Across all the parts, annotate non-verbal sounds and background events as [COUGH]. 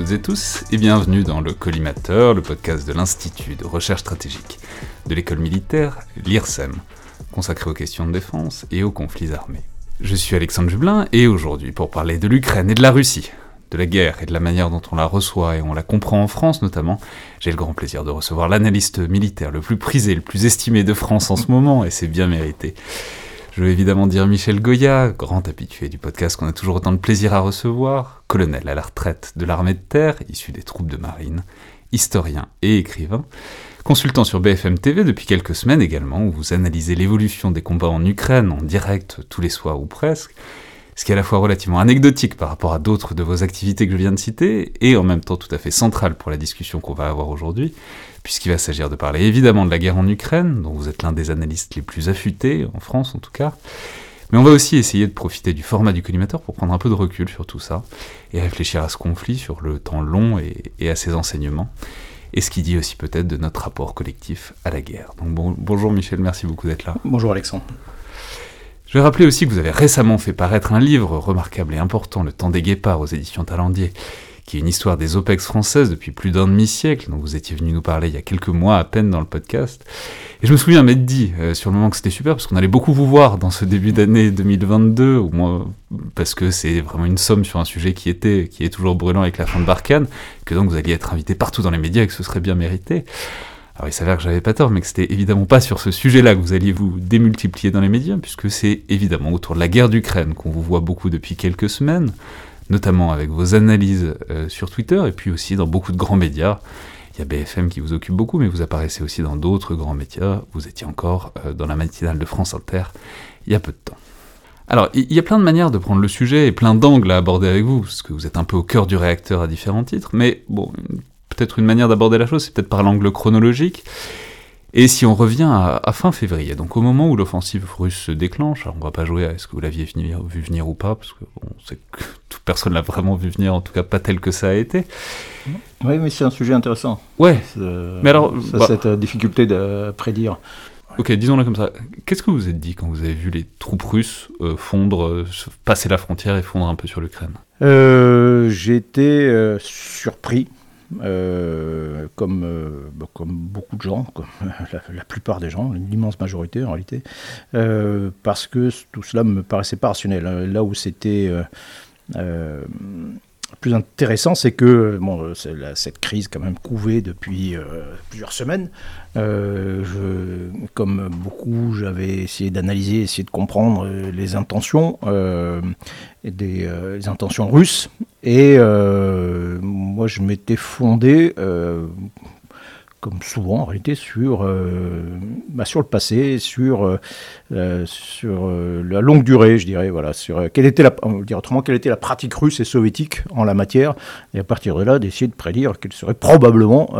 Toutes et tous et bienvenue dans le Collimateur, le podcast de l'Institut de recherche stratégique de l'école militaire, l'IRSEM, consacré aux questions de défense et aux conflits armés. Je suis Alexandre Jublin et aujourd'hui pour parler de l'Ukraine et de la Russie, de la guerre et de la manière dont on la reçoit et on la comprend en France notamment, j'ai le grand plaisir de recevoir l'analyste militaire le plus prisé, le plus estimé de France en ce moment et c'est bien mérité. Je veux évidemment dire Michel Goya, grand habitué du podcast qu'on a toujours autant de plaisir à recevoir, colonel à la retraite de l'armée de terre, issu des troupes de marine, historien et écrivain, consultant sur BFM TV depuis quelques semaines également, où vous analysez l'évolution des combats en Ukraine en direct tous les soirs ou presque, ce qui est à la fois relativement anecdotique par rapport à d'autres de vos activités que je viens de citer, et en même temps tout à fait central pour la discussion qu'on va avoir aujourd'hui, puisqu'il va s'agir de parler évidemment de la guerre en Ukraine, dont vous êtes l'un des analystes les plus affûtés, en France en tout cas, mais on va aussi essayer de profiter du format du collimateur pour prendre un peu de recul sur tout ça, et réfléchir à ce conflit sur le temps long et, à ses enseignements, et ce qui dit aussi peut-être de notre rapport collectif à la guerre. Donc bonjour Michel, merci beaucoup d'être là. Bonjour Alexandre. Je vais rappeler aussi que vous avez récemment fait paraître un livre remarquable et important, Le temps des guépards aux éditions Talendier, qui est une histoire des OPEX françaises depuis plus d'un demi-siècle, dont vous étiez venu nous parler il y a quelques mois à peine dans le podcast. Et je me souviens m'être dit euh, sur le moment que c'était super, parce qu'on allait beaucoup vous voir dans ce début d'année 2022, au moins parce que c'est vraiment une somme sur un sujet qui était, qui est toujours brûlant avec la fin de Barkhane, que donc vous alliez être invité partout dans les médias et que ce serait bien mérité. Alors il s'avère que j'avais pas tort, mais que c'était évidemment pas sur ce sujet-là que vous alliez vous démultiplier dans les médias, puisque c'est évidemment autour de la guerre d'Ukraine qu'on vous voit beaucoup depuis quelques semaines, notamment avec vos analyses euh, sur Twitter, et puis aussi dans beaucoup de grands médias. Il y a BFM qui vous occupe beaucoup, mais vous apparaissez aussi dans d'autres grands médias. Vous étiez encore euh, dans la matinale de France Inter il y a peu de temps. Alors, il y a plein de manières de prendre le sujet et plein d'angles à aborder avec vous, parce que vous êtes un peu au cœur du réacteur à différents titres, mais bon, peut-être une manière d'aborder la chose, c'est peut-être par l'angle chronologique. Et si on revient à, fin février, donc au moment où l'offensive russe se déclenche, alors on va pas jouer à est-ce que vous l'aviez vu venir ou pas, parce que bon, c'est que [LAUGHS] toute personne l'a vraiment vu venir, en tout cas pas tel que ça a été. Oui, mais c'est un sujet intéressant. Ouais. mais alors, bah cette euh, difficulté de prédire. Ok, disons-le comme ça. Qu'est-ce que vous êtes dit quand vous avez vu les troupes russes euh, fondre, euh, passer la frontière et fondre un peu sur l'Ukraine? J'ai été surpris euh, comme, euh, bah, comme beaucoup de gens, comme [LAUGHS] la, plupart des gens, l'immense majorité en réalité, euh, parce que tout cela me paraissait pas rationnel. Là où c'était plus intéressant, c'est que bon, cette crise quand même couvée depuis plusieurs semaines. comme beaucoup, j'avais essayé d'analyser, essayé de comprendre les intentions, des, les intentions russes et euh, moi, je m'étais fondé, euh, comme souvent en réalité, sur, euh, bah, sur le passé, sur, sur la longue durée, je dirais, voilà, sur quelle était la, dire autrement, quelle était la pratique russe et soviétique en la matière, et à partir de là, d'essayer de prédire quelle serait probablement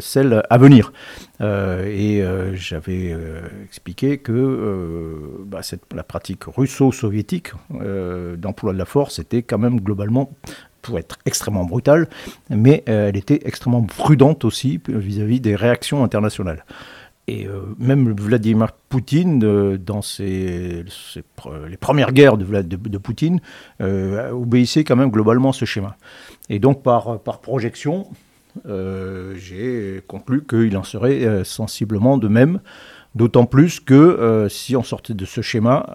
celle à venir. et j'avais expliqué que bah, cette, la pratique russo-soviétique d'emploi de la force était quand même globalement être extrêmement brutale, mais euh, elle était extrêmement prudente aussi vis-à-vis des réactions internationales. Et euh, même Vladimir Poutine, euh, dans ses, les premières guerres de, de, Poutine, obéissait quand même globalement à ce schéma. Et donc par, par projection, j'ai conclu qu'il en serait sensiblement de même, d'autant plus que si on sortait de ce schéma,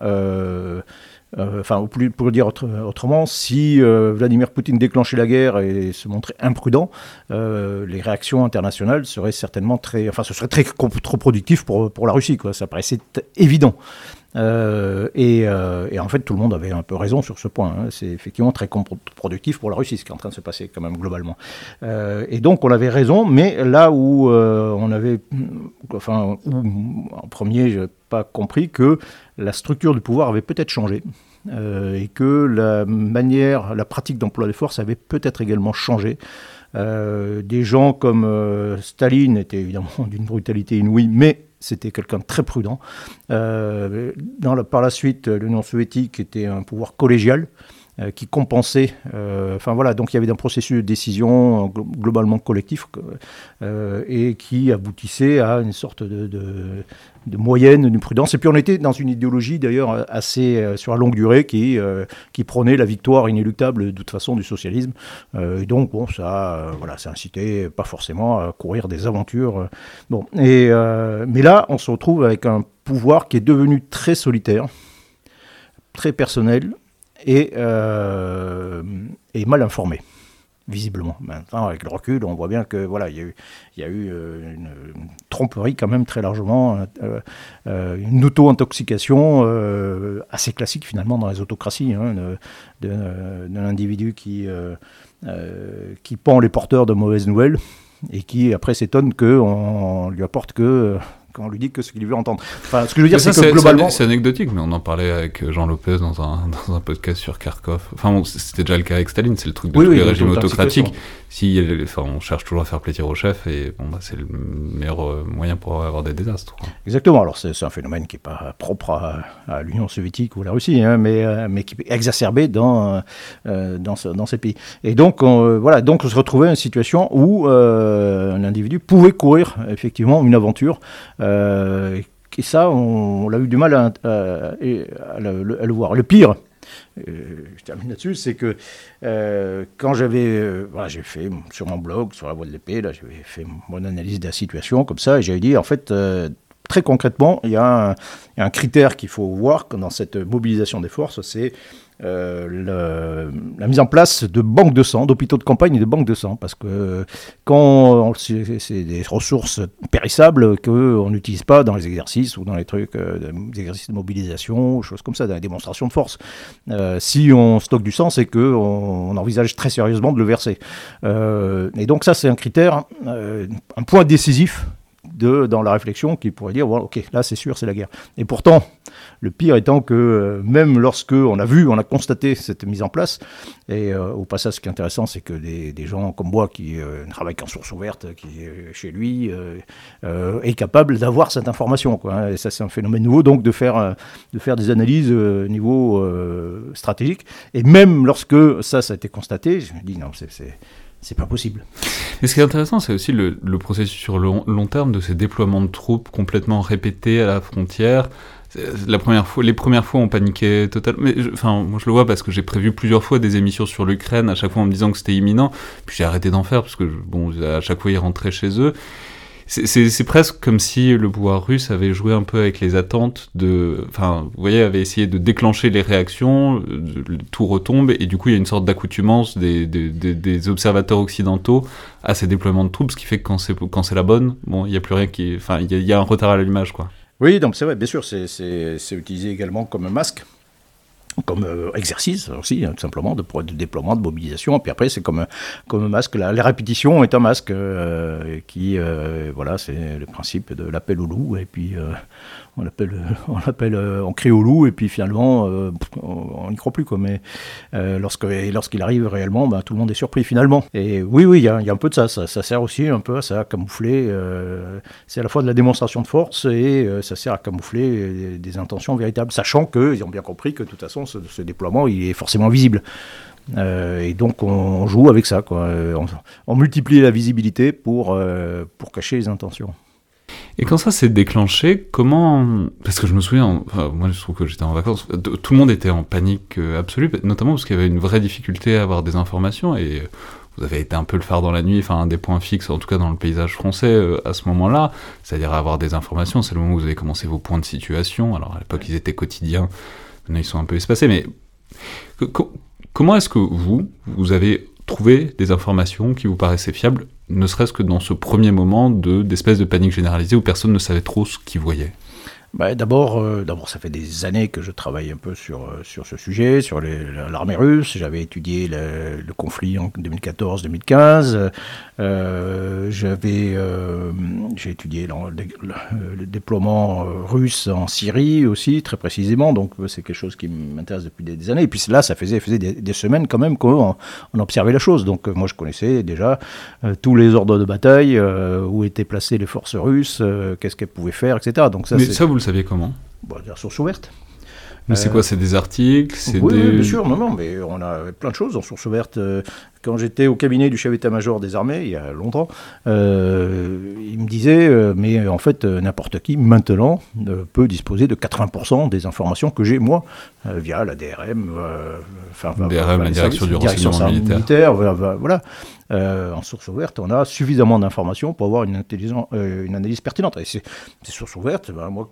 euh, enfin, pour le dire autrement, si euh, Vladimir Poutine déclenchait la guerre et se montrait imprudent, euh, les réactions internationales seraient certainement très, enfin, ce serait très trop productif pour, pour la Russie, quoi. Ça paraissait évident. Et, et, en fait, tout le monde avait un peu raison sur ce point. Hein. C'est effectivement très productif pour la Russie, ce qui est en train de se passer quand même globalement. et donc, on avait raison, mais là où on avait, enfin, en premier, je n'ai pas compris que la structure du pouvoir avait peut-être changé. Euh, et que la manière, la pratique d'emploi des forces avait peut-être également changé. Euh, des gens comme euh, Staline étaient évidemment [LAUGHS] d'une brutalité inouïe, mais c'était quelqu'un de très prudent. dans par la suite, l'Union soviétique était un pouvoir collégial. Qui compensait. Enfin voilà, donc il y avait un processus de décision globalement collectif et qui aboutissait à une sorte de, moyenne, d'une prudence. Et puis on était dans une idéologie d'ailleurs assez sur la longue durée qui, qui prônait la victoire inéluctable de toute façon du socialisme. et donc bon, ça, voilà, ça incitait pas forcément à courir des aventures. bon, mais là, on se retrouve avec un pouvoir qui est devenu très solitaire, très personnel et, euh, et mal informé visiblement. Maintenant, avec le recul, on voit bien que voilà, il y a eu, euh, une, tromperie quand même très largement, euh, une auto-intoxication assez classique finalement dans les autocraties, hein, d'un individu qui, qui pend les porteurs de mauvaises nouvelles et qui après s'étonne qu'on lui apporte que quand on lui dit que ce qu'il veut entendre. Enfin, ce que je veux dire, c'est que globalement. C'est anecdotique, mais on en parlait avec Jean Lopez dans un, [LAUGHS] dans un podcast sur Kharkov. Enfin, bon, c'était déjà le cas avec Staline, c'est le truc de tous les régimes autocratiques. Si, enfin, on cherche toujours à faire plaisir au chef, et bon, bah, c'est le meilleur euh, moyen pour avoir des désastres. Exactement. Alors, c'est un phénomène qui n'est pas propre à, l'Union soviétique ou à la Russie, hein, mais, euh, mais qui est exacerbé dans, euh, dans, dans, ces pays. Et donc, on, voilà, donc on se retrouvait dans une situation où un individu pouvait courir effectivement une aventure euh, et ça, on, a eu du mal à, le, voir. Le pire, euh, je termine là-dessus, c'est que euh, quand j'avais, voilà, j'ai fait sur mon blog, sur la voie de l'épée, là, j'avais fait mon analyse de la situation comme ça, et j'avais dit, en fait, très concrètement, il y, a un critère qu'il faut voir dans cette mobilisation des forces, c'est euh, la mise en place de banques de sang, d'hôpitaux de campagne et de banques de sang, parce que quand c'est des ressources périssables qu'on n'utilise pas dans les exercices ou dans les trucs, euh, des exercices de mobilisation, choses comme ça, dans les démonstrations de force. Euh, si on stocke du sang, c'est qu'on on envisage très sérieusement de le verser. et donc ça, c'est un critère, un point décisif dans la réflexion qui pourrait dire, voilà, ok, là c'est sûr, c'est la guerre. Et pourtant, le pire étant que euh, même lorsque on a vu, on a constaté cette mise en place, et euh, au passage, ce qui est intéressant, c'est que des, des, gens comme moi qui euh, travaillent en source ouverte, qui chez lui, est capable d'avoir cette information. Quoi, hein. et ça, c'est un phénomène nouveau, donc de faire, de faire des analyses au niveau stratégique. Et même lorsque ça, ça a été constaté, je me dis, non, c'est c'est pas possible. Mais ce qui est intéressant, c'est aussi le, processus sur le long, terme de ces déploiements de troupes complètement répétés à la frontière. La première fois, les premières fois, on paniquait totalement. Mais enfin, moi, je le vois parce que j'ai prévu plusieurs fois des émissions sur l'Ukraine, à chaque fois en me disant que c'était imminent. Puis j'ai arrêté d'en faire parce que, bon, à chaque fois, ils rentraient chez eux. C'est presque comme si le pouvoir russe avait joué un peu avec les attentes de. Enfin, vous voyez, avait essayé de déclencher les réactions, tout retombe, et du coup, il y a une sorte d'accoutumance des, observateurs occidentaux à ces déploiements de troupes, ce qui fait que quand c'est la bonne, bon, il n'y a plus rien qui. Enfin, il y, y, a un retard à l'allumage, quoi. Oui, donc c'est vrai, bien sûr, c'est utilisé également comme masque comme euh, exercice aussi, hein, tout simplement, de, de, déploiement, de mobilisation. Et puis après, c'est comme, comme un masque. La, la, répétition est un masque euh, qui, euh, voilà, c'est le principe de l'appel au loup. Et puis, on appelle, on appelle, on crie au loup. Et puis finalement, on n'y croit plus. Quoi. Mais lorsque, lorsqu'il arrive réellement, ben, tout le monde est surpris finalement. Et oui, oui, il y, a, un peu de ça, ça, sert aussi un peu à ça, à camoufler. c'est à la fois de la démonstration de force et ça sert à camoufler des, intentions véritables, sachant qu'ils ont bien compris que de toute façon, ce, déploiement, il est forcément visible. Euh, et donc on joue avec ça. On, multiplie la visibilité pour, euh, pour cacher les intentions. Et quand ça s'est déclenché, comment... Parce que je me souviens, moi je trouve que j'étais en vacances, tout le monde était en panique euh, absolue, notamment parce qu'il y avait une vraie difficulté à avoir des informations, et vous avez été un peu le phare dans la nuit, enfin un des points fixes, en tout cas dans le paysage français à ce moment-là, c'est-à-dire avoir des informations, c'est le moment où vous avez commencé vos points de situation, alors à l'époque ils étaient quotidiens, ils sont un peu espacés, mais comment est-ce que vous, vous avez trouvé des informations qui vous paraissaient fiables, ne serait-ce que dans ce premier moment d'espèce de panique généralisée où personne ne savait trop ce qu'il voyait bah, d'abord, euh, d'abord, ça fait des années que je travaille un peu sur, euh, sur ce sujet, sur l'armée russe. J'avais étudié le, conflit en 2014-2015. Euh, j'avais, j'ai étudié le, déploiement russe en Syrie aussi, très précisément. Donc, c'est quelque chose qui m'intéresse depuis des, années. Et puis là, ça faisait, faisait des, semaines quand même qu'on on observait la chose. Donc, moi, je connaissais déjà tous les ordres de bataille, où étaient placées les forces russes, qu'est-ce qu'elles pouvaient faire, etc. Donc ça, Mais ça, vous le saviez comment La source ouverte. Mais c'est quoi C'est des articles oui, oui, bien sûr, non, non, mais on a plein de choses en source ouverte. Quand j'étais au cabinet du chef d'état-major des armées, il y a longtemps, euh, il me disait, euh, mais en fait, euh, n'importe qui, maintenant, peut disposer de 80% des informations que j'ai, moi, via la DRM, enfin, DRM, la direction du renseignement militaire. voilà. En source ouverte, on a suffisamment d'informations pour avoir une, une analyse pertinente. Et ces sources ouvertes, moi,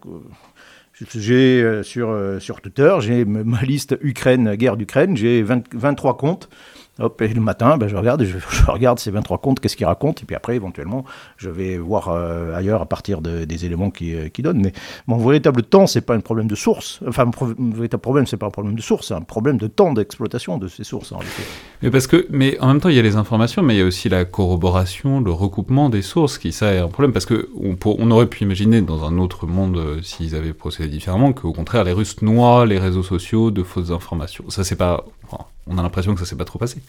j'ai sur, sur Twitter, j'ai ma liste Ukraine, guerre d'Ukraine, j'ai 23 comptes Hop, et le matin, ben, je, regarde, je, [LAUGHS] regarde ces 23 comptes, qu'est-ce qu'ils racontent, et puis après, éventuellement, je vais voir euh, ailleurs à partir des éléments qui, euh, qui, donnent. Mais mon véritable temps, c'est pas un problème de source. Enfin, mon véritable problème, c'est pas un problème de source, c'est un problème de temps d'exploitation de ces sources, en. Mais parce que, mais en même temps, il y a les informations, mais il y a aussi la corroboration, le recoupement des sources, qui ça est un problème, parce que on, on aurait pu imaginer dans un autre monde, euh, s'ils avaient procédé différemment, qu'au contraire, les Russes noient les réseaux sociaux de fausses informations. Ça, c'est pas on a l'impression que ça s'est pas trop passé.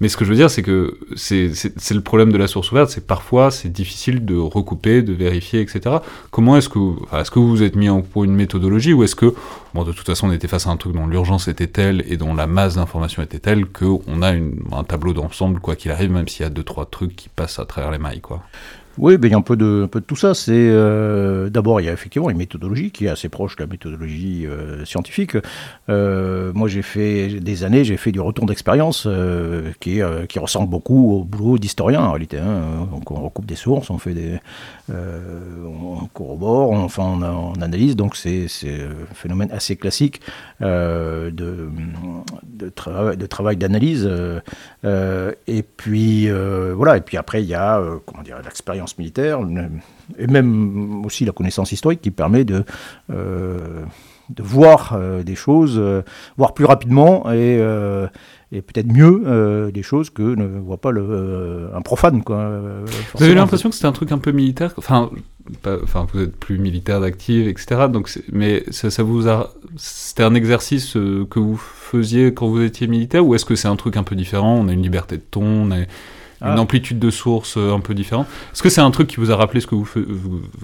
Mais ce que je veux dire, c'est que c'est le problème de la source ouverte, c'est parfois c'est difficile de recouper, de vérifier, etc. Comment est-ce que, est-ce que vous vous êtes mis en pour une méthodologie ou est-ce que, bon, de toute façon, on était face à un truc dont l'urgence était telle et dont la masse d'informations était telle qu'on a un tableau d'ensemble, quoi qu'il arrive, même s'il y a deux trois trucs qui passent à travers les mailles, quoi. Oui, ben, il y a un peu de, tout ça. Euh, d'abord il y a effectivement une méthodologie qui est assez proche de la méthodologie euh, scientifique. Euh, moi, j'ai fait des années, j'ai fait du retour d'expérience qui, ressemble beaucoup au boulot d'historien en réalité. Hein. Donc, on recoupe des sources, on fait des, on corrobore, on, enfin, on, analyse. Donc, c'est un phénomène assez classique de, de, de travail d'analyse. et puis voilà. Et puis après, il y a comment dire l'expérience militaire, et même aussi la connaissance historique qui permet de, euh, de voir euh, des choses, euh, voir plus rapidement et, et peut-être mieux des choses que ne voit pas le, un profane. Quoi, vous avez l'impression que c'était un truc un peu militaire Enfin, enfin vous êtes plus militaire d'active, etc. Donc mais ça, ça vous a... C'était un exercice que vous faisiez quand vous étiez militaire ou est-ce que c'est un truc un peu différent? On a une liberté de ton, on une ah. amplitude de source euh, un peu différente. Est-ce que c'est un truc qui vous a rappelé ce que vous faites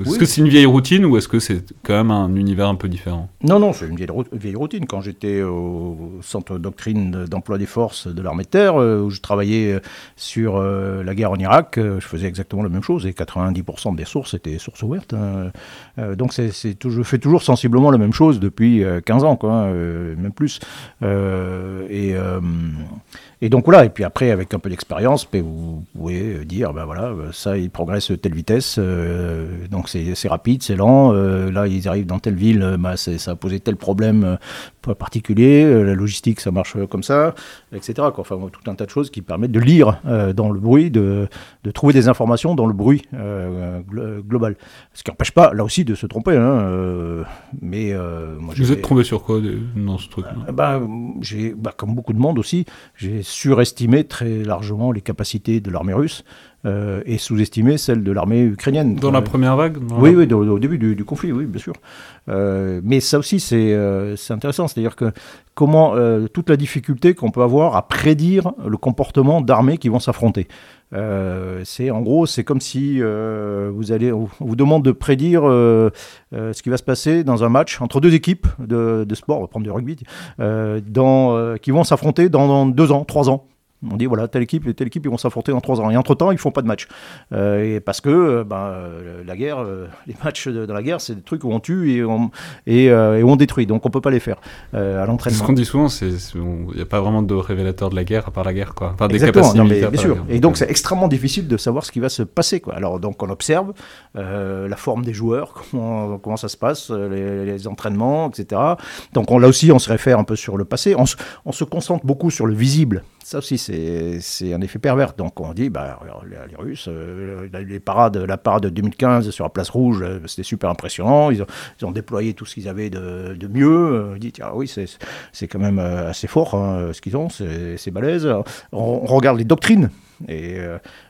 Est-ce que c'est une vieille routine ou est-ce que c'est quand même un univers un peu différent? Non, non, c'est une vieille, routine. Quand j'étais au centre doctrine d'emploi des forces de l'armée de terre, euh, où je travaillais sur euh, la guerre en Irak, je faisais exactement la même chose et 90% des sources étaient sources ouvertes. Hein. donc c'est, je fais toujours sensiblement la même chose depuis 15 ans, quoi, même plus. et et donc voilà, et puis après, avec un peu d'expérience, ben, vous pouvez dire, ben voilà, ça, il progresse telle vitesse, euh, donc c'est rapide, c'est lent, euh, là, ils arrivent dans telle ville, ben, ça a posé tel problème euh, particulier, la logistique, ça marche comme ça, etc. Quoi. Enfin, tout un tas de choses qui permettent de lire dans le bruit, de, de, trouver des informations dans le bruit global. Ce qui n'empêche pas, là aussi, de se tromper. Hein, mais, moi, Vous êtes trompé sur quoi dans ce truc ben, Comme beaucoup de monde aussi, j'ai surestimé très largement les capacités de l'armée russe euh, et sous-estimé celles de l'armée ukrainienne. Dans la première vague Oui, oui, au, début du, conflit, oui, bien sûr. Euh, mais ça aussi, euh, c'est intéressant. C'est-à-dire que comment toute la difficulté qu'on peut avoir à prédire le comportement d'armées qui vont s'affronter. c'est en gros, c'est comme si vous allez, on vous demande de prédire ce qui va se passer dans un match entre deux équipes de, sport, on va prendre du rugby, dans, qui vont s'affronter dans deux ans, trois ans. On dit voilà, telle équipe et telle équipe, ils vont s'affronter dans trois ans. Et entre-temps, ils font pas de match. Euh, et parce que euh, ben, euh, la guerre, [LAUGHS] les matchs de, la guerre, c'est des trucs où on tue et on, et, on détruit. Donc on peut pas les faire à l'entraînement. Ce qu'on dit souvent, c'est il n'y a pas vraiment de révélateur de la guerre à part la guerre. Quoi. Enfin, des capacités bien sûr. Et donc c'est extrêmement difficile de savoir ce qui va se passer. Quoi. Alors donc on observe la forme des joueurs, [LAUGHS] comment, comment ça se passe, les, entraînements, etc. Donc on, là aussi, on se réfère un peu sur le passé. On, on se concentre beaucoup sur le visible ça aussi, c'est un effet pervers. Donc on dit, bah, les, Russes, euh, les parades, la parade de 2015 sur la place rouge, euh, c'était super impressionnant. Ils ont, déployé tout ce qu'ils avaient de, mieux. Euh, on dit, tiens, oui, c'est quand même assez fort hein, ce qu'ils ont, c'est balèze. On, regarde les doctrines Et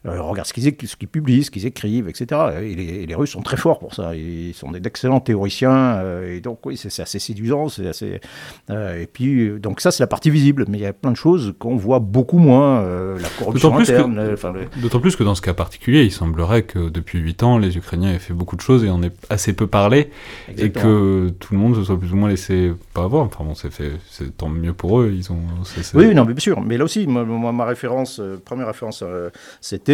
regarde ce qu'ils ce qu'ils publient, ce qu'ils écrivent, etc. Et les, Russes sont très forts pour ça. Ils sont d'excellents théoriciens. et donc, oui, c'est assez séduisant. C'est assez. et puis, donc ça, c'est la partie visible. Mais il y a plein de choses qu'on voit beaucoup moins. la corruption interne. D'autant plus, que dans ce cas particulier, il semblerait que depuis 8 ans, les Ukrainiens aient fait beaucoup de choses et on ait assez peu parlé. Et que tout le monde se soit plus ou moins laissé pas avoir. Enfin bon, c'est fait, c'est tant mieux pour eux. Ils ont. Oui, non, mais bien sûr. Mais là aussi, moi, ma référence, euh, première référence, euh,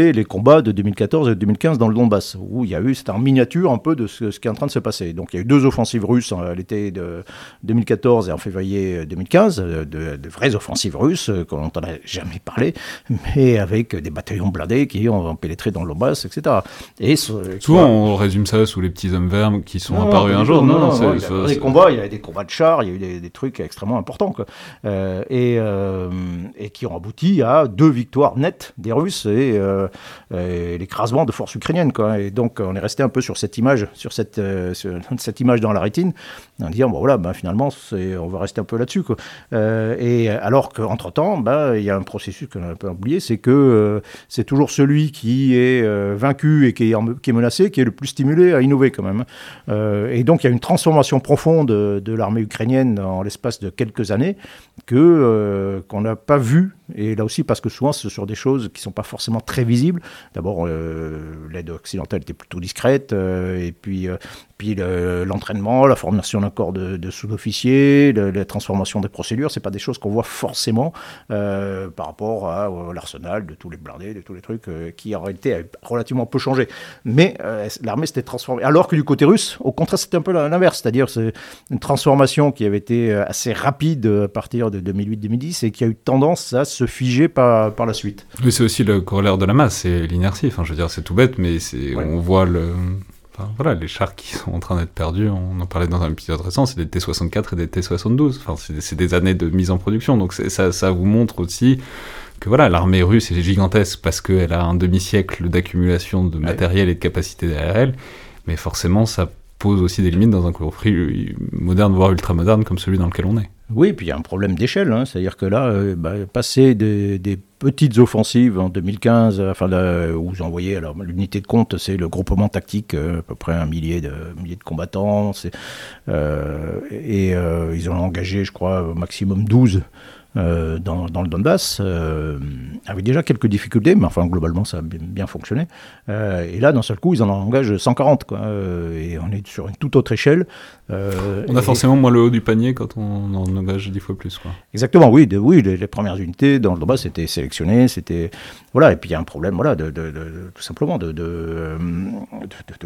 c'était les combats de 2014 et 2015 dans le Donbass, où il y a eu, c'était en miniature un peu de ce, qui est en train de se passer. Donc il y a eu deux offensives russes à l'été de 2014 et en février 2015, de, de vraies offensives russes, qu'on n'en a jamais parlé, mais avec des bataillons blindés qui ont pénétré dans le Donbass, etc. Et souvent, on résume ça sous les petits hommes verts qui sont apparus un jour. Non, non, non, il y a des combats, il y a des combats de chars, il y a eu des, trucs extrêmement importants, quoi. Euh, et, euh, et, qui ont abouti à deux victoires nettes des Russes et, euh, l'écrasement de forces ukrainiennes, quoi. Et donc, on est resté un peu sur cette image, sur cette, [LAUGHS] cette image dans la rétine, en disant, bon voilà, ben, finalement, on va rester un peu là-dessus, et alors qu'entre-temps, ben, il y a un processus qu'on a un peu oublié, c'est que c'est toujours celui qui est vaincu et qui est, qui est menacé qui est le plus stimulé à innover, quand même. et donc, il y a une transformation profonde de l'armée ukrainienne en l'espace de quelques années euh, qu'on n'a pas vu et là aussi parce que souvent ce sont des choses qui sont pas forcément très visibles. D'abord euh, l'aide occidentale était plutôt discrète euh, et puis puis l'entraînement, la formation d'un corps de, sous-officiers, la transformation des procédures, c'est pas des choses qu'on voit forcément par rapport à, l'arsenal de tous les blindés, de tous les trucs qui en réalité relativement peu changé. Mais l'armée s'était transformée. Alors que du côté russe, au contraire, c'était un peu l'inverse, c'est-à-dire c'est une transformation qui avait été assez rapide à partir de 2008-2010 et qui a eu tendance à se figer par, par la suite. Oui, c'est aussi le corollaire de la masse, c'est l'inertie. Enfin, je veux dire, c'est tout bête, mais c'est on voit le. Enfin, voilà, les chars qui sont en train d'être perdus, on en parlait dans un épisode récent, c'est des T-64 et des T-72. Enfin, c'est des années de mise en production, donc ça, ça vous montre aussi que voilà, l'armée russe est gigantesque parce qu'elle a un demi-siècle d'accumulation de matériel et de capacité derrière elle, mais forcément ça pose aussi des limites dans un conflit moderne, voire ultra-moderne comme celui dans lequel on est. Oui, puis il y a un problème d'échelle, hein. c'est-à-dire que là, euh, bah, passer des, petites offensives en 2015, enfin là, où vous envoyez, alors l'unité de compte, c'est le groupement tactique, euh, à peu près un millier de, de combattants, euh, et ils ont engagé, je crois, au maximum 12 euh, dans, le Donbass, euh, avec déjà quelques difficultés, mais enfin globalement ça a bien, fonctionné. Euh, et là, d'un seul coup, ils en engagent 140, quoi, et on est sur une toute autre échelle. On a forcément moins le haut du panier quand on en engage 10 fois plus. Quoi. Exactement, oui, de, oui les, premières unités dans le Donbass étaient sélectionnées, c'était voilà, et puis il y a un problème, voilà, de, tout simplement de, de,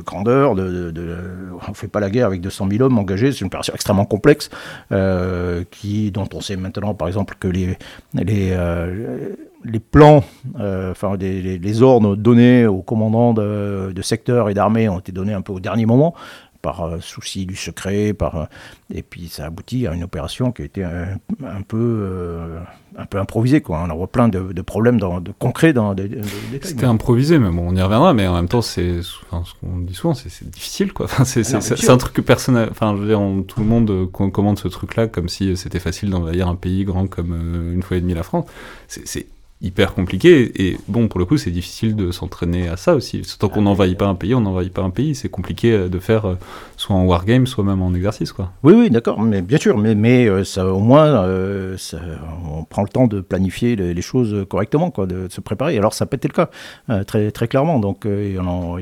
grandeur, de, on fait pas la guerre avec 200 000 hommes engagés, c'est une opération extrêmement complexe, qui dont on sait maintenant, par exemple que les, les, euh, les plans, euh, enfin les, les, ordres donnés aux commandants de, de secteurs et d'armées ont été donnés un peu au dernier moment par euh, souci du secret, par, euh, et puis ça aboutit à une opération qui a été un, peu, euh, un peu improvisée. Quoi. On a plein de, problèmes dans, de concrets dans des, C'était improvisé, mais bon, on y reviendra, mais en même temps, c'est, enfin, ce qu'on dit souvent, c'est, difficile. Quoi. Enfin, c'est, un truc que personne, enfin, je veux dire, tout le monde commande ce truc-là comme si c'était facile d'envahir un pays grand comme une fois et demi la France. C'est hyper compliqué. Et bon, pour le coup, c'est difficile de s'entraîner à ça aussi. Tant qu'on n'envahit pas un pays, on n'envahit pas un pays. C'est compliqué euh, de faire euh, soit en wargame, soit même en exercice. Quoi. Oui, oui, d'accord, mais bien sûr. Mais, mais euh, ça, au moins, ça, on prend le temps de planifier les, choses correctement, quoi, de, se préparer. Alors, ça peut être le cas, très, très clairement. Donc, il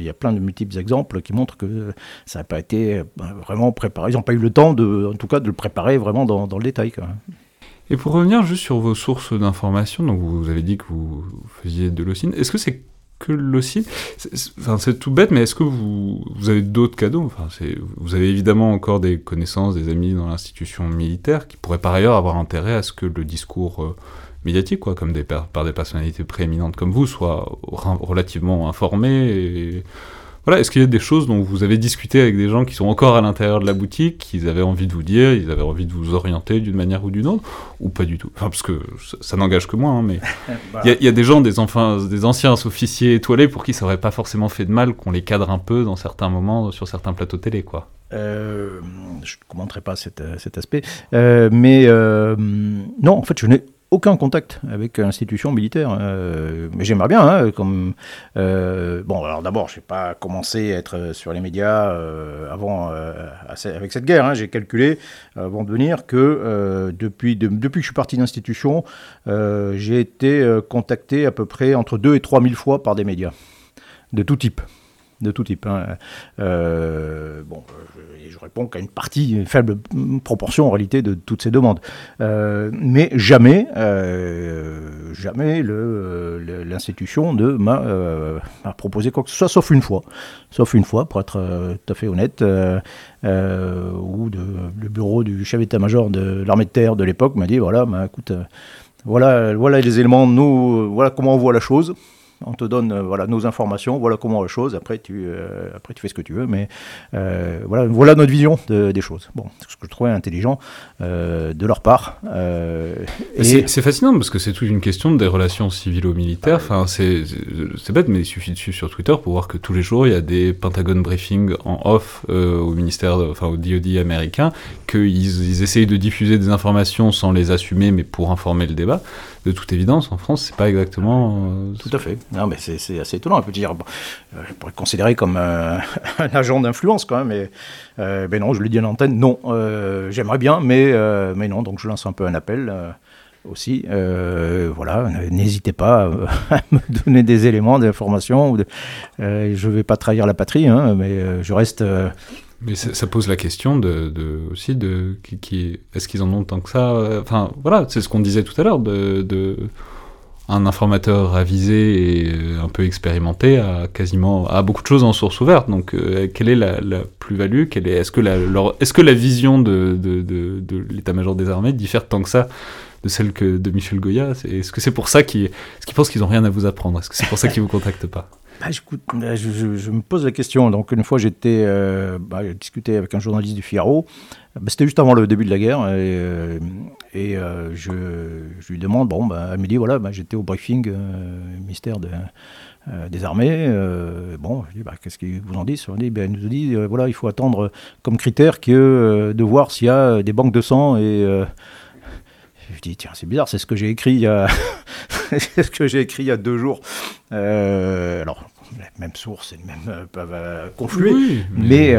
y, a plein de multiples exemples qui montrent que ça n'a pas été vraiment préparé. Ils n'ont pas eu le temps, de, en tout cas, de le préparer vraiment dans, dans le détail. Quoi. Et pour revenir juste sur vos sources d'informations, donc vous avez dit que vous faisiez de l'ocine. Est-ce que c'est que l'ocine Enfin, c'est tout bête, mais est-ce que vous, avez d'autres cadeaux? Enfin, Vous avez évidemment encore des connaissances, des amis dans l'institution militaire qui pourraient par ailleurs avoir intérêt à ce que le discours euh, médiatique, quoi, comme des, par des personnalités prééminentes comme vous, soit relativement informé et voilà, est-ce qu'il y a des choses dont vous avez discuté avec des gens qui sont encore à l'intérieur de la boutique, qu'ils avaient envie de vous dire, ils avaient envie de vous orienter d'une manière ou d'une autre, ou pas du tout? Enfin, parce que ça, n'engage que moi, hein, mais [LAUGHS] bah. il y, a des gens, des, enfin, des anciens officiers étoilés pour qui ça aurait pas forcément fait de mal qu'on les cadre un peu dans certains moments sur certains plateaux télé, quoi. Euh, je ne commenterai pas cet, cet aspect, euh, mais euh, non, en fait, je n'ai aucun contact avec l'institution militaire. Euh, mais j'aimerais bien, hein, comme euh, bon. Alors d'abord, je n'ai pas commencé à être sur les médias euh, avant avec cette guerre. Hein. J'ai calculé avant de venir que depuis depuis que je suis parti d'institution, j'ai été contacté à peu près entre 2 et 3 000 fois par des médias de tout type de tout type. Hein. Bon, je, réponds qu'à une partie, une faible proportion en réalité de toutes ces demandes. Euh, mais jamais, euh, jamais l'institution ne m'a proposé quoi que ce soit, sauf une fois. Sauf une fois, pour être tout à fait honnête, où le bureau du chef d'état-major de l'armée de terre de l'époque m'a dit voilà, bah, écoute, voilà, voilà les éléments, nous, voilà comment on voit la chose on te donne euh, voilà, nos informations, voilà comment la chose, après tu, euh, après tu fais ce que tu veux, mais euh, voilà, voilà notre vision des choses. Bon, ce que je trouvais intelligent de leur part. c'est fascinant parce que c'est toute une question des relations civilo-militaires. Enfin, c'est bête, mais il suffit de suivre sur Twitter pour voir que tous les jours il y a des Pentagon briefings en off au ministère, enfin au DoD américain, qu'ils ils essayent de diffuser des informations sans les assumer, mais pour informer le débat de toute évidence, en France, c'est pas exactement. Euh, Tout à fait. Non, mais c'est assez étonnant. On peut dire, euh, je pourrais considérer comme [LAUGHS] un agent d'influence quand même, mais, euh, ben non, je le dis à l'antenne, non. J'aimerais bien, mais, mais non. Donc je lance un peu un appel aussi. voilà, n'hésitez pas [LAUGHS] à me donner des éléments, d'informations. je ne vais pas trahir la patrie, hein, mais je reste mais ça, pose la question de, aussi de est-ce qu'ils en ont tant que ça Enfin voilà, c'est ce qu'on disait tout à l'heure de, un informateur avisé et euh, un peu expérimenté a quasiment a beaucoup de choses en source ouverte. Donc euh, quelle est la, plus-value est, Est-ce que la est-ce que la vision de, l'état-major des armées diffère tant que ça de celle de Michel Goya? Est-ce que c'est pour ça qu'ils qu pensent qu'ils n'ont rien à vous apprendre? Est-ce que c'est pour ça qu'ils vous contactent pas? Bah, je, me pose la question. Donc, une fois, j'étais euh, bah, discuté avec un journaliste du Figaro. Bah, c'était juste avant le début de la guerre. Et, euh, euh, je, lui demande bon, elle me dit voilà, j'étais au briefing de, des armées. bon, je dis qu'est-ce qu'ils vous en disent dit, Elle nous dit voilà, il faut attendre comme critère que de voir s'il y a des banques de sang et. Je dis, tiens, c'est bizarre, c'est ce que j'ai écrit il y a, [LAUGHS] ce que j'ai écrit il y a deux jours. Alors, les mêmes sources et euh, peuvent confluer. mais,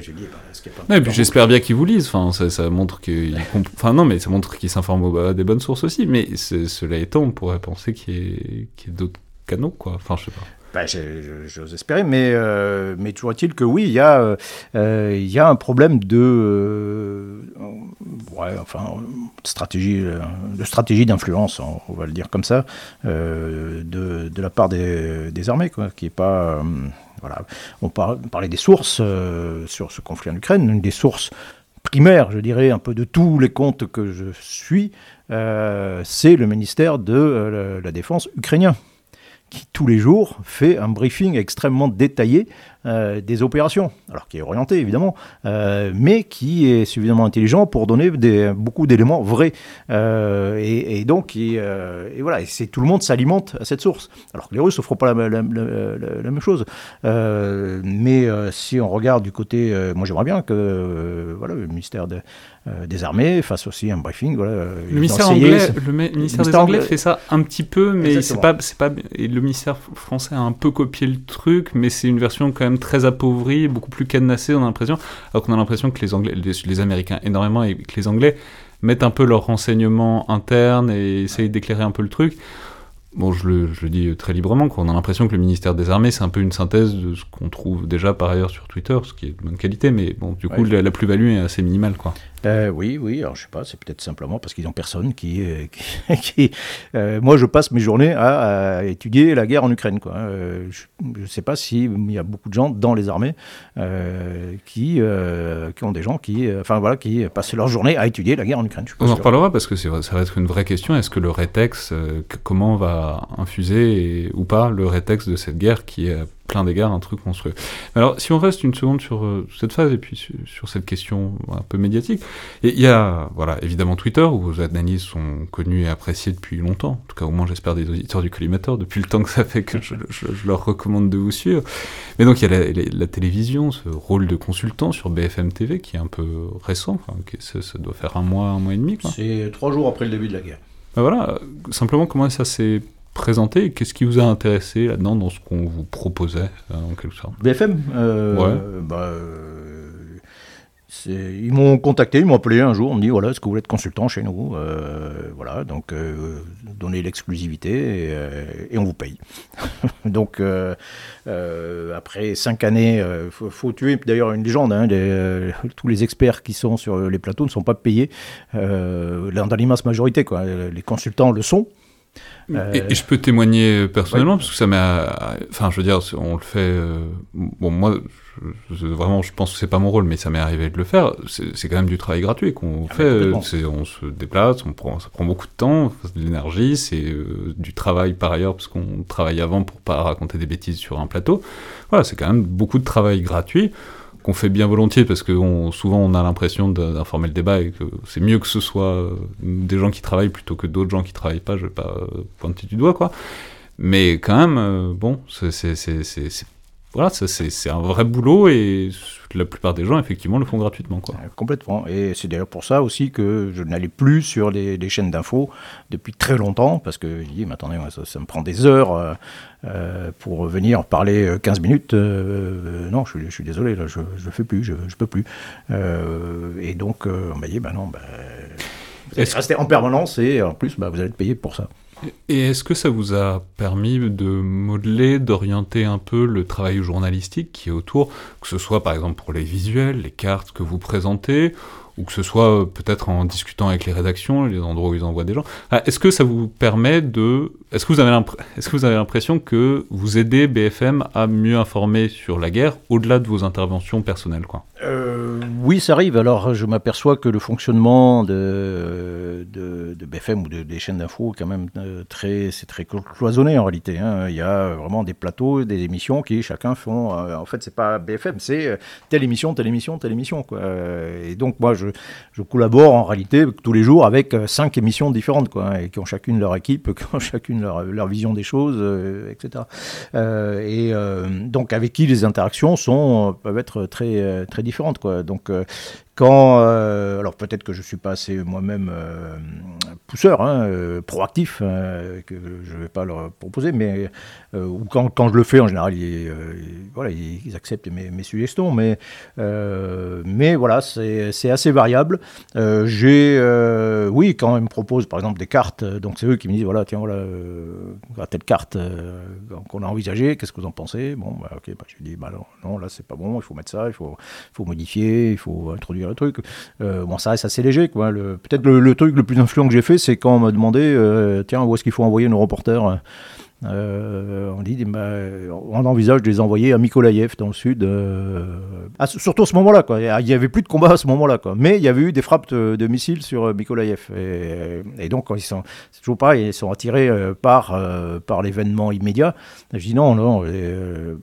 j'ai dit, bah, ce qu'il pas. j'espère bien qu'ils vous lisent. Enfin, ça, ça montre qu'ils, enfin non, mais ça montre qu'ils s'informent à des bonnes sources aussi. Mais cela étant, on pourrait penser qu'il y ait, y ait d'autres canaux, quoi. Enfin, je sais pas. Ben, J'ose espérer, mais, euh, mais toujours est-il que oui, il y, a, euh, il y a un problème de, euh, ouais, enfin, stratégie, de stratégie d'influence, on, va le dire comme ça, de, de, la part des, des armées, quoi, qui est pas. voilà. On parlait des sources sur ce conflit en Ukraine, une des sources primaires, je dirais, un peu de tous les comptes que je suis, c'est le ministère de la Défense ukrainien qui tous les jours fait un briefing extrêmement détaillé des opérations, alors qui est orienté évidemment, euh, mais qui est suffisamment intelligent pour donner des, beaucoup d'éléments vrais. Euh, et, donc, et, voilà, et tout le monde s'alimente à cette source. Alors que les Russes ne feront pas la, la, même chose. mais si on regarde du côté, moi j'aimerais bien que voilà, le ministère des Armées fasse aussi un briefing. Voilà, le ministère, anglais, le, ministère, des Anglais fait ça un petit peu, mais c'est pas, pas, et le ministère français a un peu copié le truc, mais c'est une version quand même très appauvri, beaucoup plus cadenassé, on a l'impression, alors qu'on a l'impression que les Anglais, les, Américains énormément, et que les Anglais mettent un peu leurs renseignements internes et essayent d'éclairer un peu le truc. Bon, je le, je le dis très librement, qu'on a l'impression que le ministère des Armées, c'est un peu une synthèse de ce qu'on trouve déjà par ailleurs sur Twitter, ce qui est de bonne qualité, mais bon, du coup, la, la plus-value est assez minimale, quoi. Euh, oui, oui, alors je sais pas, c'est peut-être simplement parce qu'ils n'ont personne qui. Euh, [LAUGHS] qui, euh, moi, je passe mes journées à, étudier la guerre en Ukraine. Quoi. je ne sais pas s'il y a beaucoup de gens dans les armées qui, qui ont des gens qui, enfin, voilà, qui passent leur journée à étudier la guerre en Ukraine. On en reparlera parce que ça va être une vraie question. Est-ce que le rétex, comment va infuser ou pas le rétex de cette guerre qui est plein d'égards un truc monstrueux. Alors, si on reste une seconde sur euh, cette phase et puis sur, cette question un peu médiatique, il y a, voilà, évidemment Twitter, où vos analyses sont connues et appréciées depuis longtemps. En tout cas, au moins, j'espère des auditeurs du collimateur, depuis le temps que ça fait que je, leur recommande de vous suivre. Mais donc, il y a la, télévision, ce rôle de consultant sur BFM TV, qui est un peu récent, ça, doit faire un mois, un mois et demi. C'est trois jours après le début de la guerre. Ben voilà, simplement comment ça s'est présenté Qu'est-ce qui vous a intéressé là-dedans dans ce qu'on vous proposait en quelque sorte? BFM Ouais. Bah, ils m'ont contacté, ils m'ont appelé un jour, on me dit voilà, est-ce que vous voulez être consultant chez nous? Euh, Voilà, donc euh, donner l'exclusivité et, on vous paye. [LAUGHS] donc euh, après cinq années, il faut, tuer d'ailleurs une légende. Hein, tous les experts qui sont sur les plateaux ne sont pas payés dans l'immense majorité. Quoi. Les consultants le sont. Et, je peux témoigner personnellement, parce que ça m'a. Enfin, je veux dire, on le fait. bon, moi, vraiment, je pense que c'est pas mon rôle, mais ça m'est arrivé de le faire. C'est quand même du travail gratuit qu'on ah, fait. On se déplace, on prend, ça prend beaucoup de temps, de l'énergie, c'est euh, du travail par ailleurs, parce qu'on travaille avant pour pas raconter des bêtises sur un plateau. Voilà, c'est quand même beaucoup de travail gratuit qu'on fait bien volontiers parce que souvent on a l'impression d'informer le débat et que c'est mieux que ce soit euh, des gens qui travaillent plutôt que d'autres gens qui travaillent pas, je vais pas euh, pointer du doigt quoi. Mais quand même, bon, c'est voilà, c'est un vrai boulot et la plupart des gens, effectivement, le font gratuitement. Quoi. Euh, complètement. Et c'est d'ailleurs pour ça aussi que je n'allais plus sur les, chaînes d'infos depuis très longtemps, parce que je dis, mais attendez, ça, me prend des heures euh, euh, pour venir parler 15 minutes. non, je, suis désolé, là, je ne fais plus, je ne peux plus. et donc, on m'a dit, ben non, ben, vous rester en permanence et en plus, bah, vous allez être payé pour ça. Et est-ce que ça vous a permis de modeler, d'orienter un peu le travail journalistique qui est autour, que ce soit par exemple pour les visuels, les cartes que vous présentez, ou que ce soit euh, peut-être en discutant avec les rédactions, les endroits où ils envoient des gens? Ah, est-ce que ça vous permet de... Est-ce que vous avez l'impression que vous aidez BFM à mieux informer sur la guerre au-delà de vos interventions personnelles euh, Oui, ça arrive. Alors je m'aperçois que le fonctionnement de, BFM ou des chaînes d'infos quand même euh, très, c'est très cloisonné en réalité. Hein. Il y a vraiment des plateaux, des émissions qui chacun font... en fait, c'est pas BFM, c'est telle émission, telle émission, telle émission. Et donc moi, je collabore en réalité tous les jours avec euh, cinq émissions différentes, quoi, et qui ont chacune leur équipe, [LAUGHS] qui ont chacune leur, vision des choses, euh, etc. et euh, donc avec qui les interactions sont peuvent être très très différentes, quoi. Donc quand, euh, alors peut-être que je suis pas assez moi-même euh, pousseur, hein, euh, proactif, que je vais pas leur proposer, mais ou quand, quand, je le fais en général, ils, voilà, ils, acceptent mes, suggestions, mais mais voilà, c'est assez variable. J'ai, oui, quand ils me proposent par exemple des cartes, donc c'est eux qui me disent voilà, tiens voilà, telle carte qu'on a envisagée, qu'est-ce que vous en pensez? Bon, bah, ok, bah, je dis bah non, non là c'est pas bon, il faut mettre ça, il faut, faut modifier, il faut introduire le truc. Euh, bon, ça reste assez léger. Quoi. peut-être le, truc le plus influent que j'ai fait, c'est quand on m'a demandé euh, tiens, où est-ce qu'il faut envoyer nos reporters? Euh, on dit, bah, on envisage de les envoyer à Mykolaïev dans le sud. Euh, surtout à ce moment-là, quoi. Il n'y avait plus de combat à ce moment-là, quoi. Mais il y avait eu des frappes de, missiles sur euh, Mykolaïev. Et, donc, ils sont, c'est toujours pareil, ils sont attirés par, par l'événement immédiat. Je dis non, non,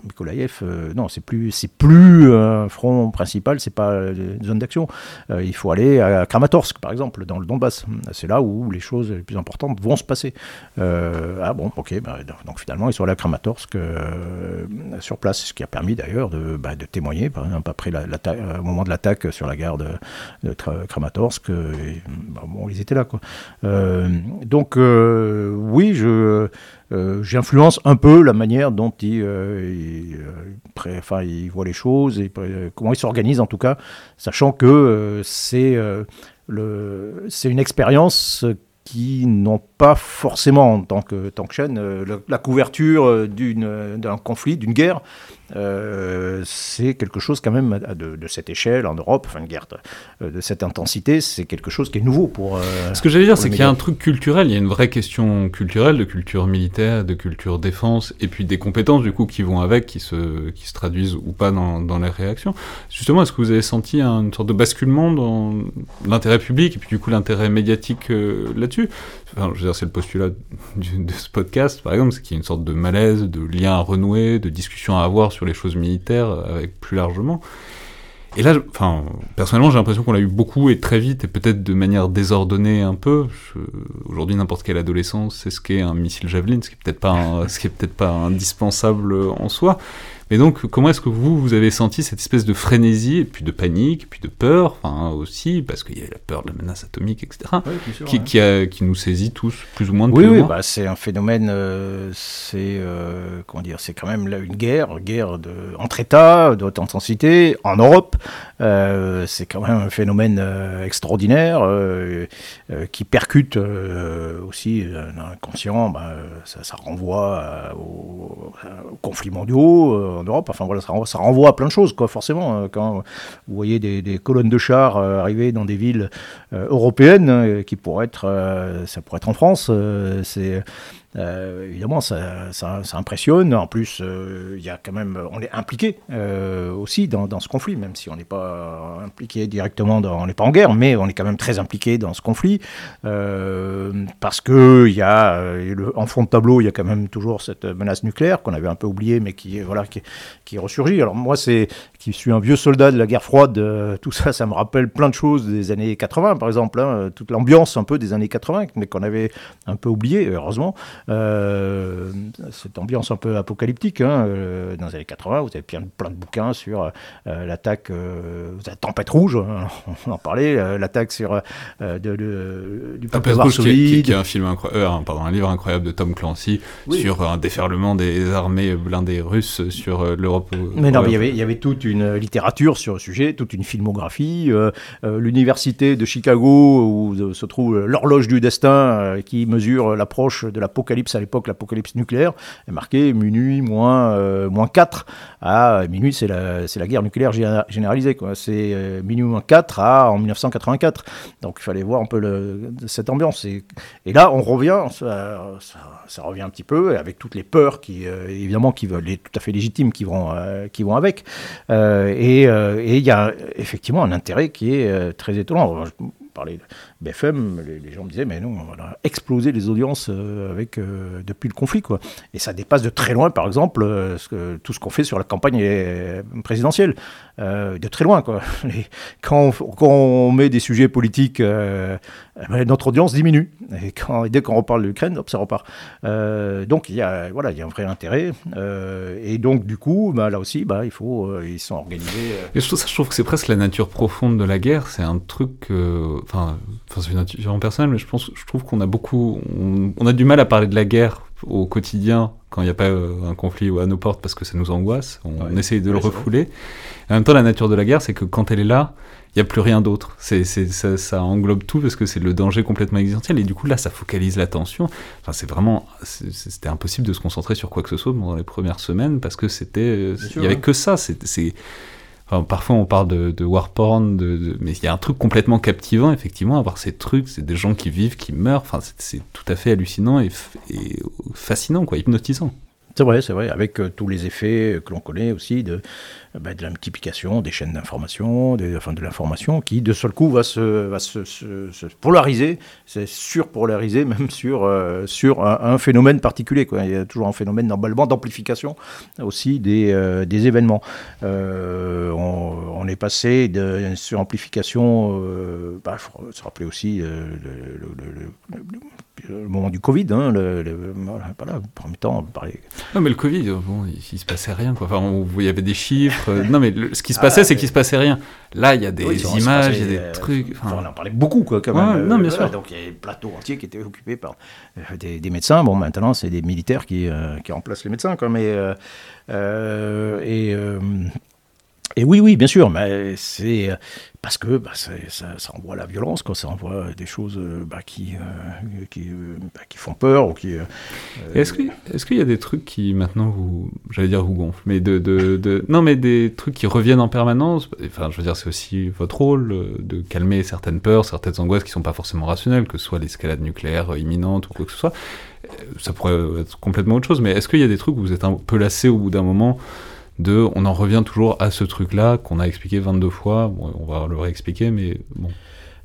Mykolaïev, non, c'est plus, c'est plus un front principal, c'est pas une zone d'action. il faut aller à Kramatorsk, par exemple, dans le Donbass. C'est là où les choses les plus importantes vont se passer. ah bon, ok, bah, donc finalement, ils sont allés à Kramatorsk euh, sur place, ce qui a permis d'ailleurs de, bah, témoigner, par exemple, après la, au moment de l'attaque sur la gare de, Kramatorsk, euh, bah, bon, ils étaient là. Euh, donc oui, je j'influence un peu la manière dont ils, enfin, ils voient les choses et comment ils s'organisent en tout cas, sachant que c'est une expérience qui n'ont pas forcément en tant que, tant que chaîne euh, la couverture euh, d'un conflit, d'une guerre, euh, c'est quelque chose quand même de, cette échelle en Europe, enfin une guerre de, cette intensité, c'est quelque chose qui est nouveau pour... Ce que j'allais dire, c'est qu'il y a un truc culturel, il y a une vraie question culturelle, de culture militaire, de culture défense, et puis des compétences du coup qui vont avec, qui se, qui se traduisent ou pas dans, dans les réactions. Justement, est-ce que vous avez senti une sorte de basculement dans l'intérêt public et puis du coup l'intérêt médiatique là-dessus? Enfin, je veux dire, c'est le postulat de ce podcast, par exemple, c'est qu'il y a une sorte de malaise, de lien à renouer, de discussion à avoir sur les choses militaires euh, avec plus largement. Et là, enfin, personnellement, j'ai l'impression qu'on l'a eu beaucoup et très vite, et peut-être de manière désordonnée un peu. Aujourd'hui, n'importe quel adolescent sait ce qu'est un missile Javelin, ce qui est peut-être ce qui est peut-être pas indispensable en soi. Mais donc, comment est-ce que vous, vous avez senti cette espèce de frénésie, et puis de panique, et puis de peur, enfin aussi, parce qu'il y a la peur de la menace atomique, etc., qui, qui, a, qui, nous saisit tous, plus ou moins Oui, oui, bah, c'est un phénomène, euh, c'est euh, comment dire, c'est quand même là une guerre, guerre de, entre États, de haute intensité, en Europe. Euh, c'est quand même un phénomène extraordinaire qui percute aussi l'inconscient. Bah, ça, ça, renvoie aux, aux conflits mondiaux en Europe. Enfin voilà, ça renvoie, ça renvoie à plein de choses, quoi, forcément. Euh, quand vous voyez des, colonnes de chars euh, arriver dans des villes euh, européennes, qui pourraient être, ça pourrait être en France, c'est euh, évidemment, ça, ça, impressionne. En plus, euh, il y a quand même, on est impliqué euh, aussi dans, dans, ce conflit, même si on n'est pas impliqué directement, dans, on n'est pas en guerre, mais on est quand même très impliqué dans ce conflit parce que il y a, en fond de tableau, il y a quand même toujours cette menace nucléaire qu'on avait un peu oubliée, mais qui voilà qui, qui ressurgit. Alors moi, c'est qui suis un vieux soldat de la guerre froide, tout ça, ça me rappelle plein de choses des années 80, par exemple, hein, toute l'ambiance un peu des années 80, mais qu'on avait un peu oublié, heureusement. Euh, cette ambiance un peu apocalyptique. Hein, euh, dans les années 80, vous avez plein, de bouquins sur euh, l'attaque, la tempête rouge, hein, [LAUGHS] on en parlait, l'attaque sur de, du peuple rouge, qui, est un film incroyable, pardon, un livre incroyable de Tom Clancy sur un déferlement des armées blindées russes sur l'Europe. Mais non, il y avait, il y avait toute une littérature sur le sujet, toute une filmographie. L'université de Chicago où se trouve l'horloge du destin qui mesure l'approche de l'apocalypse à l'époque, l'apocalypse nucléaire, est marqué minuit moins, euh, moins 4. À minuit, c'est la, guerre nucléaire généralisée. C'est euh, minuit moins 4 à, en 1984. Donc il fallait voir un peu cette ambiance. Et, là, on revient, ça, revient un petit peu, avec toutes les peurs qui, euh, évidemment, qui veulent, tout à fait légitimes qui vont avec. Et il y a effectivement un intérêt qui est très étonnant parlais de BFM, les, gens me disaient, mais non, on a explosé les audiences euh, avec, euh, depuis le conflit. Quoi. Et ça dépasse de très loin, par exemple, euh, tout ce qu'on fait sur la campagne présidentielle. de très loin. Quoi. [LAUGHS] quand, on, met des sujets politiques, ben, notre audience diminue. Et, dès qu'on reparle de l'Ukraine, ça repart. donc il y, a, voilà, il y a un vrai intérêt. et donc, du coup, bah, là aussi, bah, il faut, ils sont organisés. Et je trouve, ça, je trouve que c'est presque la nature profonde de la guerre. C'est un truc enfin, enfin c'est une nature personnelle, mais je pense, je trouve qu'on a beaucoup, on, a du mal à parler de la guerre au quotidien quand il n'y a pas euh, un conflit à nos portes parce que ça nous angoisse. On, essaye de le refouler. En même temps, la nature de la guerre, c'est que quand elle est là, il n'y a plus rien d'autre. C'est, ça, ça, englobe tout parce que c'est le danger complètement existentiel. Et du coup, là, ça focalise l'attention. Enfin, c'est vraiment. c'était impossible de se concentrer sur quoi que ce soit dans les premières semaines parce que c'était. Il n'y avait que ça. c'est parfois on parle de, war porn, de, mais il y a un truc complètement captivant, effectivement, avoir ces trucs, c'est des gens qui vivent, qui meurent, enfin, c'est tout à fait hallucinant et fascinant, quoi, hypnotisant. C'est vrai, c'est vrai, avec euh, tous les effets que l'on connaît aussi de, euh, bah, la multiplication des chaînes d'information, enfin de l'information qui de seul coup va se, va se, se, polariser, c'est surpolariser même sur, euh, sur un, phénomène particulier. Il y a toujours un phénomène normalement d'amplification aussi des, événements. on, est passé de suramplification, il bah, faut se rappeler aussi le moment du Covid, hein, le, le, voilà, premier temps, on parlait. Non, mais le Covid, bon, il, il se passait rien, quoi. Enfin, il y avait des chiffres. Euh, non, mais ce qui se passait, ah, c'est qu'il se passait rien. Là, il y a des images, il y a des trucs. Enfin... on en parlait beaucoup, quoi, quand même. non, bien sûr. Donc, il y a des plateaux entiers qui étaient occupés par euh, des, médecins. Bon, maintenant, c'est des militaires qui, euh, qui remplacent les médecins, quoi. Mais. et. Et oui, oui, bien sûr, mais c'est parce que bah, ça, ça, envoie la violence, quoi, ça envoie des choses euh, bah, qui, euh, euh, bah, qui, font peur. Qui, est-ce, qu'il y a des trucs qui maintenant vous, j'allais dire vous gonflent, mais de, de, non, mais des trucs qui reviennent en permanence? Enfin, je veux dire, c'est aussi votre rôle de calmer certaines peurs, certaines angoisses qui sont pas forcément rationnelles, que ce soit l'escalade nucléaire imminente ou quoi que ce soit. Ça pourrait être complètement autre chose, mais est-ce qu'il y a des trucs où vous êtes un peu lassé au bout d'un moment? De on en revient toujours à ce truc-là qu'on a expliqué 22 fois. on va le réexpliquer, mais bon.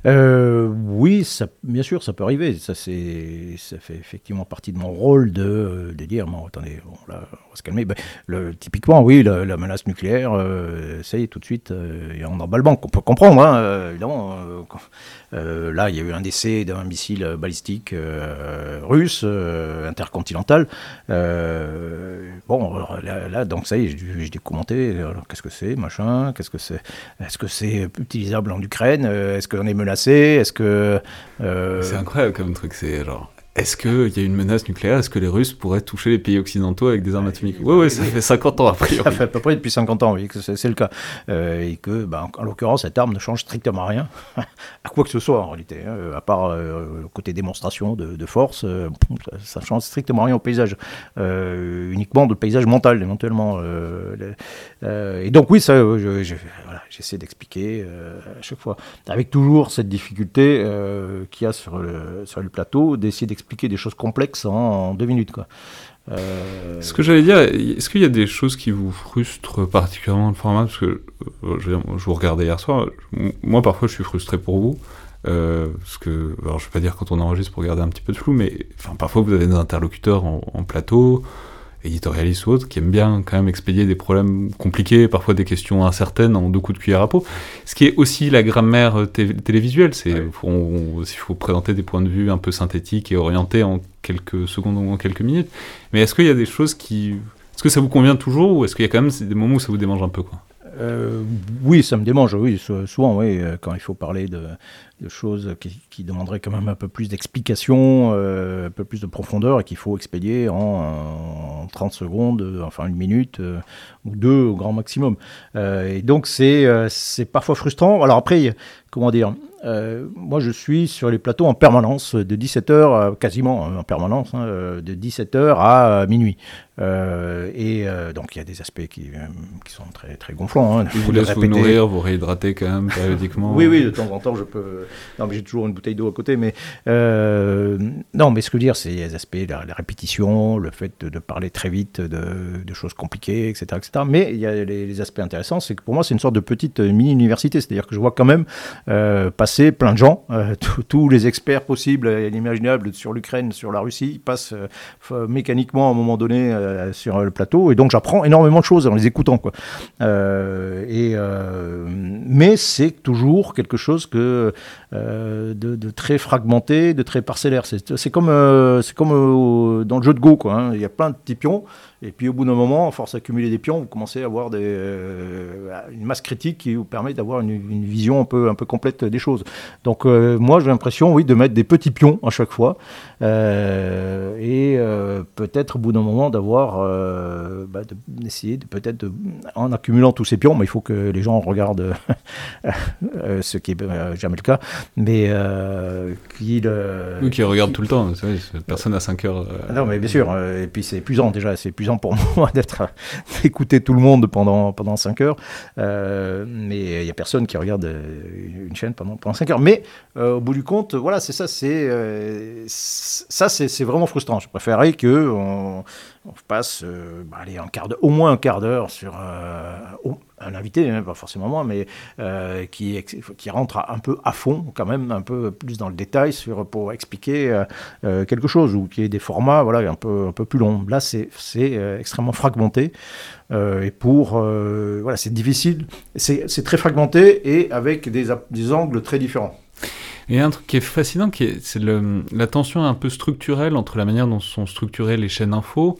Euh, oui, bien sûr, ça peut arriver. Ça, fait effectivement partie de mon rôle de, dire, bon, attendez, on va se calmer. Ben, le, typiquement, oui, la, menace nucléaire, euh, ça y est, tout de suite, euh, a un emballement qu'on peut comprendre, hein, euh, évidemment. Là, il y a eu un décès d'un missile balistique russe, intercontinental. bon, là, donc ça y est, j'ai dû. Qu'est-ce que c'est, machin Qu'est-ce que c'est Est-ce que c'est utilisable en Ukraine Est-ce qu'on est menacé Est-ce que c'est incroyable comme truc, c'est genre est-ce qu'il y a une menace nucléaire? Est-ce que les Russes pourraient toucher les pays occidentaux avec des armes atomiques? Oui, oui, ça fait 50 ans après. Ça fait à peu près depuis 50 ans, oui, que c'est le cas. Euh, et que, ben, en, l'occurrence, cette arme ne change strictement rien [LAUGHS] à quoi que ce soit, en réalité. Hein. à part euh, le côté démonstration de, force, euh, ça, ne change strictement rien au paysage. uniquement de paysage mental, éventuellement. et donc, oui, ça, j'essaie d'expliquer à chaque fois. Avec toujours cette difficulté qu'il y a sur le, sur le plateau, d'essayer d'expliquer expliquer des choses complexes en, deux minutes. Quoi. Euh... Ce que j'allais dire, est-ce qu'il y a des choses qui vous frustrent particulièrement le format? Parce que euh, je, vous regardais hier soir, moi parfois je suis frustré pour vous. Euh, parce que, alors je vais pas dire quand on enregistre pour garder un petit peu de flou, mais enfin, parfois vous avez des interlocuteurs en plateau, éditorialistes ou autres, qui aiment bien quand même expédier des problèmes compliqués, parfois des questions incertaines en deux coups de cuillère à peau. Ce qui est aussi la grammaire euh, télévisuelle, c'est s'il faut présenter des points de vue un peu synthétiques et orientés en quelques secondes ou en quelques minutes. Mais est-ce qu'il y a des choses qui... Est-ce que ça vous convient toujours ou est-ce qu'il y a quand même des moments où ça vous démange un peu quoi? Euh, oui, ça me démange, oui, souvent, oui, euh, quand il faut parler de, choses qui, demanderaient quand même un peu plus d'explication, euh, un peu plus de profondeur, et qu'il faut expédier en, 30 secondes, enfin une minute ou deux au grand maximum. et donc, c'est parfois frustrant. Alors après, comment dire moi, je suis sur les plateaux en permanence, de 17h, quasiment hein, en permanence, hein, de 17h à minuit. Euh, et donc, il y a des aspects qui, qui sont très, très gonflants. Hein, vous laissez vous nourrir, vous réhydrater quand même périodiquement Oui, oui, de temps en temps, je peux. Non, mais j'ai toujours une bouteille d'eau à côté. Mais non, mais ce que je veux dire, c'est les aspects, la, la, répétition, le fait de, parler très vite de, de, choses compliquées, etc., etc. Mais il y a les, les aspects intéressants, c'est que pour moi, c'est une sorte de petite mini-université. C'est-à-dire que je vois quand même passer plein de gens, euh, [LAUGHS] tous les experts possibles et inimaginables sur l'Ukraine, sur la Russie, passent euh, mécaniquement à un moment donné euh, sur le plateau, et donc j'apprends énormément de choses en les écoutant. Quoi. et, mais c'est toujours quelque chose que, de, très fragmenté, de très parcellaire. C'est comme, c'est comme dans le jeu de Go, quoi, hein. il y a plein de petits pions. Et puis au bout d'un moment, à force d'accumuler des pions, vous commencez à avoir euh, une masse critique qui vous permet d'avoir une, vision un peu, un peu complète des choses. Donc euh, moi j'ai l'impression, oui, de mettre des petits pions à chaque fois. Euh, et peut-être au bout d'un moment d'avoir, bah, d'essayer de, peut-être en accumulant tous ces pions, mais il faut que les gens regardent [LAUGHS] ce qui est jamais le cas, mais qu'ils... oui, qui regardent tout le temps, personne à 5 heures. Non mais bien sûr, et puis c'est épuisant déjà, c'est épuisant pour [LAUGHS] moi d'être d'écouter tout le monde pendant pendant 5 heures. Euh, mais il n'y a personne qui regarde euh, une chaîne pendant pendant 5 heures. Mais euh, au bout du compte, voilà, c'est ça, c'est ça, c'est vraiment frustrant. Je préférerais que on, on passe bah, allez, un quart au moins un quart d'heure sur un invité, hein, pas forcément moi, mais euh, qui, rentre un peu à fond, quand même, un peu plus dans le détail pour expliquer euh, euh, quelque chose, ou qui est des formats voilà, un, peu, un peu plus longs. Là, c'est extrêmement fragmenté, et pour... voilà, c'est difficile, c'est très fragmenté, et avec des angles très différents. Et un truc qui est fascinant, c'est la tension un peu structurelle entre la manière dont sont structurées les chaînes info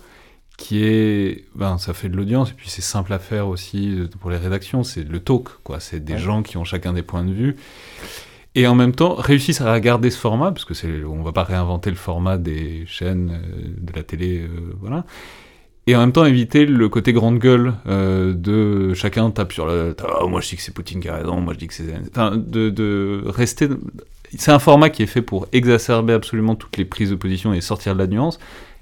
qui est, ben, ça fait de l'audience, et puis c'est simple à faire aussi euh, pour les rédactions, c'est le talk, quoi. C'est des gens qui ont chacun des points de vue, et en même temps réussissent à garder ce format, parce que c'est, on va pas réinventer le format des chaînes euh, de la télé, euh, voilà. Et en même temps éviter le côté grande gueule de chacun tape sur le, oh, moi je dis que c'est Poutine qui a raison, moi je dis que c'est, enfin, de, de rester, c'est un format qui est fait pour exacerber absolument toutes les prises de position et sortir de la nuance,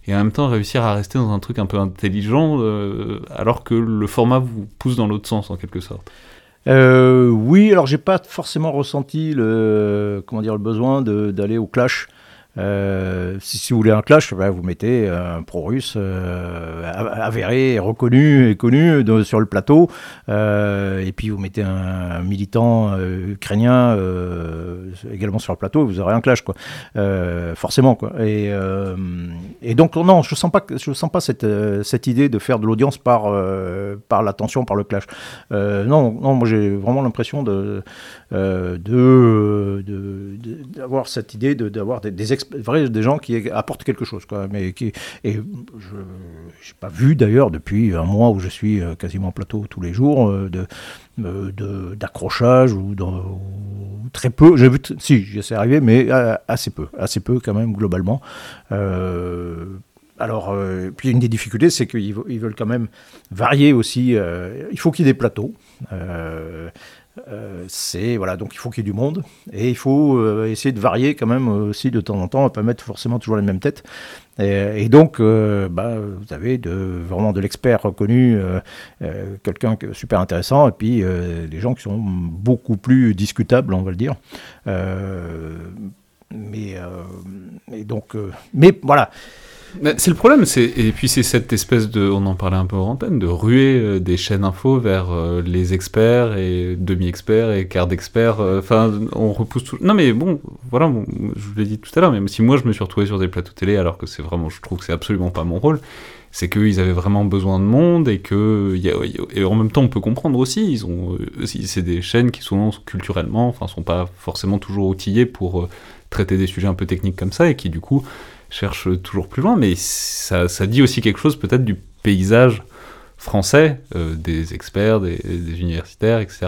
et en même temps réussir à rester dans un truc un peu intelligent euh, alors que le format vous pousse dans l'autre sens en quelque sorte. Euh, oui, alors j'ai pas forcément ressenti le comment dire le besoin d'aller au clash Euh, si, vous voulez un clash, ben, vous mettez un pro-russe euh, avéré, reconnu et connu sur le plateau, euh, et puis vous mettez un, militant ukrainien également sur le plateau, vous aurez un clash, quoi. forcément, quoi. Et, donc non, je sens pas, je sens pas cette, idée de faire de l'audience par par la tension, par le clash. non, non, moi j'ai vraiment l'impression de de d'avoir cette idée d'avoir des, des, des gens qui apportent quelque chose. Quoi, mais qui, et je n'ai pas vu d'ailleurs depuis un mois où je suis euh, quasiment plateau tous les jours euh, euh, de, d'accrochage ou, très peu. J'ai vu, si, c'est arrivé, mais assez peu, assez peu quand même globalement. alors, puis une des difficultés, c'est qu'ils veulent quand même varier aussi. il faut qu'il y ait des plateaux. Euh, c'est voilà, donc il faut qu'il y ait du monde et il faut euh, essayer de varier quand même aussi de temps en temps, pas mettre forcément toujours les mêmes têtes. Et, donc, euh, bah, vous avez vraiment de l'expert reconnu, quelqu'un super intéressant, et puis des gens qui sont beaucoup plus discutables, on va le dire. mais, donc, mais voilà c'est le problème, et puis c'est cette espèce de, on en parlait un peu en antenne, de ruer euh, des chaînes info vers euh, les experts et demi-experts et quart d'experts. Euh, enfin, on repousse tout. Non mais bon, voilà, je vous l'ai dit tout à l'heure, même si moi je me suis retrouvé sur des plateaux télé alors que c'est vraiment, je trouve que c'est absolument pas mon rôle, c'est qu'ils avaient vraiment besoin de monde et que, et en même temps on peut comprendre aussi, ils ont, c'est des chaînes qui souvent culturellement, enfin, sont pas forcément toujours outillées pour traiter des sujets un peu techniques comme ça et qui du coup cherche toujours plus loin, mais ça, dit aussi quelque chose peut-être du paysage français, euh, des experts, des, universitaires, etc.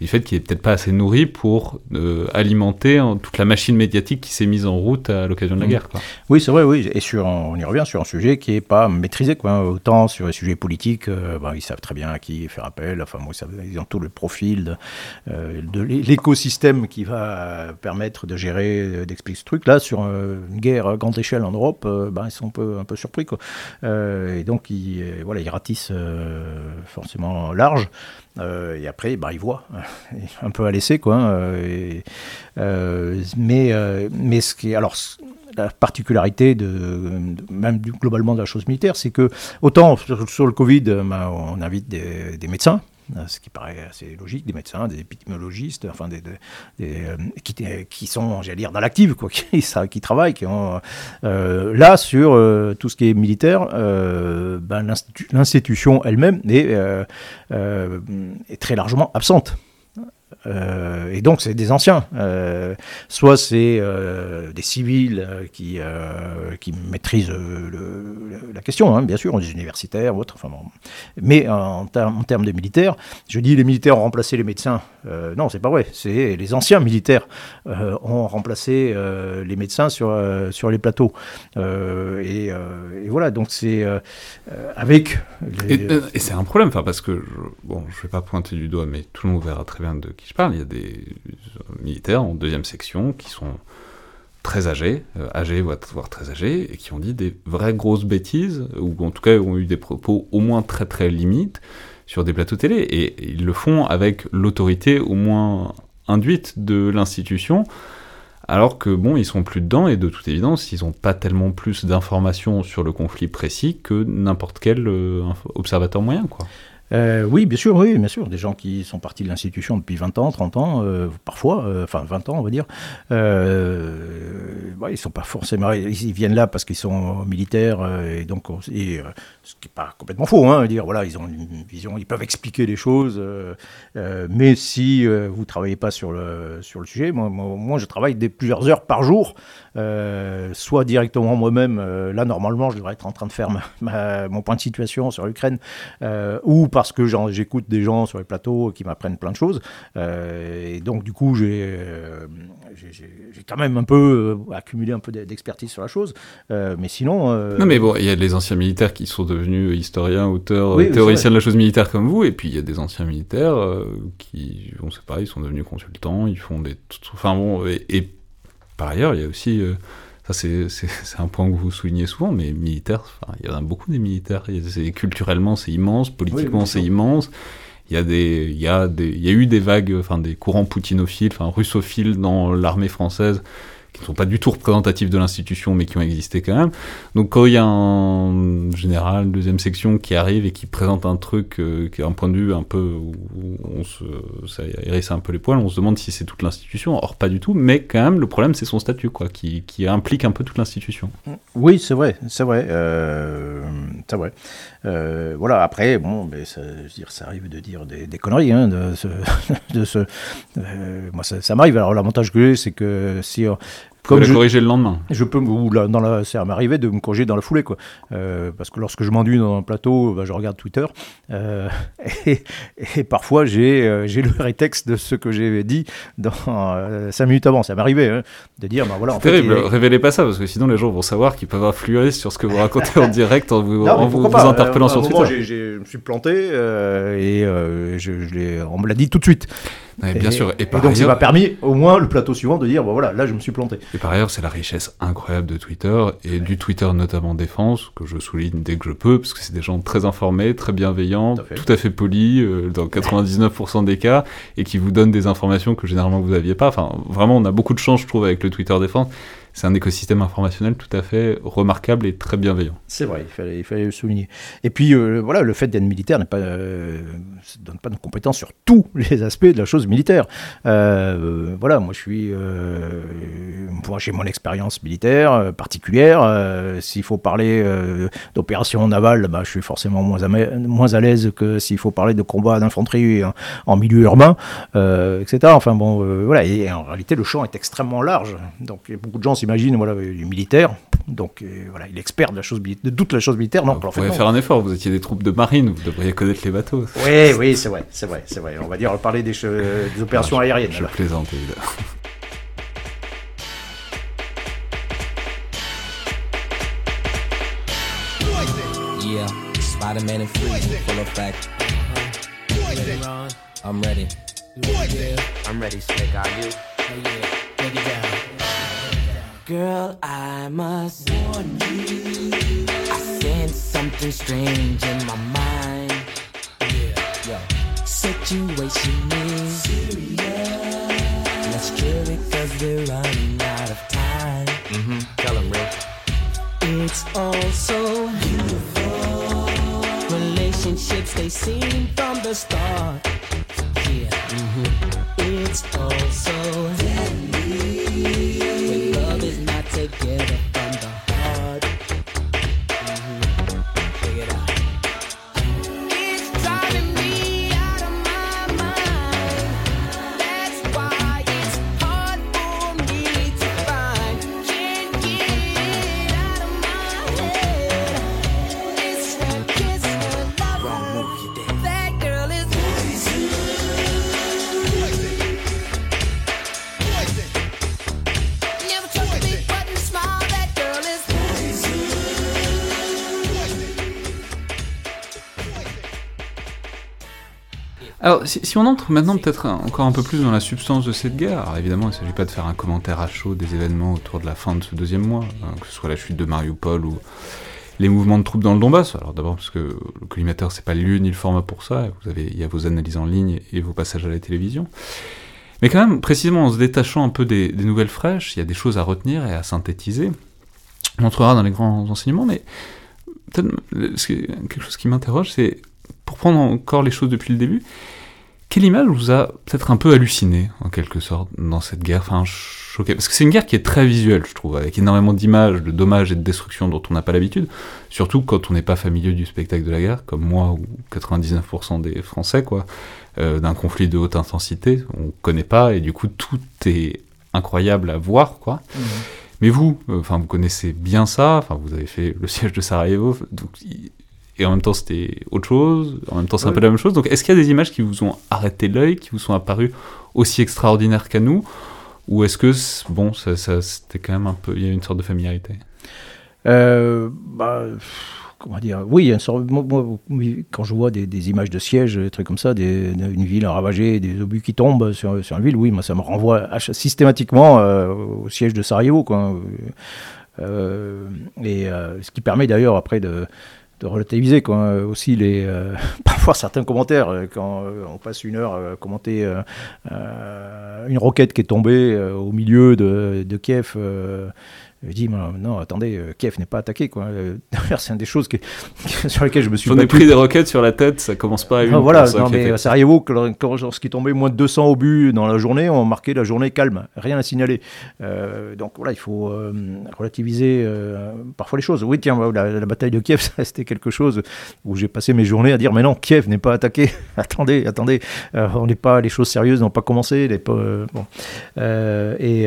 Et le fait qu'il n'est peut-être pas assez nourri pour euh, alimenter toute la machine médiatique qui s'est mise en route à l'occasion de la mmh. guerre. Quoi. Oui, c'est vrai, oui. Et sur, on y revient sur un sujet qui n'est pas maîtrisé. Quoi. Autant sur les sujets politiques, euh, bah, ils savent très bien à qui faire appel. Enfin, moi, ils ont tout le profil de, l'écosystème qui va permettre de gérer, d'expliquer ce truc. Là, sur une guerre à grande échelle en Europe, bah, ils sont un peu, un peu surpris. Quoi. et donc, ils, voilà, ils ratissent euh, forcément large. Euh, et après, bah, il voit, [LAUGHS] un peu à laisser, quoi. Hein, mais, mais ce qui alors, la particularité de, même globalement de la chose militaire, c'est que autant sur, le Covid, bah, on invite des médecins, euh, ce qui paraît assez logique, des médecins, des épidémiologistes, enfin des, euh, qui, sont, j'allais dire, dans l'active, quoi, [LAUGHS] qui, travaillent, qui ont euh, là sur tout ce qui est militaire, ben, l'institution elle-même est très largement absente. Euh, et donc, c'est des anciens. Euh, soit c'est euh, des civils qui, qui maîtrisent la question, hein, bien sûr, des universitaires, autres. Enfin, Mais en, en, termes de militaires, je dis les militaires ont remplacé les médecins. non, c'est pas vrai. C'est les anciens militaires ont remplacé les médecins sur, sur les plateaux. Et, voilà, donc c'est avec. Et, c'est un problème, parce que, bon, je vais pas pointer du doigt, mais tout le monde verra très bien de qui je parle. Il y a des militaires en deuxième section qui sont très âgés, euh, âgés voire très âgés, et qui ont dit des vraies grosses bêtises, ou en tout cas ont eu des propos au moins très très limites sur des plateaux télé, et ils le font avec l'autorité au moins induite de l'institution, alors que bon, ils sont plus dedans, et de toute évidence, ils n'ont pas tellement plus d'informations sur le conflit précis que n'importe quel euh, observateur moyen, quoi. Euh, oui, bien sûr, oui, bien sûr. Des gens qui sont partis de l'institution depuis 20 ans, 30 ans, euh, parfois, euh, enfin 20 ans, on va dire. Bah, ils sont pas forcément. Ils viennent là parce qu'ils sont militaires et donc ce qui n'est pas complètement faux. Hein, dire voilà, ils ont une vision, ils peuvent expliquer les choses. mais si vous travaillez pas sur le sur le sujet, moi, moi, je travaille des plusieurs heures par jour, soit directement moi-même. là, normalement, je devrais être en train de faire mon point de situation sur l'Ukraine, ou parce que j'écoute des gens sur les plateaux qui m'apprennent plein de choses. Euh, et donc, du coup, euh, j'ai quand même un peu euh, accumulé un peu d'expertise sur la chose. mais sinon. Non, mais bon, il y a les anciens militaires qui sont devenus historiens, auteurs, théoriciens de la chose militaire comme vous, et puis il y a des anciens militaires qui, on sait pas, ils sont devenus consultants, ils font des. Enfin bon, et, par ailleurs, il y a aussi. Ça, [LAUGHS] c'est un point que vous soulignez souvent, mais militaires, il y en a beaucoup des militaires. culturellement, c'est immense, politiquement, c'est immense. Il y, a des, il, y a des, il y a eu des vagues, enfin des courants poutinophiles, enfin russophiles dans l'armée française qui ne sont pas du tout représentatifs de l'institution, mais qui ont existé quand même. Donc quand il y a un général, deuxième section qui arrive et qui présente un truc euh, qui a un point de vue un peu où on se, ça hérisse un peu les poils, on se demande si c'est toute l'institution. Or pas du tout, mais quand même le problème c'est son statut, quoi, qui, implique un peu toute l'institution. Oui, c'est vrai, c'est vrai, euh, c'est vrai. Euh, voilà. Après, bon, mais ça, je veux dire, ça arrive de dire des, conneries, hein, de ce, [LAUGHS] de ce moi ça, ça m'arrive. Alors l'avantage que j'ai, c'est que si comme je, corriger le lendemain. Je peux, ou là, dans la, ça m'arrivait de me corriger dans la foulée, quoi. Euh, parce que lorsque je m'ennuie dans un plateau, bah, je regarde Twitter, euh, [LAUGHS] et, et, parfois j'ai euh, j'ai le rétexte de ce que j'ai dit dans 5 minutes avant. Ça m'arrivait hein, de dire, bah voilà. C'est terrible, révélez pas ça, parce que sinon les gens vont savoir qu'ils peuvent influer sur ce que vous racontez en direct en vous, en vous, vous interpellant sur Twitter. je me suis planté, et je, je on me l'a dit tout de suite bien sûr. Et, donc, ça m'a permis au moins le plateau suivant de dire, bon voilà, là je me suis planté. Et par ailleurs, c'est la richesse incroyable de Twitter et du Twitter notamment défense que je souligne dès que je peux, parce que c'est des gens très informés, très bienveillants, tout à fait, polis euh, dans 99% des cas, et qui vous donnent des informations que généralement vous n'aviez pas. Enfin, vraiment, on a beaucoup de chance, je trouve, avec le Twitter défense c'est un écosystème informationnel tout à fait remarquable et très bienveillant. C'est vrai, il fallait, le souligner. Et puis, euh, voilà, le fait d'être militaire ne euh, donne pas de compétences sur tous [LAUGHS] les aspects de la chose militaire. Euh, voilà, moi, je suis. j'ai mon expérience militaire particulière. S'il faut parler d'opération navale, bah, je suis forcément moins à, moins à l'aise que s'il faut parler de combat d'infanterie en, milieu urbain, etc. Enfin, bon, voilà. Et en réalité, le champ est extrêmement large. Donc, beaucoup de gens s'imagine voilà, du militaire. Donc euh, voilà, il est expert de, la chose, de toute la chose militaire. Non, vous pourriez faire un effort, vous étiez des troupes de marine, vous devriez connaître les bateaux. Oui, oui, c'est vrai, c'est vrai, c'est vrai. On va dire, parler des, des opérations aériennes. Je, plaisante, évidemment. Yeah, Spider-Man and free, full effect. I'm ready. I'm ready, Slick, are you? Oh yeah, take it down. Girl, I must warn you. I sense something strange in my mind. Yeah, yeah. Situation is serious. Let's cure it cause we're running out of time. Mm-hmm. Tell him, Rick. It's all so beautiful. Relationships, they seem from the start. Yeah. Mm-hmm. It's all so together. Alors, si, on entre maintenant peut-être encore un peu plus dans la substance de cette guerre, alors évidemment, il ne s'agit pas de faire un commentaire à chaud des événements autour de la fin de ce deuxième mois, hein, que ce soit la chute de Mariupol ou les mouvements de troupes dans le Donbass. Alors d'abord parce que le collimateur, c'est pas le lieu ni le format pour ça, vous avez, il y a vos analyses en ligne et vos passages à la télévision. Mais quand même, précisément en se détachant un peu des, des nouvelles fraîches, il y a des choses à retenir et à synthétiser. On entrera dans les grands enseignements, mais peut-être quelque chose qui m'interroge, c'est pour prendre encore les choses depuis le début, quelle image vous a peut-être un peu halluciné, en quelque sorte, dans cette guerre Enfin, choqué? Parce que c'est une guerre qui est très visuelle, je trouve, avec énormément d'images, de dommages et de destructions dont on n'a pas l'habitude. Surtout quand on n'est pas familier du spectacle de la guerre, comme moi ou 99% des Français, quoi. Euh, d'un conflit de haute intensité, on connaît pas, et du coup, tout est incroyable à voir, quoi. Mmh. Mais vous, euh, enfin, vous connaissez bien ça, enfin, vous avez fait le siège de Sarajevo, donc et en même temps c'était autre chose, en même temps c'est un peu la même chose. Donc est-ce qu'il y a des images qui vous ont arrêté l'œil, qui vous sont apparues aussi extraordinaires qu'à nous? Ou est-ce que, bon, ça, c'était quand même un peu, il y a une sorte de familiarité? Euh, bah, Comment dire? Oui, il y a une sorte, moi, quand je vois des, images de sièges, des trucs comme ça, des, une ville ravagée, des obus qui tombent sur, sur, une ville, oui, moi ça me renvoie systématiquement euh, au siège de Sarajevo. Quoi. Euh, et ce qui permet d'ailleurs après de de relativiser quoi, aussi les, [LAUGHS] parfois certains commentaires. Quand on passe une heure à commenter une roquette qui est tombée au milieu de Kiev je dis, non, attendez, euh, Kiev n'est pas attaqué. Quoi. Euh, d'ailleurs, [LAUGHS] c'est une des choses [LAUGHS] sur lesquelles je me suis J'en ai pris des roquettes sur la tête, ça commence pas à une. Ah, voilà, non, mais à Sarajevo, lorsqu'il tombait moins de 200 obus dans la journée, on marquait la journée calme, rien à signaler. Euh, donc voilà, il faut relativiser parfois les choses. Oui, tiens, la, bataille de Kiev, [LAUGHS] c'était quelque chose où j'ai passé mes journées à dire, mais non, Kiev n'est pas attaqué. attendez, attendez, on n'est pas, les choses sérieuses n'ont pas commencé. Les, bon. et,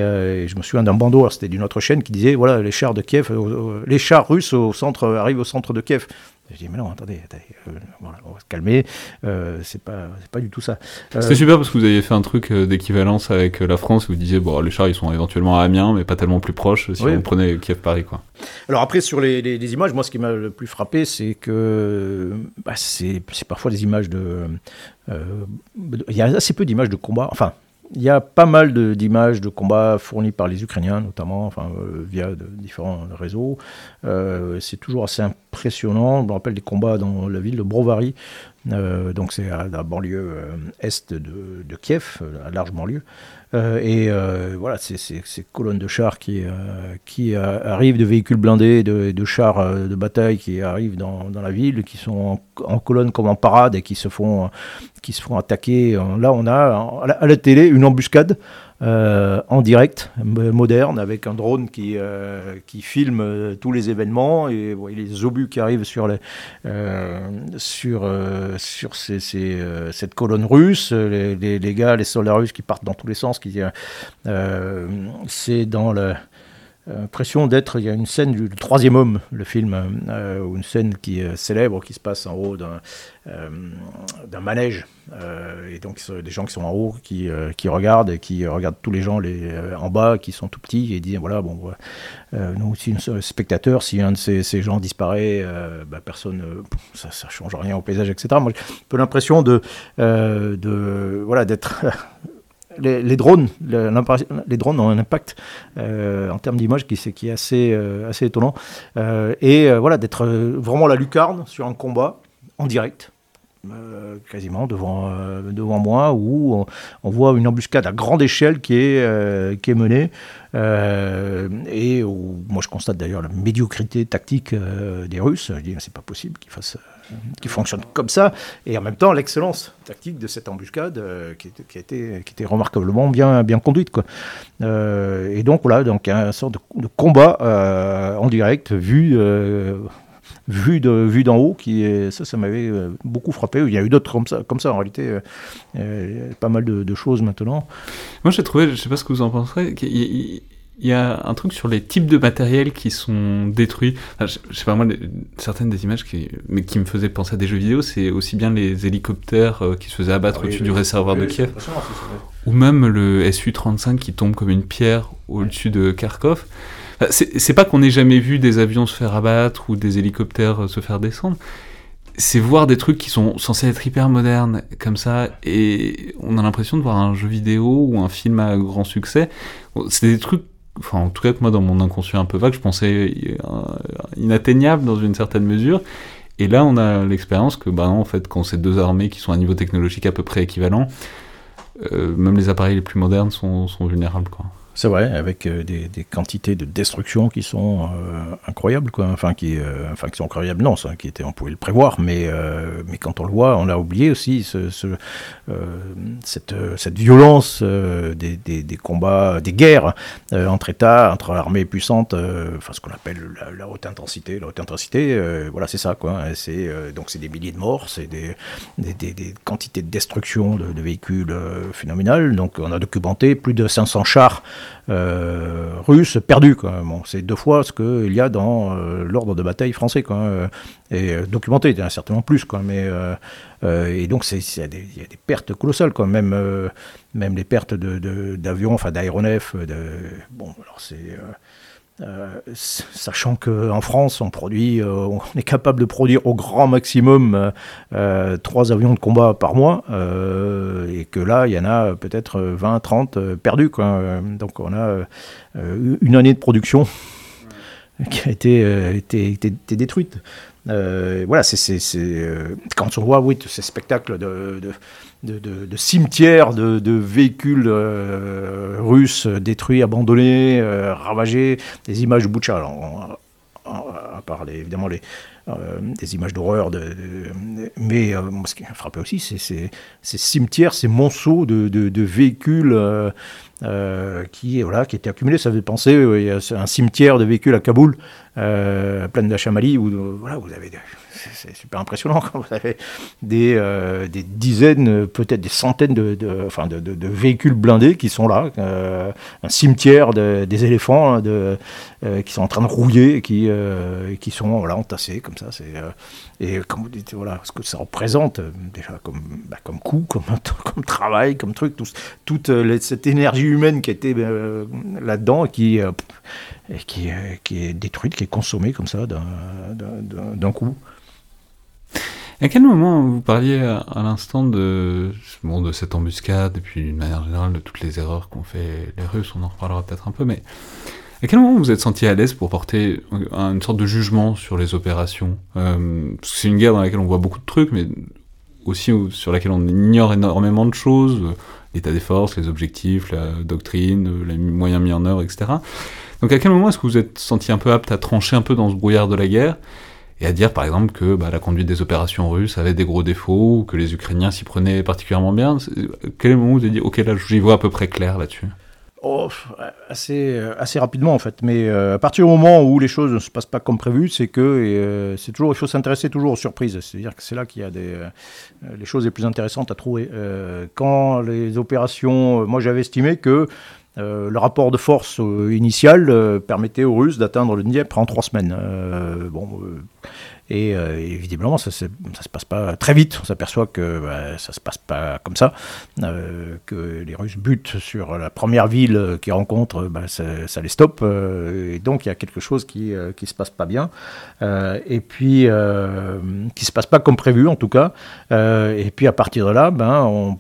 je me souviens d'un bandeau, c'était d'une autre chaîne qui disait voilà, les chars de Kiev, euh, les chars russes au centre, arrivent au centre de Kiev. Je dis, mais non, attendez, euh, on va se calmer, euh, c'est pas, pas du tout ça. C'était super parce que vous aviez fait un truc d'équivalence avec la France où vous disiez, bon, les chars ils sont éventuellement à Amiens, mais pas tellement plus proches si on prenait Kiev-Paris. quoi. Alors après, sur les, images, moi ce qui m'a le plus frappé, c'est que bah, c'est parfois des images de. Il y a assez peu d'images de combat, enfin, il y a pas mal d'images de, combats fournis par les Ukrainiens, notamment enfin, euh, via différents réseaux. Euh, c'est toujours assez impressionnant. Je me rappelle des combats dans la ville de Brovary, euh, donc c'est à la banlieue est de, de, Kiev, à large banlieue. Euh, et euh, voilà, ces colonnes de chars qui, euh, qui arrivent, de véhicules blindés, de, de chars de bataille qui arrivent dans, dans, la ville, qui sont en, colonne comme en parade et qui se font, qui se font attaquer. Là, on a à la télé une embuscade euh, en direct, moderne, avec un drone qui, euh, qui filme euh, tous les événements et les obus qui arrivent sur, sur, sur cette colonne russe, les, gars, les soldats russes qui partent dans tous les sens. Qui, c'est dans le l'impression d'être. Il y a une scène du Troisième Homme, le film, euh, une scène qui est célèbre, qui se passe en haut d'un euh, manège. Euh, et donc, des gens qui sont en haut, qui, qui regardent, et qui regardent tous les gens les, en bas, qui sont tout petits, et disent voilà, bon, nous, si un spectateur, si un de ces, ces gens disparaît, bah, personne, ça ne change rien au paysage, etc. Moi, j'ai un peu l'impression de, de, voilà, d'être [LAUGHS] les, drones, les drones ont un impact euh, en termes d'image qui, est assez, euh, assez étonnant. Euh, et voilà, d'être vraiment la lucarne sur un combat en direct. quasiment devant, devant moi, où on, voit une embuscade à grande échelle qui est, qui est menée, et où moi je constate d'ailleurs la médiocrité tactique des Russes. Je dis, c'est pas possible qu'ils fassent qui fonctionne comme ça, et en même temps l'excellence tactique de cette embuscade euh, qui, a été, qui était remarquablement bien, bien conduite. Quoi. Euh, et donc voilà, donc un sorte de, combat euh, en direct vu vu de vue d'en haut qui ça ça m'avait beaucoup frappé il y a eu d'autres comme ça comme ça en réalité pas mal de, de, choses maintenant moi j'ai trouvé je sais pas ce que vous en penserez il y a un truc sur les types de matériel qui sont détruits. je, sais pas moi, certaines des images qui, mais qui me faisaient penser à des jeux vidéo, c'est aussi bien les hélicoptères euh, qui se faisaient abattre au-dessus du réservoir de Kiev, ou même le Su-35 qui tombe comme une pierre au-dessus de Kharkov. C'est pas qu'on ait jamais vu des avions se faire abattre ou des hélicoptères euh, se faire descendre. C'est voir des trucs qui sont censés être hyper modernes comme ça, et on a l'impression de voir un jeu vidéo ou un film à grand succès. C'est des trucs enfin en tout cas moi dans mon inconscient un peu vague, je pensais euh, inatteignable dans une certaine mesure. Et là, on a l'expérience que, bah en fait, quand c'est deux armées qui sont à un niveau technologique à peu près équivalent, euh, même les appareils les plus modernes sont, sont vulnérables, quoi. C'est vrai, avec euh, des, quantités de destruction qui sont euh, incroyables, quoi. Enfin, qui, euh, enfin, qui sont incroyables, non, ça, qui était, on pouvait le prévoir, mais, mais quand on le voit, on a oublié aussi ce, cette, violence des, combats, des guerres entre États, entre armées puissantes, enfin, ce qu'on appelle la, haute intensité. La haute intensité, voilà, c'est ça, quoi. C'est, donc, c'est des milliers de morts, c'est des, des, quantités de destruction de, de véhicules phénoménales. Donc, on a documenté plus de 500 chars euh, russe. Bon, c'est deux fois ce qu'il y a dans euh, l'ordre de bataille français. Quoi, euh, et documenté, il y en a certainement plus. Quoi, mais, et donc, il y, a des pertes colossales. Quoi, même, même les pertes d'avions, de, enfin d'aéronefs. De, bon, alors c'est euh, sachant qu'en France, on produit, euh, on est capable de produire au grand maximum euh, trois avions de combat par mois, et que là, il y en a peut-être 20, 30 perdus. Donc on a une année de production [LAUGHS] qui a été, détruite. voilà, c'est quand on voit oui, ces spectacles de, de, cimetières de, véhicules russes détruits, abandonnés, ravagés, des images de à part évidemment euh, des images d'horreur. Mais euh, ce qui m'a frappé aussi, c'est ces cimetières, ces monceaux de, véhicules euh, qui, voilà, qui étaient accumulés. Ça fait penser à un cimetière de véhicules à Kaboul, plein de Chamali, où voilà, vous avez c'est super impressionnant quand vous avez des, euh, des dizaines, peut-être des centaines de, enfin de, de, véhicules blindés qui sont là, euh, un cimetière des éléphants hein, de, euh, qui sont en train de rouiller, qui, qui sont voilà, entassés comme ça. C'est, et comme vous dites, voilà, ce que ça représente déjà comme, bah, comme coût, [LAUGHS] comme, comme travail, comme truc, toute cette énergie humaine qui était là-dedans qui, qui, qui est détruite, qui est consommée comme ça d'un coup. À quel moment vous parliez à, l'instant de, bon, de cette embuscade et puis d'une manière générale de toutes les erreurs qu'ont fait les Russes, on en reparlera peut-être un peu, mais à quel moment vous êtes senti à l'aise pour porter une sorte de jugement sur les opérations? Euh, c'est une guerre dans laquelle on voit beaucoup de trucs, mais aussi sur laquelle on ignore énormément de choses, l'état des forces, les objectifs, la doctrine, les moyens mis en œuvre, etc. Donc à quel moment est-ce que vous êtes senti un peu apte à trancher un peu dans ce brouillard de la guerre? Et à dire par exemple que bah, la conduite des opérations russes avait des gros défauts, que les Ukrainiens s'y prenaient particulièrement bien. Quel est le moment où avez dit, ok, là j'y vois à peu près clair là-dessus? Oh, assez, euh, assez rapidement en fait, mais euh, à partir du moment où les choses ne se passent pas comme prévu, c'est que euh, c'est toujours il faut s'intéresser toujours aux surprises. C'est-à-dire que c'est là qu'il y a des les choses les plus intéressantes à trouver. quand les opérations, moi j'avais estimé que euh, le rapport de force euh, initial euh, permettait aux Russes d'atteindre le Dniepr en trois semaines. bon, et, évidemment, ça, ça se passe pas très vite. On s'aperçoit que bah, ça se passe pas comme ça, que les Russes butent sur la première ville qu'ils rencontrent, bah, ça, les stoppe. et donc il y a quelque chose qui qui se passe pas bien, et puis qui se passe pas comme prévu en tout cas. et puis à partir de là, ben on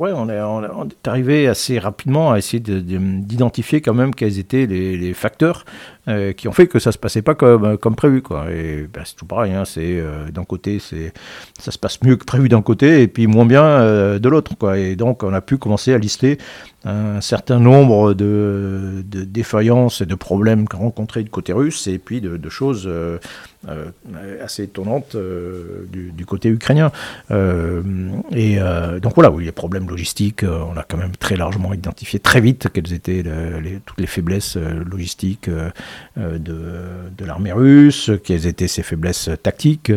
Ouais, on est, on est, arrivé assez rapidement à essayer d'identifier quand même quels étaient les, facteurs euh, qui ont fait que ça se passait pas comme, comme prévu. Quoi. Et ben, c'est tout pareil, hein, c'est, euh, d'un côté, c'est, ça se passe mieux que prévu d'un côté et puis moins bien euh, de l'autre. Quoi. Et donc on a pu commencer à lister un certain nombre de, défaillances et de problèmes rencontrés du côté russe et puis de, choses euh, euh, assez étonnantes euh, du, côté ukrainien. et donc voilà, oui, les problèmes logistiques, on a quand même très largement identifié très vite quelles étaient toutes les faiblesses logistiques de, de l'armée russe, quelles étaient ses faiblesses tactiques,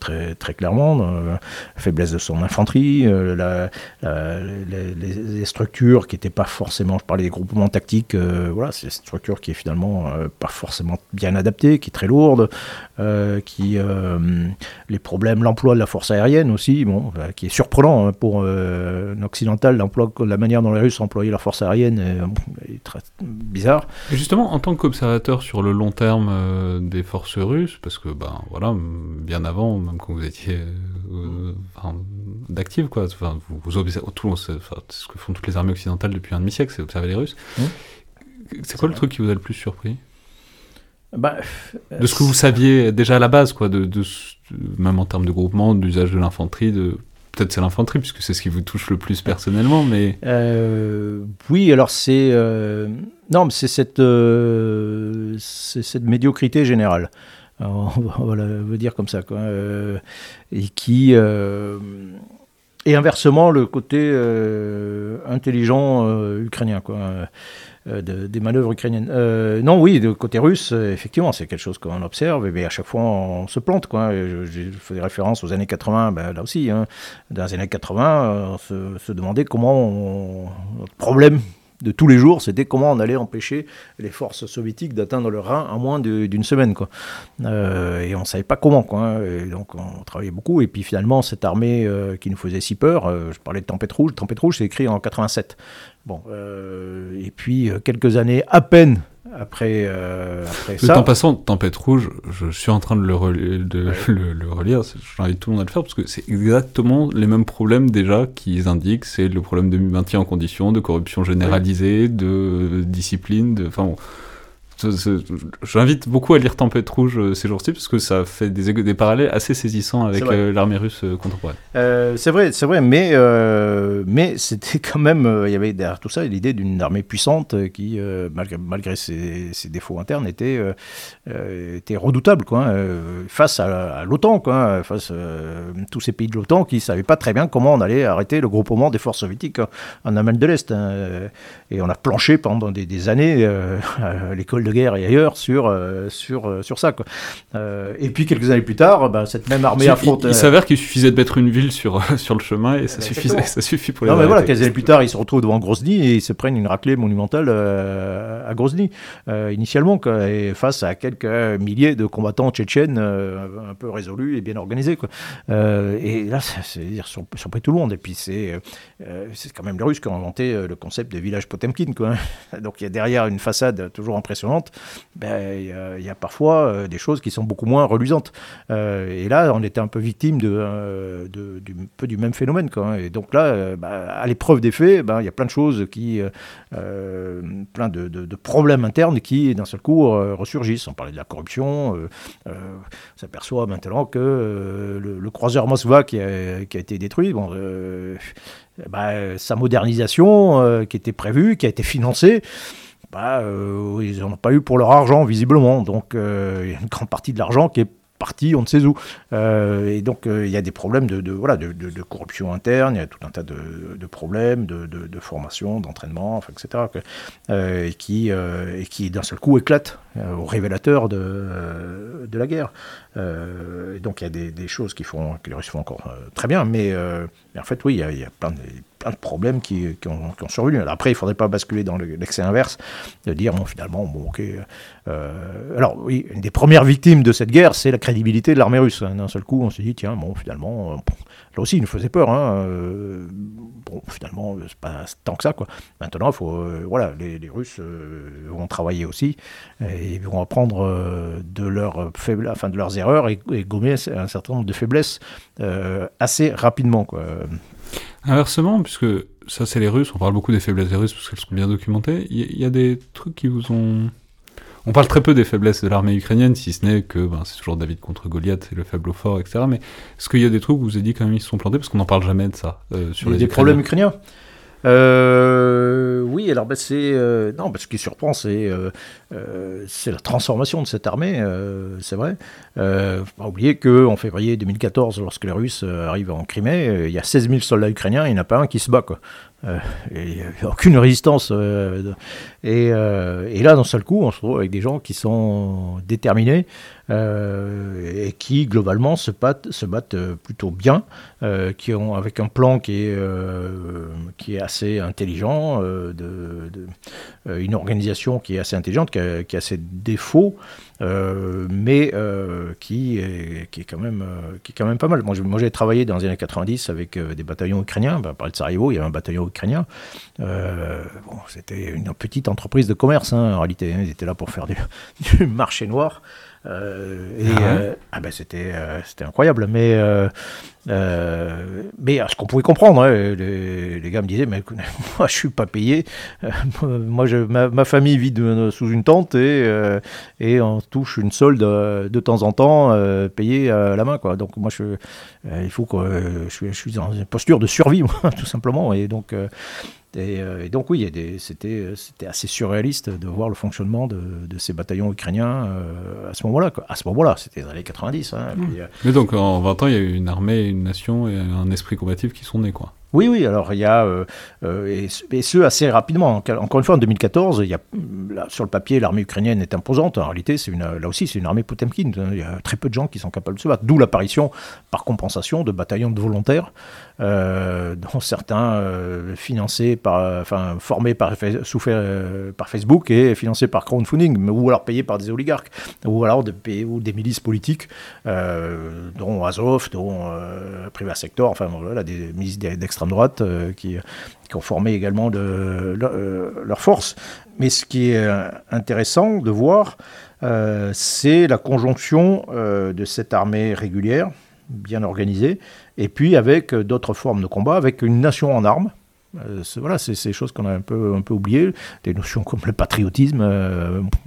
très, très clairement, la faiblesse de son infanterie, la, les, structures qui n'était pas forcément, je parlais des groupements tactiques, euh, voilà, c'est une structure qui est finalement euh, pas forcément bien adaptée, qui est très lourde, euh, qui les problèmes, l'emploi de la force aérienne aussi, bon, qui est surprenant hein, pour un occidental, la manière dont les Russes employaient la force aérienne est, très bizarre. Justement, en tant qu'observateur sur le long terme des forces russes, parce que ben voilà, bien avant, même quand vous étiez d'active, quoi. Enfin, vous, vous observez tout, ce que font toutes les armées occidentales depuis un demi-siècle, c'est observer les Russes. Mmh. C'est quoi le truc qui vous a le plus surpris? Bah, De ce que vous saviez déjà à la base, quoi, de, même en termes de groupement, d'usage de l'infanterie, de peut-être c'est l'infanterie puisque c'est ce qui vous touche le plus personnellement, mais euh, oui, alors c'est euh, non, mais c'est cette euh, cette médiocrité générale. on va dire comme ça, quoi, et qui et inversement, le côté intelligent ukrainien, quoi, euh, des manœuvres ukrainiennes. non, oui, du côté russe, effectivement, c'est quelque chose qu'on observe, mais à chaque fois, on se plante. Quoi. Je, je faisais référence aux années 80, ben, là aussi. Hein. Dans les années 80, on se, demandait comment on, notre problème de tous les jours, c'était comment on allait empêcher les forces soviétiques d'atteindre le Rhin en moins d'une semaine. Quoi. Euh, et on ne savait pas comment. Quoi, hein. donc on travaillait beaucoup. Et puis finalement, cette armée euh, qui nous faisait si peur, euh, je parlais de Tempête Rouge. Tempête Rouge, c'est écrit en 87. Bon, et puis quelques années à peine après, euh, après ça. En passant, Tempête Rouge, je suis en train de le, relire, de [LAUGHS] le, relire. J'invite tout le monde à le faire parce que c'est exactement les mêmes problèmes déjà qu'ils indiquent. C'est le problème de maintien en condition, de corruption généralisée, de discipline, de. Enfin J'invite beaucoup à lire Tempête Rouge euh, ces jours-ci parce que ça fait des, des parallèles assez saisissants avec euh, l'armée russe euh, contemporaine. c'est vrai, c'est vrai, mais, mais c'était [LAUGHS] quand même, il y avait derrière tout ça l'idée d'une armée puissante qui, malgré, malgré ses, défauts internes, était, était redoutable quoi, hein, face à, l'OTAN, quoi, face à tous ces pays de l'OTAN qui ne savaient pas très bien comment on allait arrêter le groupement des forces soviétiques en Allemagne de l'Est. Hein, et on a planché pendant des, des années [LAUGHS] à l'école de guerre et ailleurs sur, euh, sur, euh, sur ça. Quoi. Euh, et puis quelques années plus tard, bah, cette même armée affronte. Il, s'avère qu'il suffisait de mettre une ville sur, [LAUGHS] sur le chemin et ça, suffisait, ça suffit pour les Non, mais voilà, quelques années plus tard, ils se retrouvent devant Grozny et ils se prennent une raclée monumentale à Grozny, initialement, quoi, et face à quelques milliers de combattants tchétchènes un peu résolus et bien organisés. Quoi. et là, c'est surpris tout le monde. Et puis c'est c'est quand même les Russes qui ont inventé le concept de village Potemkin. Quoi. [LAUGHS] Donc il y a derrière une façade toujours impressionnante ben, il y, a parfois euh, des choses qui sont beaucoup moins reluisantes. Euh, et là, on était un peu victime de, euh, du, peu du même phénomène. Hein. Et donc là, ben, à l'épreuve des faits, ben, il y a plein de choses plein de, problèmes internes qui, d'un seul coup, ressurgissent. On parlait de la corruption. on s'aperçoit maintenant que le, croiseur Moskva qui a, été détruit, sa modernisation qui était prévue, qui a été financée, bah, euh, ils n'en ont pas eu pour leur argent, visiblement. Donc, euh, il y a une grande partie de l'argent qui est parti, on ne sait où. Euh, et donc, il y a des problèmes de, voilà, de, corruption interne, il y a tout un tas de, problèmes de, formation, d'entraînement, etc., et qui, et qui d'un seul coup éclatent au révélateur de, de la guerre. et donc, il y a des, choses qui font, que les Russes font encore très bien, mais, en fait, oui, il y a, plein de plein de problèmes qui, qui, ont, survenu. après, il ne faudrait pas basculer dans l'excès inverse, de dire, bon, finalement, bon, ok. Euh, alors, oui, une des premières victimes de cette guerre, c'est la crédibilité de l'armée russe. D'un seul coup, on s'est dit, tiens, bon, finalement, euh, là aussi, il nous faisait peur. Hein, euh, bon, finalement, c'est pas tant que ça, quoi. Maintenant, faut, voilà, les, Russes vont travailler aussi, et vont apprendre de, leurs faibles, enfin, de leurs erreurs et, et, gommer un certain nombre de faiblesses assez rapidement, quoi. Inversement, puisque ça c'est les Russes, on parle beaucoup des faiblesses des Russes parce qu'elles sont bien documentées, il y, a des trucs qui vous ont... On parle très peu des faiblesses de l'armée ukrainienne, si ce n'est que ben, c'est toujours David contre Goliath, c'est le faible au fort, etc. Mais est-ce qu'il y a des trucs où vous avez dit quand même ils se sont plantés? Parce qu'on n'en parle jamais de ça. Euh, sur les des problèmes ukrainiens euh, oui, alors ben, c'est euh, non, ce qui surprend, c'est euh, c'est la transformation de cette armée, c'est vrai. faut pas oublier que en février 2014, lorsque les Russes arrivent en Crimée, il y a 16 000 soldats ukrainiens, il n'y en a pas un qui se bat quoi. N'y a aucune résistance. Et, et, là, d'un seul coup, on se retrouve avec des gens qui sont déterminés, euh, et qui globalement se battent, euh, plutôt bien, euh, qui ont avec un plan qui est, qui est assez intelligent, une organisation qui est assez intelligente, qui a, ses défauts. mais qui, est, qui, est quand même, qui est quand même pas mal. Moi, j'ai travaillé dans les années 90 avec des bataillons ukrainiens. Ben, par de Sarajevo, il y avait un bataillon ukrainien. bon, C'était une petite entreprise de commerce, hein, en réalité. Hein. Ils étaient là pour faire du [LAUGHS] marché noir. Euh, et ah, euh, ah ben c'était euh, c'était incroyable, mais mais ce qu'on pouvait comprendre, hein, les, gars me disaient mais [LAUGHS] moi je suis pas payé, moi je, ma, famille vit sous une tente et et on touche une solde de temps en temps payée à la main quoi. Donc moi je il faut que je suis, je suis dans une posture de survie [LAUGHS] tout simplement. Et donc euh, et, donc oui, c'était assez surréaliste de voir le fonctionnement de, ces bataillons ukrainiens euh, à ce moment-là. À ce moment-là, c'était dans les années 90. Hein, mmh. euh, Mais donc en 20 ans, il y a eu une armée, une nation et un esprit combatif qui sont nés. quoi. Oui, oui, alors il y a, euh, euh, et, ce assez rapidement. Encore une fois, en 2014, il y a, sur le papier, l'armée ukrainienne est imposante. En réalité, c'est une, là aussi, c'est une armée Potemkin. Il y a très peu de gens qui sont capables de se battre. D'où l'apparition, par compensation, de bataillons de volontaires, euh, dont certains financés par, enfin, formés par, sous, par Facebook et financés par crowdfunding, ou alors payés par des oligarques, ou alors des, des milices politiques, dont Azov, dont Privat Sector, enfin voilà, des milices d'extrême droite euh, qui, qui, ont formé également de, euh, leur force. Mais ce qui est euh, intéressant de voir, c'est la conjonction de cette armée régulière, bien organisée, et puis avec d'autres formes de combat, avec une nation en armes, voilà, c'est ces choses qu'on a un peu, un peu oubliées, des notions comme le patriotisme.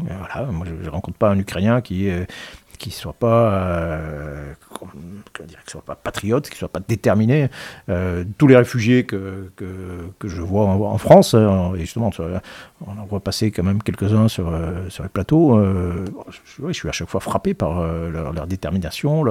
voilà, moi, je ne rencontre pas un Ukrainien qui, qui soit pas, euh, dire, qui pas patriote, qui soit pas déterminé. Euh, tous les réfugiés que, que, que je vois en, France, hein, justement, on en voit passer quand même quelques-uns sur, euh, sur les plateaux. je, je, suis à chaque fois frappé par leur, détermination.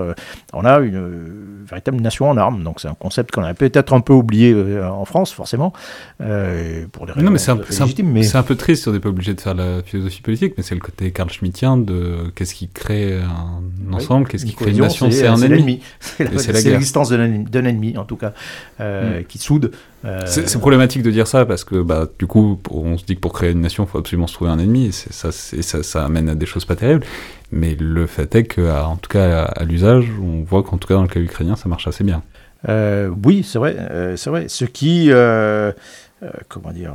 on a une véritable nation en armes, donc c'est un concept qu'on a peut-être un peu oublié en France, forcément, pour des raisons non, mais c'est un, mais... un, peu triste, on n'est pas obligé de faire la philosophie politique, mais c'est le côté Carl Schmittien de qu'est-ce qui crée un ensemble? Qu'est-ce qui crée une nation? C'est un ennemi. [LAUGHS] C'est l'existence d'un ennemi, en tout cas, euh, hmm. qui soude. Euh, c'est problématique de dire ça parce que bah, du coup, on se dit que pour créer une nation, il faut absolument se trouver un ennemi. Et ça, ça, ça, amène à des choses pas terribles. Mais le fait est qu'en tout cas, à, l'usage, on voit qu'en tout cas, dans le cas ukrainien, ça marche assez bien. Euh, oui, c'est vrai, c'est vrai. Ce qui, comment dire,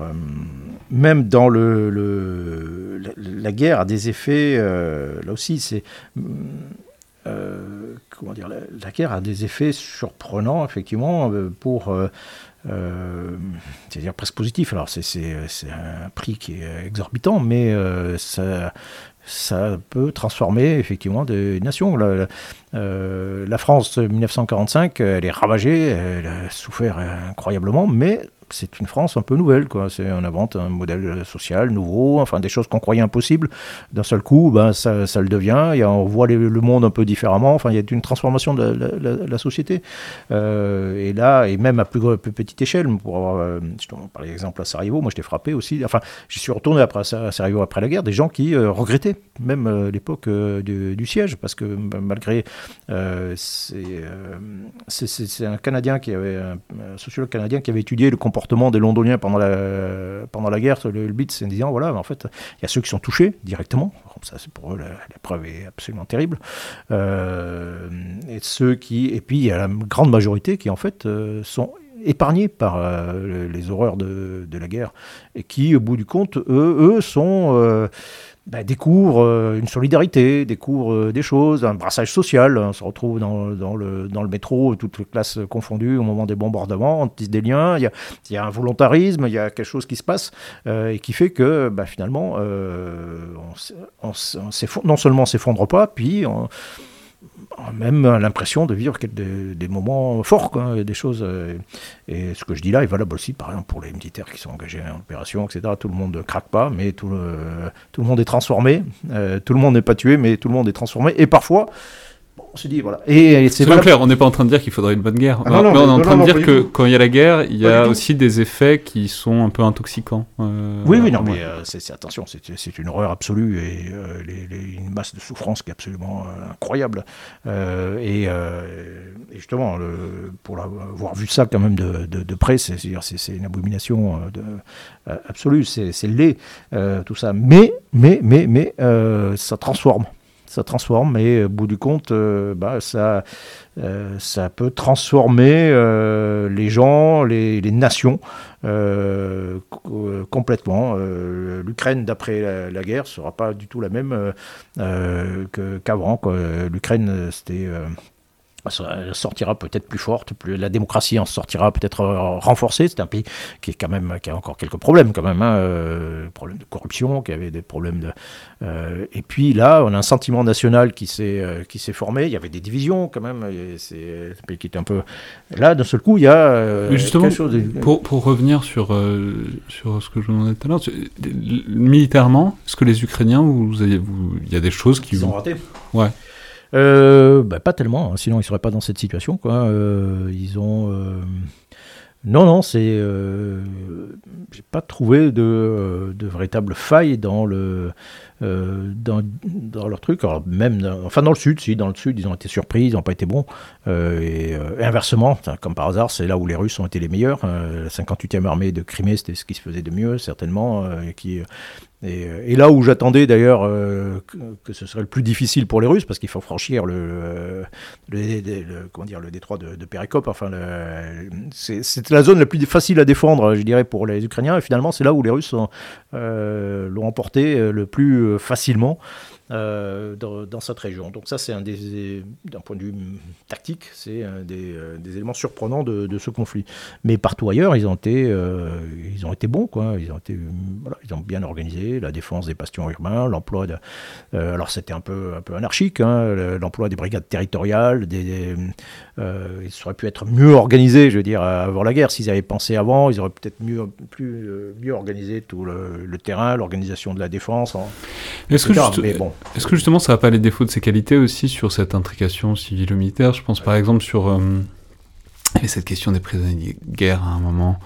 même dans le, la, guerre a des effets, euh, là aussi, c'est. Euh, comment dire, la, guerre a des effets surprenants, effectivement, euh, c'est-à-dire presque positif. Alors, c'est un prix qui est exorbitant, mais ça, ça peut transformer effectivement des nations. La, la France 1945, elle est ravagée, elle a souffert incroyablement, mais c'est une France un peu nouvelle, quoi. On invente un modèle social nouveau, enfin des choses qu'on croyait impossibles. D'un seul coup, ben ça, ça le devient. Et on voit le monde un peu différemment. Enfin, il y a une transformation de la, société. Euh, et là, et même à plus, petite échelle, pour avoir, euh, par exemple à Sarajevo, moi j'étais frappé aussi. Enfin, j'y suis retourné après à Sarajevo après la guerre, des gens qui euh, regrettaient même l'époque du, siège, parce que malgré c'est un Canadien qui avait un sociologue canadien qui avait étudié le comportement des Londoniens pendant la, pendant la guerre, le, but c'est de dire voilà, en fait, il y a ceux qui sont touchés directement, ça c'est pour eux, la, preuve est absolument terrible, euh, et ceux qui, et puis il y a la grande majorité qui en fait euh, sont épargnés par euh, les horreurs de, de, la guerre. Et qui, au bout du compte, eux, eux sont bah, découvre euh, une solidarité, découvre euh, des choses, un brassage social. On se retrouve dans, le, dans le métro, toutes les classes confondues au moment des bombardements, on tisse des liens, il y a, y a, un volontarisme, il y a quelque chose qui se passe euh, et qui fait que bah, finalement, on, on, non seulement on s'effondre pas, puis on, même l'impression de vivre des, moments forts, quoi, des choses. Euh, et ce que je dis là est valable aussi, par exemple, pour les militaires qui sont engagés en opération, etc. Tout le monde ne craque pas, mais tout le, tout le monde est transformé. Euh, tout le monde n'est pas tué, mais tout le monde est transformé. Et parfois, on se dit, voilà. Et, c'est clair, on n'est pas en train de dire qu'il faudrait une bonne guerre. Ah on est en train de dire que quand il y a la guerre, il y a aussi des effets qui sont un peu intoxicants. Euh, oui, oui, non, mais euh, c'est, attention, c'est, une horreur absolue et euh, une masse de souffrance qui est absolument incroyable. Et, justement, le, pour avoir vu ça quand même de, près, c'est, c'est, une abomination de, absolue, c'est, laid, tout ça. Mais, mais, mais, mais, ça transforme ça transforme, mais au bout du compte, euh, bah, ça, euh, ça peut transformer euh, les gens, les, nations complètement. L'Ukraine, d'après la, la, guerre, sera pas du tout la même qu'avant. L'Ukraine, c'était elle sortira peut-être plus forte, plus, la démocratie en sortira peut-être euh, renforcée. C'est un pays qui est quand même qui a encore quelques problèmes quand même, hein, euh, problèmes de corruption, qui avait des problèmes de. Euh, et puis là, on a un sentiment national qui s'est qui s'est formé. Il y avait des divisions quand même. C'est un pays qui était un peu là. D'un seul coup, il y a justement pour, pour revenir sur sur ce que je vous demandais tout à l'heure, militairement, est-ce que les Ukrainiens, vous, avez, vous, il y a des choses qui Ils ont raté. Ouais. Euh, bah, pas tellement, hein, sinon ils ne seraient pas dans cette situation. Quoi. Euh, ils ont. Euh, non, non, c'est. J'ai pas trouvé de, de véritable faille dans le. Dans, dans, leur truc, Alors, même enfin dans le sud, si, dans le sud, ils ont été surpris, ils n'ont pas été bons. et, inversement, comme par hasard, c'est là où les Russes ont été les meilleurs. la 58e armée de Crimée, c'était ce qui se faisait de mieux, certainement, qui euh, et, là où j'attendais d'ailleurs euh, que, ce serait le plus difficile pour les Russes, parce qu'il faut franchir le, le, comment dire, le détroit de, de enfin, c'est la zone la plus facile à défendre, je dirais, pour les Ukrainiens, et finalement c'est là où les Russes euh, l'ont emporté le plus facilement. Euh, dans, cette région. Donc ça, c'est un des, d'un point de vue tactique, c'est un des, euh, éléments surprenants de, ce conflit. Mais partout ailleurs, ils ont été, euh, ils ont été bons, quoi. Ils ont été, voilà, ils ont bien organisé la défense des bastions urbains, l'emploi de, alors c'était un peu, un peu anarchique, hein, l'emploi des brigades territoriales, des, ils auraient pu être mieux organisés, je veux dire, avant la guerre. S'ils avaient pensé avant, ils auraient peut-être mieux, plus, mieux organisé tout le, terrain, l'organisation de la défense. Est-ce que, Mais bon, est-ce que justement ça n'a pas les défauts de ses qualités aussi sur cette intrication civilo-militaire Je pense par exemple sur euh, cette question des prisonniers de guerre à un moment.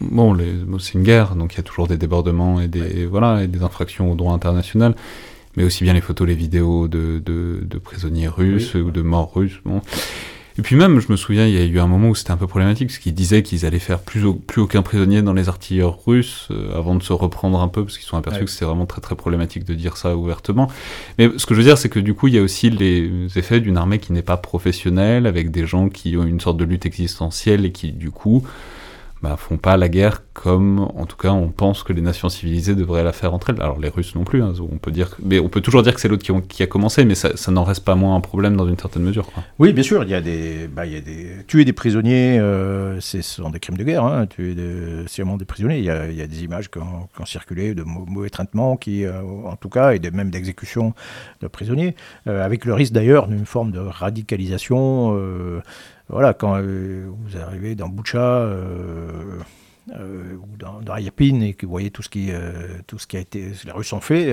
bon, c'est une guerre, donc il y a toujours des débordements et des, voilà, et des infractions au droit international, mais aussi bien les photos, les vidéos de, de, prisonniers russes ou de morts russes. Bon. Et puis même, je me souviens, il y a eu un moment où c'était un peu problématique, parce qu'ils disaient qu'ils allaient faire plus, plus aucun prisonnier dans les artilleurs russes, euh, avant de se reprendre un peu, parce qu'ils sont aperçus que c'était vraiment très très problématique de dire ça ouvertement. Mais ce que je veux dire, c'est que du coup, il y a aussi les effets d'une armée qui n'est pas professionnelle, avec des gens qui ont une sorte de lutte existentielle et qui, du coup, bah, font pas la guerre comme, en tout cas, on pense que les nations civilisées devraient la faire entre elles. Alors les Russes non plus, hein, on peut dire, mais on peut toujours dire que c'est l'autre qui, a commencé, mais ça, n'en reste pas moins un problème dans une certaine mesure. Oui, bien sûr, il y a des, bah, il y a des, tuer des prisonniers, euh, ce sont des crimes de guerre, hein, tuer des, des prisonniers. Il y, a, des images qui ont, circulé de mauvais traitements, qui, euh, en tout cas, et même d'exécution de prisonniers, euh, avec le risque d'ailleurs d'une forme de radicalisation voilà, quand euh, vous arrivez dans Boucha euh, euh, ou dans, dans et que vous voyez tout ce qui, tout ce qui a été, les Russes ont fait,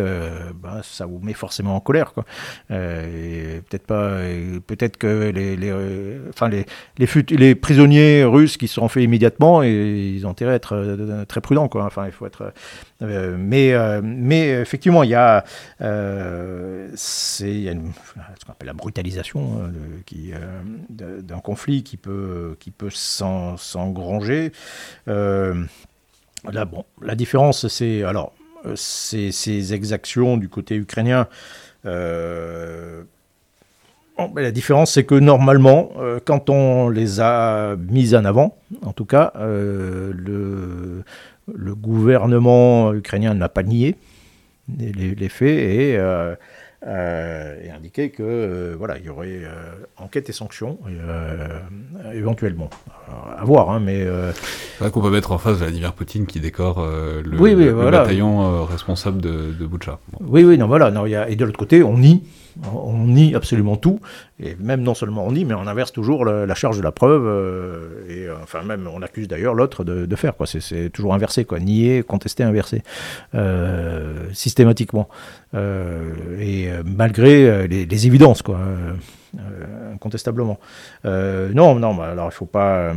ben, ça vous met forcément en colère. Quoi. peut-être pas, peut-être que les, les, enfin les, les, les, prisonniers russes qui seront faits immédiatement, et ils ont intérêt à être très prudents. Quoi. Enfin, il faut être euh, mais, euh, mais effectivement, il y a, euh, ce qu'on appelle la brutalisation hein, d'un conflit qui peut, qui peut s'engranger. là, bon, la différence, c'est alors ces, exactions du côté ukrainien. La différence, c'est que normalement, quand on les a mises en avant, en tout cas, le, le gouvernement ukrainien n'a pas nié les, faits et, euh, euh, indiqué que euh, voilà il y aurait enquête et sanctions éventuellement. À voir hein, mais c'est vrai qu'on peut mettre en face Vladimir Poutine qui décore le, bataillon responsable de, de Boucha. oui oui non voilà non, y a, et de l'autre côté on nie on nie absolument tout, et même non seulement on nie, mais on inverse toujours la, charge de la preuve, euh, et euh, enfin même on accuse d'ailleurs l'autre de, faire, quoi. C'est toujours inversé, quoi. Nier, contester, inverser, euh, systématiquement, et malgré les, évidences, quoi, incontestablement. non, non, alors il faut pas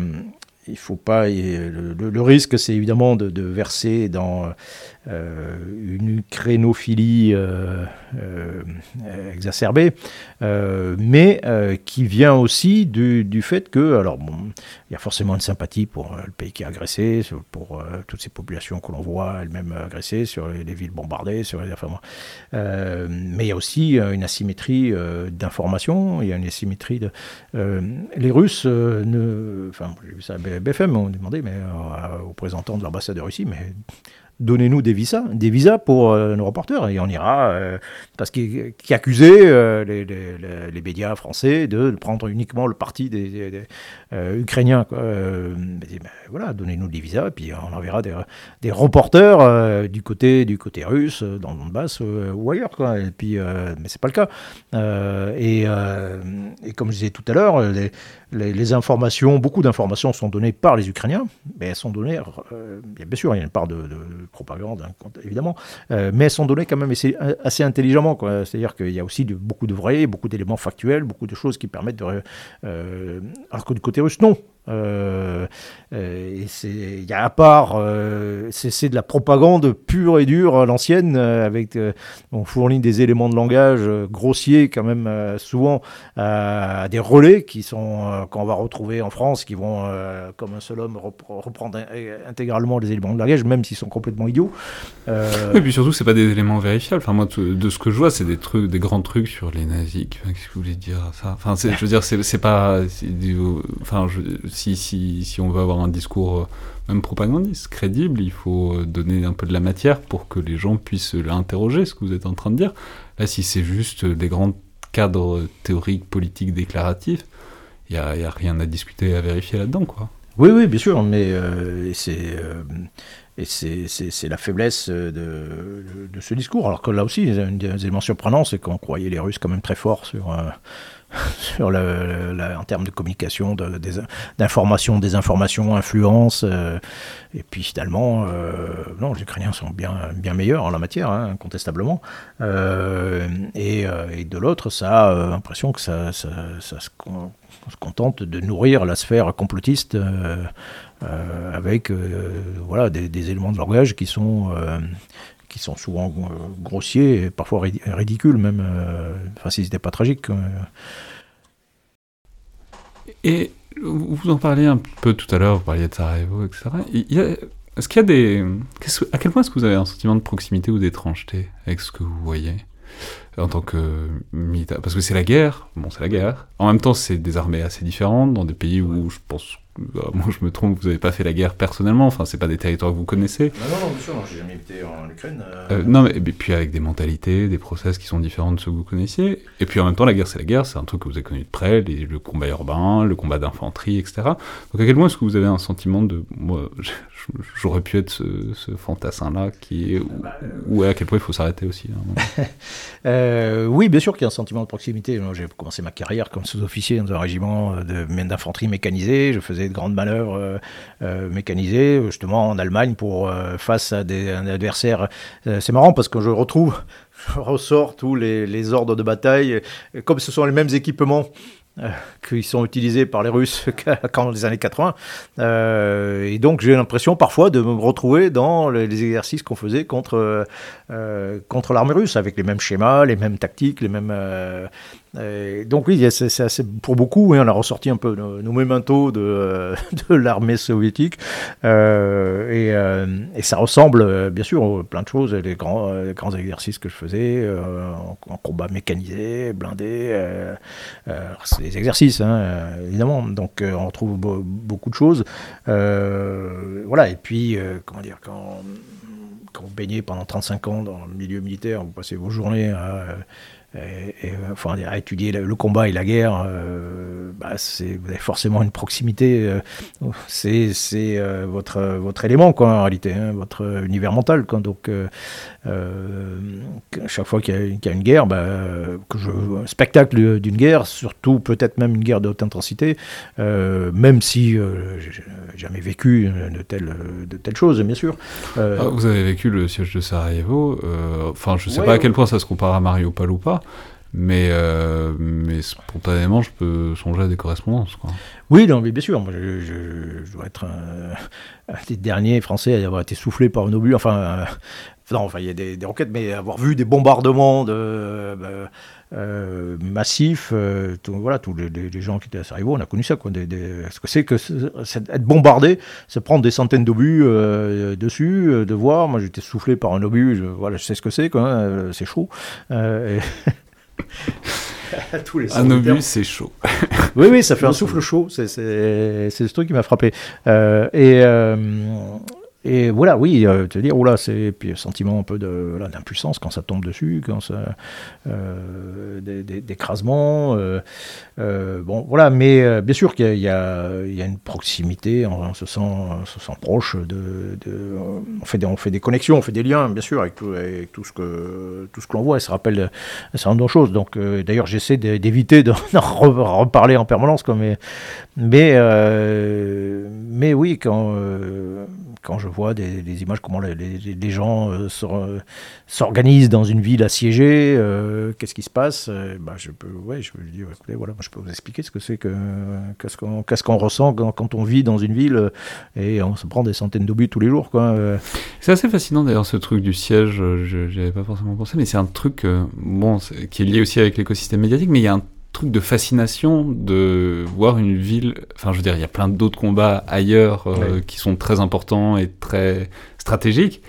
il faut pas. Le, risque, c'est évidemment de, verser dans une crénophilie euh, euh, exacerbée, mais qui vient aussi du, fait que, alors bon, il y a forcément une sympathie pour le pays qui est agressé, pour toutes ces populations que l'on voit elles-mêmes agressées, sur les, villes bombardées, sur les, enfin, mais il y a aussi une asymétrie d'information, il y a une asymétrie de. les Russes, ne, enfin, j'ai vu ça à BFM, on demandait mais, aux représentants de l'ambassade de Russie, mais donnez-nous des visas, des visas pour euh, nos reporters, et on ira, euh, parce qui, qui accusait euh, les, médias français de prendre uniquement le parti des, Ukrainiens. Quoi. Ben, voilà, donnez-nous des visas, et puis on enverra des, des reporters du, côté, du côté russe, dans le Donbass ou ailleurs. Quoi. Et puis, mais c'est pas le cas. Et, et, comme je disais tout à l'heure, les, informations, beaucoup d'informations sont données par les Ukrainiens, mais elles sont données, bien sûr, il y a une part de propagande, hein, évidemment, euh, mais elles sont données quand même assez, assez intelligemment. C'est-à-dire qu'il y a aussi beaucoup de vrais, beaucoup d'éléments factuels, beaucoup de choses qui permettent de... Euh, alors que du côté russe, non. Euh, euh, il y a à part, euh, c'est de la propagande pure et dure, l'ancienne, avec on fournit des éléments de langage grossiers quand même souvent à des relais qui sont qu'on va retrouver en France, qui vont comme un seul homme reprendre intégralement les éléments de langage, même s'ils sont complètement idiots. Et puis surtout, c'est pas des éléments vérifiables. Enfin moi, de ce que je vois, c'est des trucs, des grands trucs sur les nazis. Qu'est-ce que vous voulez dire ça? Enfin, je veux dire, c'est pas, enfin, je, si, si, si, on veut avoir un discours même propagandiste, crédible, il faut donner un peu de la matière pour que les gens puissent l'interroger, ce que vous êtes en train de dire. Là, si c'est juste des grands cadres théoriques, politiques, déclaratifs, il n'y a, a, rien à discuter, à vérifier là-dedans, quoi. Oui, oui, bien sûr, mais euh, c'est et c'est la faiblesse de, ce discours. Alors que là aussi, un des éléments surprenants, c'est qu'on croyait les Russes quand même très forts sur, euh, [LAUGHS] en termes de communication, d'information, de, désinformation, influence. Euh, et puis finalement, euh, non, les Ukrainiens sont bien, bien meilleurs en la matière, hein, incontestablement. Et, et, de l'autre, ça a l'impression que ça, ça, se, contente de nourrir la sphère complotiste. Euh, avec euh, voilà, des, éléments de langage qui sont, euh, qui sont souvent grossiers et parfois ridicules même, enfin si c'était pas tragique. Et vous en parliez un peu tout à l'heure, vous parliez de Sarajevo, etc. Est-ce qu'il y a des. À quel point est-ce que vous avez un sentiment de proximité ou d'étrangeté avec ce que vous voyez en tant que militaire Parce que c'est la guerre, bon, c'est la guerre. En même temps, c'est des armées assez différentes dans des pays où je pense moi je me trompe, vous n'avez pas fait la guerre personnellement, enfin c'est pas des territoires que vous connaissez. Non, non, non bien sûr, j'ai jamais été en Ukraine. Euh. Euh, non, mais puis avec des mentalités, des process qui sont différents de ceux que vous connaissiez. Et puis en même temps, la guerre c'est la guerre, c'est un truc que vous avez connu de près, le combat urbain, le combat d'infanterie, etc. Donc à quel point est-ce que vous avez un sentiment de. Moi, [LAUGHS] j'aurais pu être ce, fantassin-là qui est. Ou, à quel point il faut s'arrêter aussi hein, [LAUGHS] euh, Oui, bien sûr qu'il y a un sentiment de proximité. J'ai commencé ma carrière comme sous-officier dans un régiment d'infanterie mécanisée, je faisais de grandes manœuvres euh, euh, mécanisées, justement en Allemagne, pour euh, face à des, un adversaire. c'est marrant parce que je retrouve, [LAUGHS] je ressors tous les, ordres de bataille, comme ce sont les mêmes équipements euh, qui sont utilisés par les Russes [LAUGHS] dans les années 80. Euh, et donc j'ai l'impression parfois de me retrouver dans les, exercices qu'on faisait contre, contre l'armée russe, avec les mêmes schémas, les mêmes tactiques, les mêmes... donc oui, c'est pour beaucoup, on a ressorti un peu nos, nos mementos de, [LAUGHS] de l'armée soviétique. Et, et, ça ressemble bien sûr plein de choses, les grands, exercices que je faisais en, en, combat mécanisé, blindé. c'est des exercices, hein, euh, évidemment. Donc euh, on retrouve beaucoup de choses. Euh, voilà, et puis, comment dire, quand, quand vous baignez pendant 35 ans dans le milieu militaire, vous passez vos journées à et, enfin, à étudier le, combat et la guerre, euh, bah, vous avez forcément une proximité. Euh, c'est euh, votre, votre élément, quoi, en réalité, hein, votre univers mental. Quoi, donc, chaque fois qu'il y, a une guerre, bah, que je, un spectacle d'une guerre, surtout peut-être même une guerre de haute intensité, même si j'ai jamais vécu de telles, de telles choses, bien sûr. Ah, vous avez vécu le siège de Sarajevo. Enfin, je ne sais pas à quel point ça se compare à Mariupol ou euh, mais spontanément, je peux songer à des correspondances. Oui, non, mais bien sûr. Moi, je, dois être un, des derniers Français à avoir été soufflé par un obus. Enfin, euh, non, enfin, il y a des, des, roquettes, mais avoir vu des bombardements de, euh, euh massifs, tout, voilà, tous les, gens qui étaient à Sarajevo, on a connu ça. Quoi, des, ce que c'est que être bombardé, c'est prendre des centaines d'obus dessus, de voir. Moi, j'étais soufflé par un obus, je, voilà, je sais ce que c'est, quoi, hein, c'est chaud. Et [LAUGHS] Tous les un obus, c'est chaud. [LAUGHS] oui, oui, ça fait un souffle chaud. C'est ce truc qui m'a frappé. Euh, et, euh, et voilà, oui, euh, te dire, oula, c'est puis un sentiment un peu d'impuissance quand ça tombe dessus, quand ça, euh, d'écrasement. Euh, bon, voilà, mais bien sûr qu'il y, y, a une proximité, on, se, sent, se sent proche de, de, on, fait des, on fait des connexions, on fait des liens, bien sûr, avec tout, avec tout ce que tout ce que l'on voit. Et ça rappelle un certain nombre de choses. Donc, d'ailleurs, j'essaie d'éviter d'en [LAUGHS] reparler en permanence, mais mais mais oui, quand quand je vois des, images, comment les, gens euh, s'organisent dans une ville assiégée, euh, qu'est-ce qui se passe euh, bah, je peux, ouais, je peux vous expliquer ce que c'est que qu'est-ce qu'on ressent quand, on vit dans une ville et on se prend des centaines d'obus tous les jours, quoi. C'est assez fascinant d'ailleurs ce truc du siège. Je n'y avais pas forcément pensé, mais c'est un truc bon qui est lié aussi avec l'écosystème médiatique, mais il y a un truc de fascination de voir une ville. Enfin, je veux dire, il y a plein d'autres combats ailleurs euh, qui sont très importants et très stratégiques.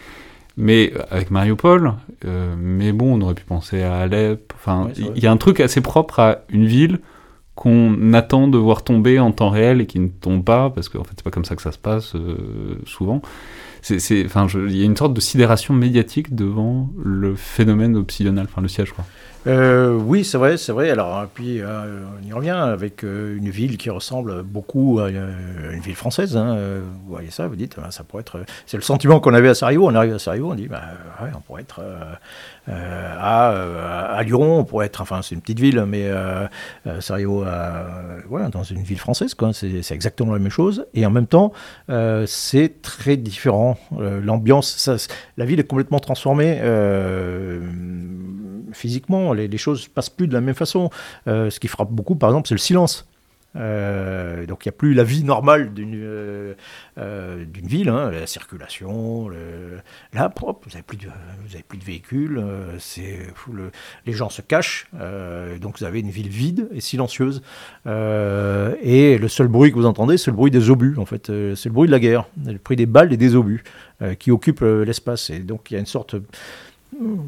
Mais euh, avec Mariupol, euh, mais bon, on aurait pu penser à Alep. Enfin, il y a un truc assez propre à une ville qu'on attend de voir tomber en temps réel et qui ne tombent pas, parce qu'en fait, c'est pas comme ça que ça se passe souvent. Il y a une sorte de sidération médiatique devant le phénomène obsidional, le siège, quoi. Euh, oui, c'est vrai, c'est vrai. Alors, puis euh, on y revient avec euh, une ville qui ressemble beaucoup à une ville française. Hein. Vous voyez ça, vous dites, ça pourrait être. C'est le sentiment qu'on avait à Sarajevo. On arrive à Sarajevo, on dit, ouais, on pourrait être à, Lyon, on pourrait être. Enfin, c'est une petite ville, mais Sarajevo, voilà, dans une ville française. C'est, exactement la même chose. Et en même temps, c'est très différent. L'ambiance, la ville est complètement transformée physiquement, les, les, choses passent plus de la même façon. Euh, ce qui frappe beaucoup, par exemple, c'est le silence. Euh, donc il n'y a plus la vie normale d'une euh, d'une ville, hein, la circulation, le, là propre, vous n'avez plus, de, plus de véhicules, les gens se cachent, donc vous avez une ville vide et silencieuse. et le seul bruit que vous entendez, c'est le bruit des obus, en fait, c'est le bruit de la guerre, le bruit des balles et des obus qui occupent l'espace. Et donc il y a une sorte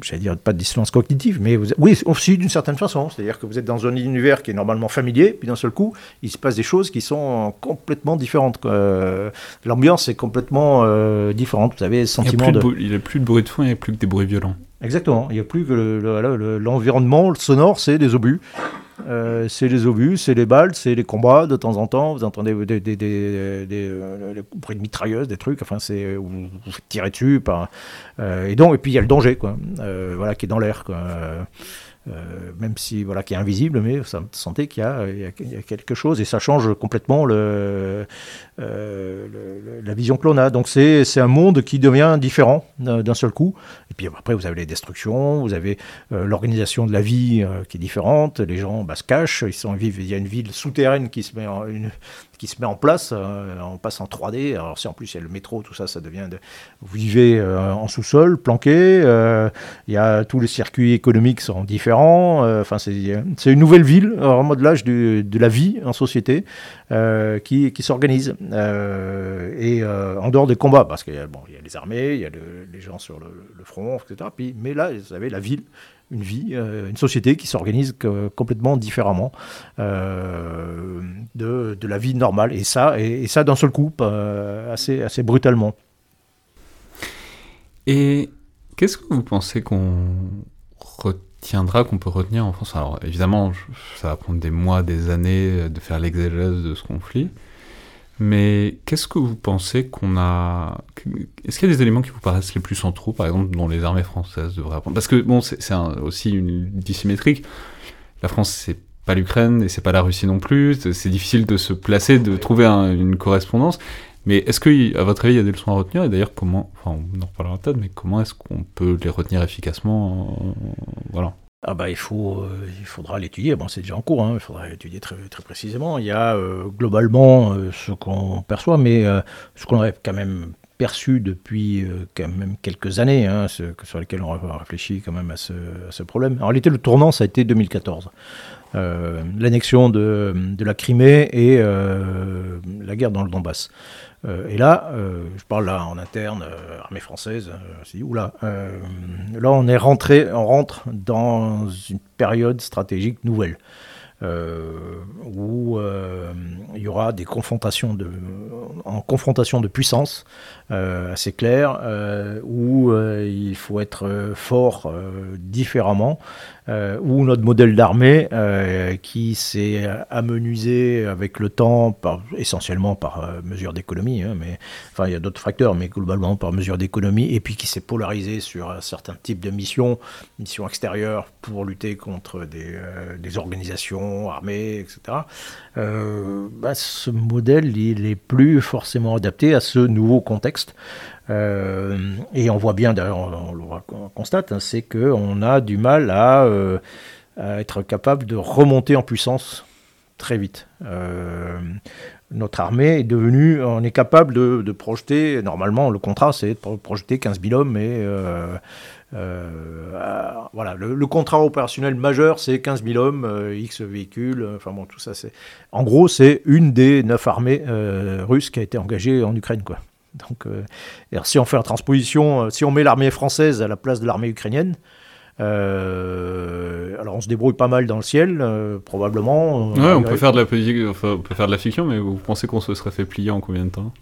j'allais dire pas de dissonance cognitive, mais oui, aussi d'une certaine façon. C'est-à-dire que vous êtes dans un univers qui est normalement familier, puis d'un seul coup, il se passe des choses qui sont complètement différentes. Euh, l'ambiance est complètement euh, différente. Vous avez le sentiment il de... Il n'y a plus de bruit de fond, il n'y a plus que des bruits violents. Exactement. Il n'y a plus que l'environnement le, sonore, c'est des obus. Euh, c'est les obus, c'est les balles, c'est les combats de temps en temps. Vous entendez des, des bruits de mitrailleuses, des trucs. Enfin, c'est vous, vous faites tirer dessus. Par, euh, et donc, et puis il y a le danger, quoi. Euh, voilà, qui est dans l'air. Euh, même si voilà qui est invisible, mais vous sentez qu'il y, a quelque chose et ça change complètement le, euh, la vision que l'on a. Donc c'est un monde qui devient différent d'un seul coup. Et puis après vous avez les destructions, vous avez euh, l'organisation de la vie qui est différente. Les gens bah, se cachent, ils vivent. Il y a une ville souterraine qui se met en, une, qui se met en place. Euh, on passe en 3D. Alors si en plus il y a le métro, tout ça, ça devient... De... Vous vivez euh, en sous-sol, planqué. Euh, il y a tous les circuits économiques sont différents. Enfin, c'est une nouvelle ville, en modelage de, de la vie en société qui, qui s'organise. et en dehors des combats, parce qu'il y, bon, y, a les armées, il y a les gens sur le, front, etc. Puis, mais là, vous avez la ville une vie, euh, une société qui s'organise complètement différemment euh, de, de, la vie normale. Et ça, et, ça d'un seul coup, euh, assez, assez brutalement. Et qu'est-ce que vous pensez qu'on retiendra, qu'on peut retenir en France Alors évidemment, ça va prendre des mois, des années de faire l'exégèse de ce conflit. Mais qu'est-ce que vous pensez qu'on a Est-ce qu'il y a des éléments qui vous paraissent les plus centraux, par exemple, dont les armées françaises devraient apprendre? Parce que bon, c'est aussi une dissymétrique. La France, c'est pas l'Ukraine et c'est pas la Russie non plus. C'est difficile de se placer, de trouver une correspondance. Mais est-ce que, à votre avis, il y a des leçons à retenir? Et d'ailleurs, comment Enfin, on en reparlera peut-être, mais comment est-ce qu'on peut les retenir efficacement Voilà. Ah bah il faut, euh, il faudra l'étudier. Bon, c'est déjà en cours. Hein, il faudra l'étudier très, très précisément. Il y a euh, globalement euh, ce qu'on perçoit, mais ce qu'on aurait quand même perçu depuis quand même quelques années, hein, ce, sur lesquels on réfléchit quand même à ce, à ce, problème. En réalité, le tournant, ça a été 2014. L'annexion de, la Crimée et la guerre dans le Donbass. Euh, et là, euh, je parle là en interne, euh, armée française, là, on est rentré, on rentre dans une période stratégique nouvelle. où il y aura des confrontations de, en confrontation de puissance assez claires, où il faut être fort différemment, euh, ou notre modèle d'armée euh, qui s'est amenuisé avec le temps, essentiellement par euh, mesure d'économie, hein, mais enfin il y a d'autres facteurs, mais globalement par mesure d'économie, et puis qui s'est polarisé sur un certain type de missions, missions extérieures pour lutter contre des, des organisations armées, etc. Bah, ce modèle, il n'est plus forcément adapté à ce nouveau contexte. Euh, et on voit bien, d'ailleurs, on, le constate, hein, c'est qu'on a du mal euh, à, être capable de remonter en puissance très vite. Euh, notre armée est devenue, on est capable de, projeter, normalement le contrat c'est de projeter 15 000 hommes, mais voilà, le, contrat opérationnel majeur c'est 15 000 hommes, X véhicules, enfin bon, tout ça c'est. En gros, c'est une des neuf armées russes qui a été engagée en Ukraine, quoi. [LAUGHS] Donc, euh, si on fait la transposition, euh, si on met l'armée française à la place de l'armée ukrainienne, alors on se débrouille pas mal dans le ciel, probablement. Ouais, on peut faire de la on peut faire de la fiction, mais vous pensez qu'on se serait fait plier en combien de temps?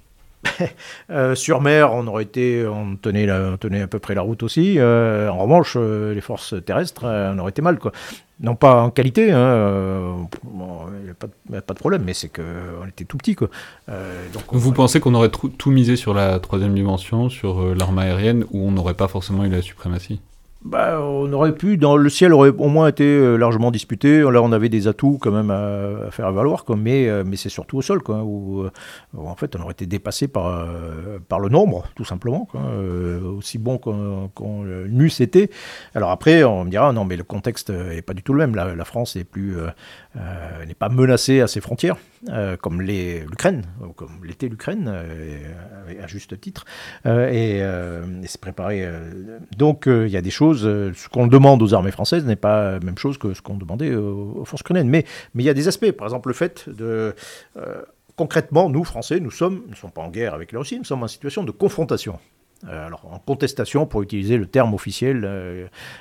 [LAUGHS] Euh, sur mer, on aurait été, on tenait, la, on tenait à peu près la route aussi. Euh, en revanche, euh, les forces terrestres, on aurait été mal, quoi. Non pas en qualité, hein, il n'y a, pas de problème, mais c'est qu'on était tout petit, quoi. donc, Vous pensez qu'on aurait tout misé sur la troisième dimension, sur l'arme aérienne, où on n'aurait pas forcément eu la suprématie? Bah, on aurait pu, dans le ciel aurait au moins été euh, largement disputé. Là, on avait des atouts quand même à, faire valoir, mais, euh, mais c'est surtout au sol, quoi, où, euh, en fait on aurait été dépassé par, par le nombre, tout simplement, aussi bon qu'on l'eût été. Alors après, on me dira, non, mais le contexte n'est pas du tout le même. La, la France est plus, n'est pas menacée à ses frontières, comme l'Ukraine, comme l'était l'Ukraine, à juste titre, et, et c'est préparé. donc il y a des choses euh, ce qu'on demande aux armées françaises n'est pas la même chose que ce qu'on demandait aux, forces ukrainiennes. Mais, il y a des aspects. Par exemple, le fait de. Euh, concrètement, nous, Français, nous sommes, ne sommes pas en guerre avec la Russie, nous sommes en situation de confrontation. Euh, alors, en contestation, pour utiliser le terme officiel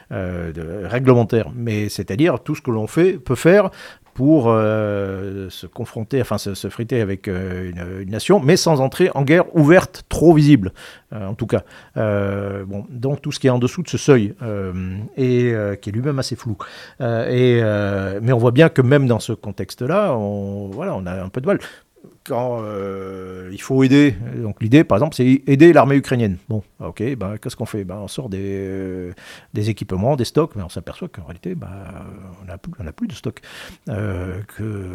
de, réglementaire, mais c'est-à-dire tout ce que l'on fait peut faire pour euh, se confronter, enfin se, friter avec euh, une, nation, mais sans entrer en guerre ouverte, trop visible, euh, en tout cas. bon, donc tout ce qui est en dessous de ce seuil, et qui est lui-même assez flou. et, mais on voit bien que même dans ce contexte-là, on, voilà, on a un peu de mal quand euh, il faut aider, donc l'idée par exemple c'est aider l'armée ukrainienne. Bon, ok, bah, qu'est-ce qu'on fait? Bah, On sort des, euh, des, équipements, des stocks, mais on s'aperçoit qu'en réalité bah, on n'a plus, de stocks. Euh,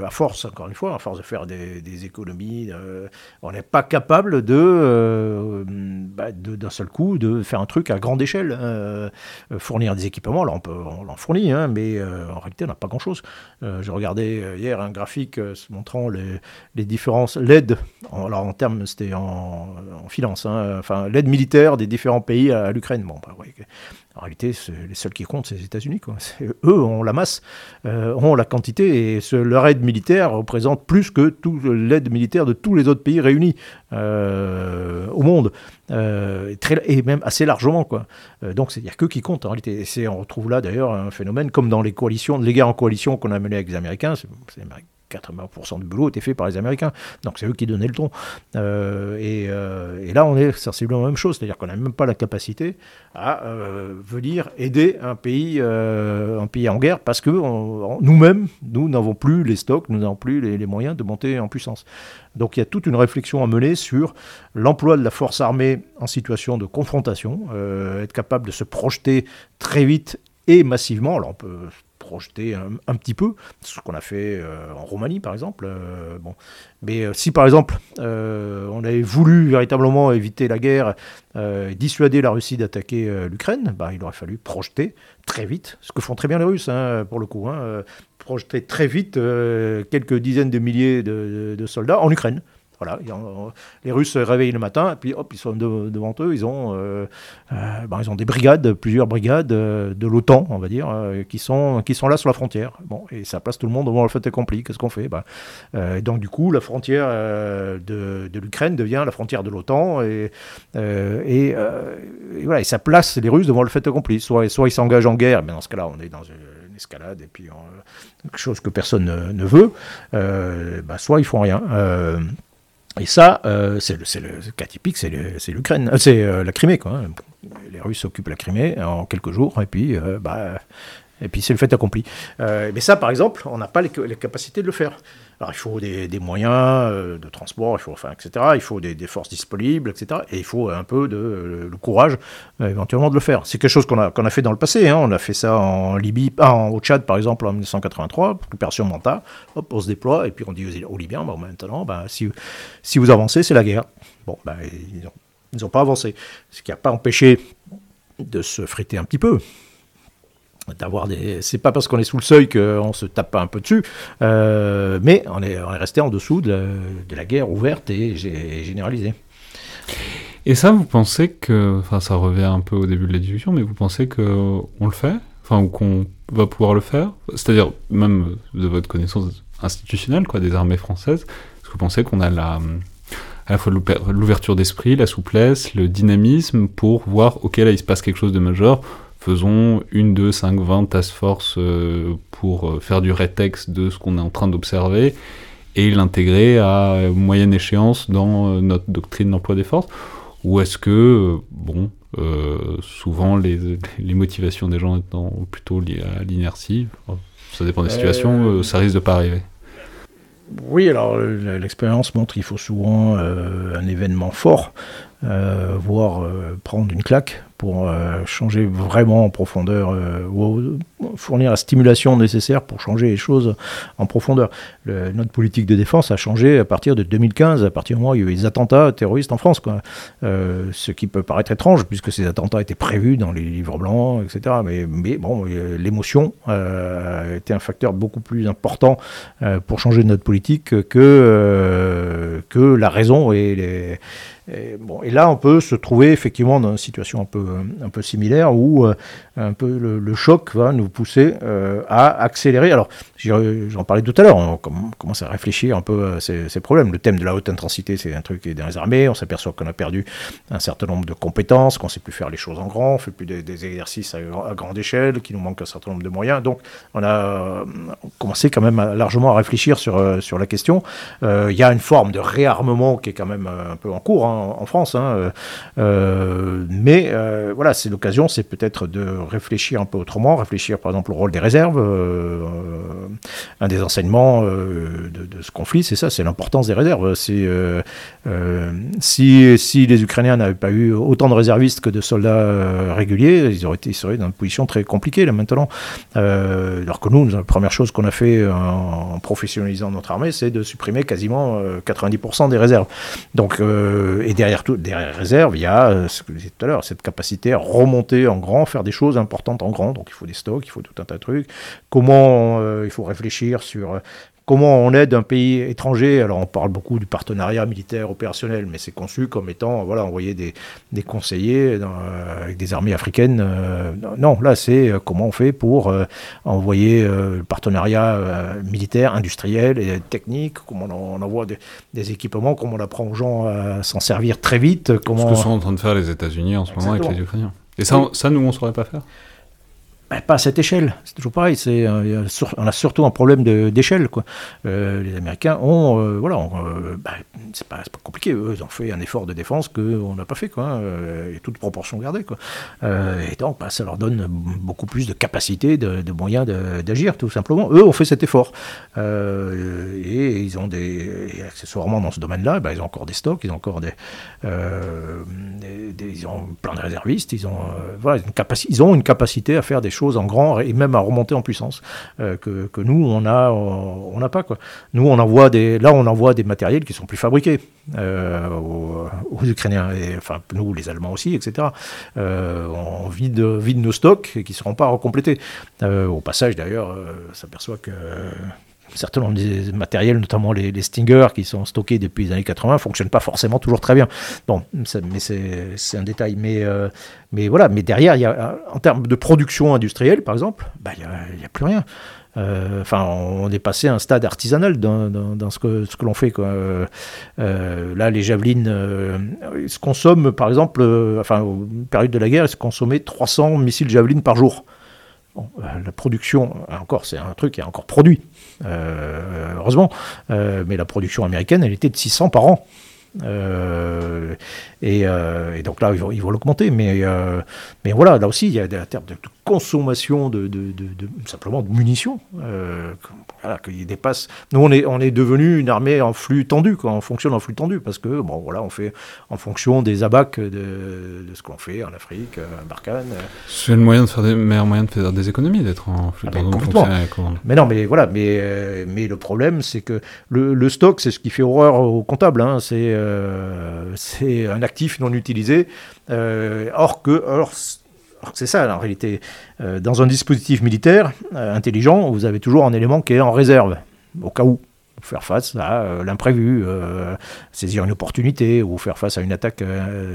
à force, encore une fois, à force de faire des, économies, on n'est pas capable de, d'un seul coup, de faire un truc à grande échelle. fournir des équipements, là on, peut, on en fournit, hein, mais en réalité on n'a pas grand-chose. je regardais hier un graphique montrant les, les différents l'aide, alors en termes, c'était en, finance, hein, enfin l'aide militaire des différents pays à, l'Ukraine. Bon, bah, en réalité, les seuls qui comptent, c'est les États-Unis. Eux ont la masse, euh, ont la quantité, et leur aide militaire représente plus que l'aide militaire de tous les autres pays réunis euh, au monde, euh, et même assez largement. Quoi. donc il n'y a que qui compte en réalité. Et on retrouve là d'ailleurs un phénomène comme dans les coalitions, les guerres en coalition qu'on a menées avec les Américains. C'est 80% du boulot était fait par les Américains. Donc c'est eux qui donnaient le ton. Euh, euh, et, là, on est sensiblement la même chose, c'est-à-dire qu'on n'a même pas la capacité à euh, venir aider un pays, un pays en guerre parce que nous-mêmes, nous n'avons plus les stocks, nous n'avons plus les, moyens de monter en puissance. Donc il y a toute une réflexion à mener sur l'emploi de la force armée en situation de confrontation, être capable de se projeter très vite et massivement. Alors on peut projeter un, petit peu, ce qu'on a fait euh, en Roumanie par exemple. Euh, bon. Mais euh, si par exemple on avait voulu véritablement éviter la guerre, dissuader la Russie d'attaquer l'Ukraine, bah, il aurait fallu projeter très vite, ce que font très bien les Russes hein, pour le coup, hein, projeter très vite quelques dizaines de milliers de soldats en Ukraine. Voilà, les Russes se réveillent le matin, et puis hop, ils sont devant eux, ils ont, euh, euh, ben, ils ont des brigades, plusieurs brigades euh, de l'OTAN, on va dire, qui, sont, qui sont là sur la frontière. Bon, et ça place tout le monde devant le fait accompli. Qu'est-ce qu'on fait? Ben, et Donc, du coup, la frontière de, de l'Ukraine devient la frontière de l'OTAN, et, et, voilà, et ça place les Russes devant le fait accompli. Soit, soit ils s'engagent en guerre, mais dans ce cas-là, on est dans une escalade et puis quelque chose que personne ne, veut, ben, soit ils font rien. Et ça, euh, c'est le, cas typique, c'est l'Ukraine, euh, c'est euh, la Crimée. Quoi. Les Russes occupent la Crimée en quelques jours, et puis, bah, puis c'est le fait accompli. mais ça, par exemple, on n'a pas les, capacités de le faire. Alors il faut des, moyens euh, de transport, il faut, enfin, etc. Il faut des, forces disponibles, etc. Et il faut un peu de le, courage euh, éventuellement de le faire. C'est quelque chose qu'on a, a fait dans le passé. Hein. On a fait ça en Libye, ah, en, au Tchad par exemple en 1983, opération Manta. Hop, on se déploie et puis on dit aux, Libyens, maintenant, bah, si, si vous avancez, c'est la guerre. Bon, bah, ils n'ont pas avancé. Ce qui n'a pas empêché de se friter un petit peu d'avoir des c'est pas parce qu'on est sous le seuil qu'on se tape un peu dessus euh, mais on est, resté en dessous de la, guerre ouverte et, généralisée. Et ça vous pensez que enfin ça revient un peu au début de la discussion mais vous pensez que on le fait? Enfin ou qu'on va pouvoir le faire? C'est-à-dire même de votre connaissance institutionnelle quoi des armées françaises est-ce que vous pensez qu'on a la à la fois l'ouverture d'esprit, la souplesse, le dynamisme pour voir, ok, là il se passe quelque chose de majeur, faisons une, deux, cinq, vingt task force pour faire du rétexte de ce qu'on est en train d'observer et l'intégrer à moyenne échéance dans notre doctrine d'emploi des forces. Ou est-ce que, bon, souvent les, les, motivations des gens étant plutôt liées à l'inertie, ça dépend des situations, ça risque de pas arriver. Oui, alors l'expérience montre qu'il faut souvent euh, un événement fort, euh, voire euh, prendre une claque pour euh, changer vraiment en profondeur, euh, ou fournir la stimulation nécessaire pour changer les choses en profondeur. notre politique de défense a changé à partir de 2015, à partir du moment où il y a eu les attentats terroristes en France. Quoi. Euh, ce qui peut paraître étrange, puisque ces attentats étaient prévus dans les livres blancs, etc. Mais, mais bon, l'émotion a été un facteur beaucoup plus important pour changer notre politique que, que la raison et les et, bon, et là, on peut se trouver effectivement dans une situation un peu, un peu similaire où euh, un peu le, choc va nous pousser euh, à accélérer. Alors, j'en parlais tout à l'heure, on, commence à réfléchir un peu à ces, problèmes. Le thème de la haute intensité, c'est un truc qui est dans les armées. On s'aperçoit qu'on a perdu un certain nombre de compétences, qu'on ne sait plus faire les choses en grand, on ne fait plus des, exercices à, grande échelle, qu'il nous manque un certain nombre de moyens. Donc, on a commencé quand même largement à réfléchir sur, sur la question. Il y a une forme de réarmement qui est quand même un peu en cours. Hein en, France. Hein, euh, euh, mais euh, voilà, c'est l'occasion, c'est peut-être de réfléchir un peu autrement, réfléchir par exemple au rôle des réserves. un des enseignements de, ce conflit, c'est ça, c'est l'importance des réserves. si, si les Ukrainiens n'avaient pas eu autant de réservistes que de soldats réguliers, ils auraient été seraient dans une position très compliquée là maintenant. alors que nous, la première chose qu'on a fait en, professionnalisant notre armée, c'est de supprimer quasiment 90% des réserves. Donc et derrière, tout, derrière réserve, il y a, euh, ce que je disais tout à l'heure, cette capacité à remonter en grand, faire des choses importantes en grand. Donc il faut des stocks, il faut tout un tas de trucs. Comment euh, il faut réfléchir sur Comment on aide un pays étranger Alors on parle beaucoup du partenariat militaire opérationnel, mais c'est conçu comme étant voilà envoyer des, des conseillers euh, avec des armées africaines. Euh, non, là c'est euh, comment on fait pour envoyer le partenariat militaire, industriel et technique. Comment on, envoie des, équipements, comment on apprend aux gens à s'en servir très vite. Comment... Ce que sont en train de faire les États-Unis en ce moment avec les Ukrainiens. Et ça, ça nous on ne saurait pas faire? Ben, pas à cette échelle. C'est toujours pareil. C'est, euh, on a surtout un problème d'échelle. Quoi. Euh, les Américains ont, euh, voilà, ben, c'est, pas, compliqué. Eux, ils ont fait un effort de défense qu'on n'a pas fait, quoi, et toute proportion gardée. Quoi. et donc, ben, ça leur donne beaucoup plus de capacité, de, moyens d'agir, tout simplement. Eux ont fait cet effort. et ils ont des, accessoirement dans ce domaine-là, ils ont encore des stocks, ils ont encore des, ils ont plein de réservistes, ils ont, une capacité, ils ont une capacité à faire des choses en grand et même à remonter en puissance euh, que, que, nous on a on n'a pas quoi. Nous on envoie des là on envoie des matériels qui sont plus fabriqués euh, aux, Ukrainiens et enfin nous les Allemands aussi etc. Euh, on vide vide nos stocks et qui seront pas recomplétés. au passage d'ailleurs s'aperçoit que certains des matériels, notamment les, les, Stinger qui sont stockés depuis les années 80, ne fonctionnent pas forcément toujours très bien. Bon, mais c'est un détail. Mais, euh, voilà, mais derrière, en termes de production industrielle, par exemple, bah, il n'y a, plus rien. Euh, enfin, on est passé à un stade artisanal dans, ce que, l'on fait. Euh, là, les javelines se consomment, par exemple, enfin, aux période de la guerre, ils se consommaient 300 missiles javelines par jour. La production, encore, c'est un truc qui est encore produit. Euh, heureusement. Euh, mais la production américaine, elle était de 600 par an. Euh, et, donc là, ils vont, l'augmenter. Mais, mais voilà, là aussi, il y a des termes de, consommation de, de, simplement de munitions euh, voilà, qui dépasse. Nous, on est, on est devenu une armée en flux tendu, quoi. on fonctionne en flux tendu parce que bon, voilà, on fait en fonction des abacs de, de ce qu'on fait en Afrique, à Barkhane. C'est le moyen de faire des, meilleur moyen de faire des économies d'être en flux ah, tendu. Mais non, mais voilà, mais, euh, mais le problème, c'est que le, le stock, c'est ce qui fait horreur au comptable. Hein, c'est euh, c'est un actif non utilisé. or que, or, c'est ça, en réalité. Euh, dans un dispositif militaire euh, intelligent, vous avez toujours un élément qui est en réserve, au cas où faire face à euh, l'imprévu, saisir une opportunité ou faire face à une attaque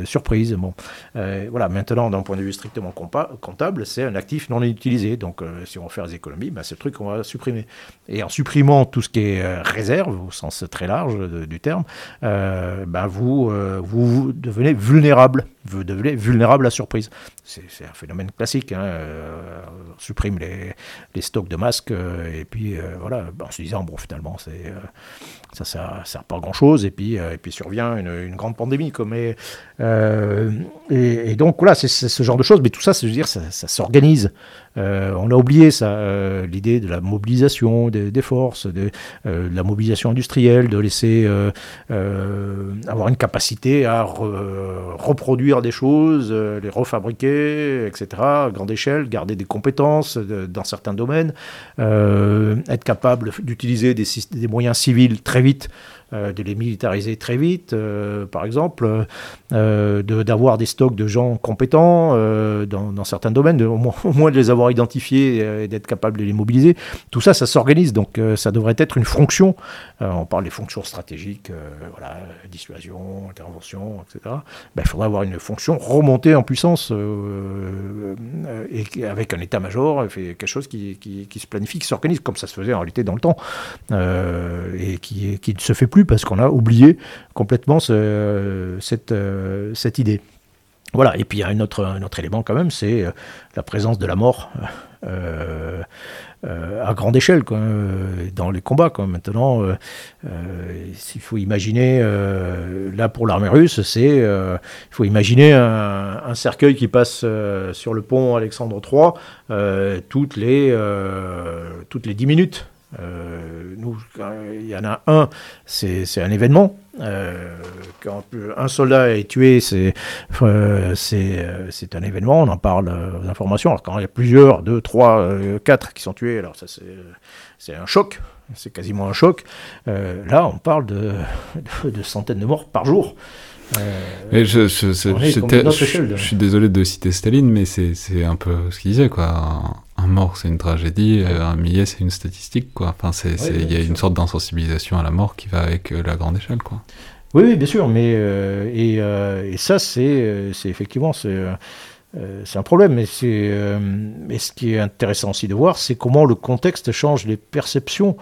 surprise. Bon, voilà. Maintenant, d'un point de vue strictement comptable, c'est un actif non utilisé. Donc, si on veut faire des économies, bah, c'est le truc qu'on va supprimer. Et en supprimant tout ce qui est réserve, au sens très large du terme, bah, vous devenez vulnérable devenez vulnérable à surprise. C'est un phénomène classique. Hein, on supprime les, les, stocks de masques et puis voilà, en se disant, bon, finalement, c'est ça ne sert, pas à grand-chose, et puis, et puis survient une, grande pandémie. Mais, et, donc, voilà, c'est ce genre de choses, mais tout ça, c'est dire, ça, ça s'organise. Euh, on a oublié ça, euh, l'idée de la mobilisation des, forces, de, euh, la mobilisation industrielle, de laisser avoir une capacité à reproduire des choses, les refabriquer, etc., à grande échelle, garder des compétences dans certains domaines, être capable d'utiliser des, moyens civils très vite de les militariser très vite, euh, par exemple, euh, d'avoir des stocks de gens compétents dans, certains domaines, [LAUGHS] au, moins, de les avoir identifiés et d'être capable de les mobiliser. Tout ça, ça s'organise, donc ça devrait être une fonction. on parle des fonctions stratégiques, voilà, dissuasion, intervention, etc. Ben, il faudrait avoir une fonction remontée en puissance et avec un état-major, quelque chose qui, qui, se planifie, qui s'organise, comme ça se faisait en réalité dans le temps, et qui, qui ne se fait plus parce qu'on a oublié complètement cette, euh, cette idée. Voilà, et puis il y a un autre, élément quand même, c'est euh, la présence de la mort euh, à grande échelle dans les combats. Maintenant, il faut imaginer, là pour l'armée russe, c'est il faut imaginer un, cercueil qui passe sur le pont Alexandre III toutes, les, toutes les 10 minutes. Euh, nous, il y en a un, c'est un événement. Euh, quand un soldat est tué, c'est euh, c'est un événement, on en parle aux informations. Alors quand il y a plusieurs, deux, trois, quatre qui sont tués, alors ça c'est un choc, c'est quasiment un choc. là, on parle de, de, centaines de morts par jour. je, je, je, suis désolé de citer Staline, mais c'est un peu ce qu'il disait, quoi un mort, c'est une tragédie, euh, un millier, c'est une statistique, quoi. Enfin, il y a une sorte d'insensibilisation à la mort qui va avec euh, la grande échelle, quoi. Oui, oui bien sûr, mais euh, et, et, ça, c'est, effectivement, c'est, c'est un problème. Mais, mais ce qui est intéressant aussi de voir, c'est comment le contexte change les perceptions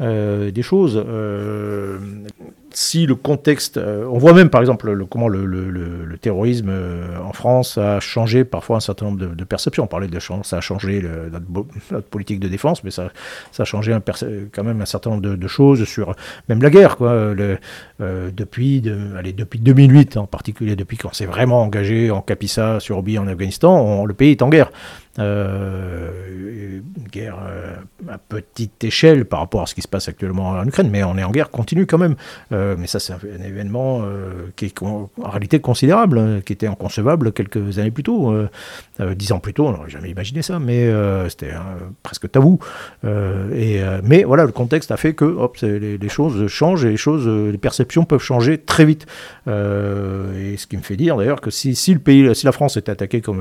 des choses si le contexte, euh, on voit même par exemple le, comment le, terrorisme euh, en France a changé parfois un certain nombre de, perceptions. On parlait de ça a changé notre, politique de défense, mais ça, a changé quand même un certain nombre de, choses sur même la guerre. Euh, depuis, allez, depuis 2008 en particulier, depuis qu'on s'est vraiment engagé en Capissa, sur Obi, en Afghanistan, le pays est en guerre. Une guerre à petite échelle par rapport à ce qui se passe actuellement en Ukraine, mais on est en guerre continue quand même. Euh, mais ça, c'est un, événement euh, qui est en réalité considérable, hein, qui était inconcevable quelques années plus tôt. Euh, dix ans plus tôt, on n'aurait jamais imaginé ça, mais c'était presque tabou. et, mais voilà, le contexte a fait que hop, les, les, choses changent et les, choses, les perceptions peuvent changer très vite. et ce qui me fait dire d'ailleurs que si, si, le pays, si la France était attaquée comme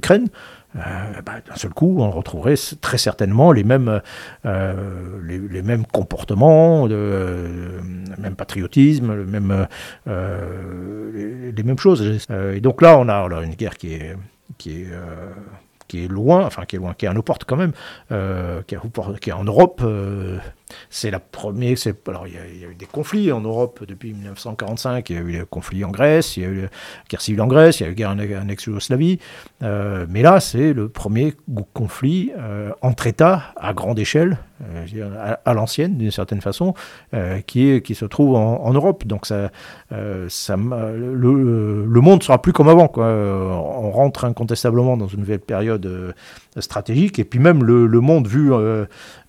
l'Ukraine, euh, bah, d'un seul coup, on retrouverait très certainement les mêmes, euh, les, mêmes comportements, euh, même patriotisme, le même, les, mêmes choses. et donc là, on a une guerre qui est, qui est qui est loin, enfin qui est loin, qui est à nos portes quand même, qui, qui, est, en Europe, c'est la première. Alors, il y, a, eu des conflits en Europe depuis 1945. Il y a eu des conflits en Grèce, il y a eu la guerre civile en Grèce, il y a eu la guerre en, ex-Yougoslavie. Euh, mais là, c'est le premier conflit euh, entre États à grande échelle, euh, à, l'ancienne d'une certaine façon, qui, se trouve en, Europe. Donc, le, le, monde sera plus comme avant. On rentre incontestablement dans une nouvelle période stratégique. Et puis même le, le monde vu,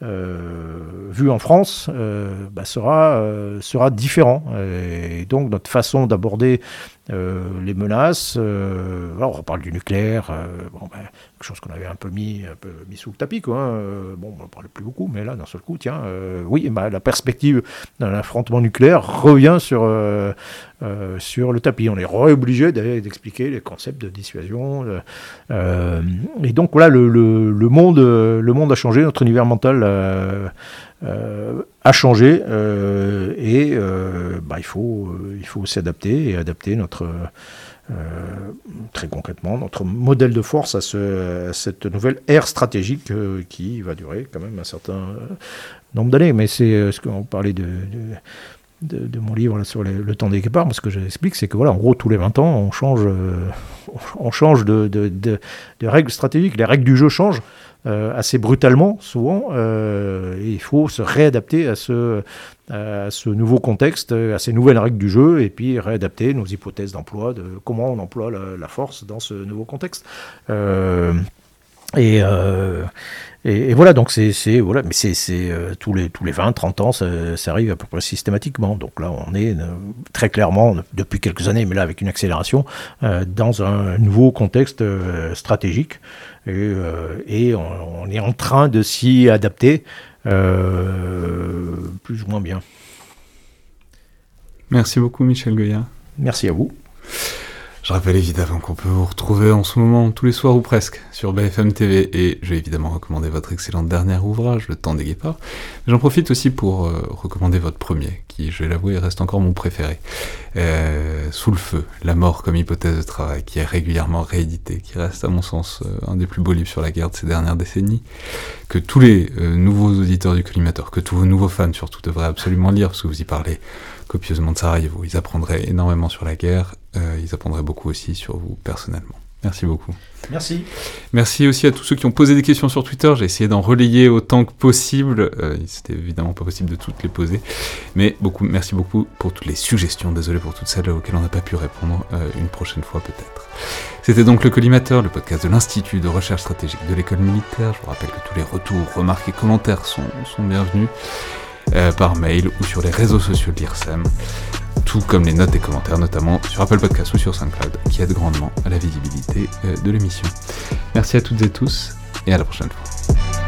vu en France euh, bah, sera, euh, sera différent. Et donc notre façon d'aborder euh, les menaces, on reparle du nucléaire, bah, quelque chose qu'on avait un peu mis, un peu mis sous le tapis. Hein. bon, on ne parlait plus beaucoup, mais là, d'un seul coup, tiens, oui, bah, la perspective d'un affrontement nucléaire revient sur, sur le tapis. On est obligé d'expliquer les concepts de dissuasion. et donc voilà, le, monde, le monde a changé, notre univers mental euh, a changé euh, et euh, bah, il faut, il faut s'adapter et adapter notre, très concrètement notre modèle de force à, ce, cette nouvelle ère stratégique qui va durer quand même un certain nombre d'années. Mais c'est ce qu'on parlait de, de, mon livre sur le temps des guépards, ce que j'explique, c'est que voilà, en gros, tous les 20 ans, on change, on change de, de, règles stratégiques. Les règles du jeu changent. Assez brutalement, souvent, et il faut se réadapter à ce, nouveau contexte, à ces nouvelles règles du jeu, et puis réadapter nos hypothèses d'emploi, de comment on emploie la, force dans ce nouveau contexte. Euh, et, euh, voilà, donc c'est voilà, mais c'est euh, tous les tous les 20, 30 ans, ça, arrive à peu près systématiquement. Donc là, on est très clairement depuis quelques années, mais là avec une accélération, dans un nouveau contexte stratégique, et, et on, on, est en train de s'y adapter. Euh, plus ou moins bien. Merci beaucoup Michel Goya. Merci à vous. Je rappelle évidemment qu'on peut vous retrouver en ce moment tous les soirs ou presque sur BFM TV et je vais évidemment recommander votre excellent dernier ouvrage, Le temps des guépards. J'en profite aussi pour euh, recommander votre premier, qui, je vais l'avouer, reste encore mon préféré. Euh, Sous le feu, la mort comme hypothèse de travail, qui est régulièrement réédité, qui reste à mon sens euh, un des plus beaux livres sur la guerre de ces dernières décennies, que tous les nouveaux auditeurs du collimateur, que tous vos nouveaux fans surtout devraient absolument lire, parce que vous y parlez copieusement de Sarajevo. Ils apprendraient énormément sur la guerre, euh, ils apprendraient beaucoup aussi sur vous personnellement. Merci beaucoup. Merci. Merci aussi à tous ceux qui ont posé des questions sur Twitter. J'ai essayé d'en relayer autant que possible. Euh, C'était évidemment pas possible de toutes les poser. Mais beaucoup, merci beaucoup pour toutes les suggestions. Désolé pour toutes celles auxquelles on n'a pas pu répondre. Euh, une prochaine fois peut-être. C'était donc le Collimateur, le podcast de l'Institut de recherche stratégique de l'école militaire. Je vous rappelle que tous les retours, remarques et commentaires sont, sont bienvenus. Euh, par mail ou sur les réseaux sociaux de l'IRSEM, tout comme les notes et commentaires, notamment sur Apple Podcast ou sur SoundCloud, qui aident grandement à la visibilité euh, de l'émission. Merci à toutes et tous, et à la prochaine fois.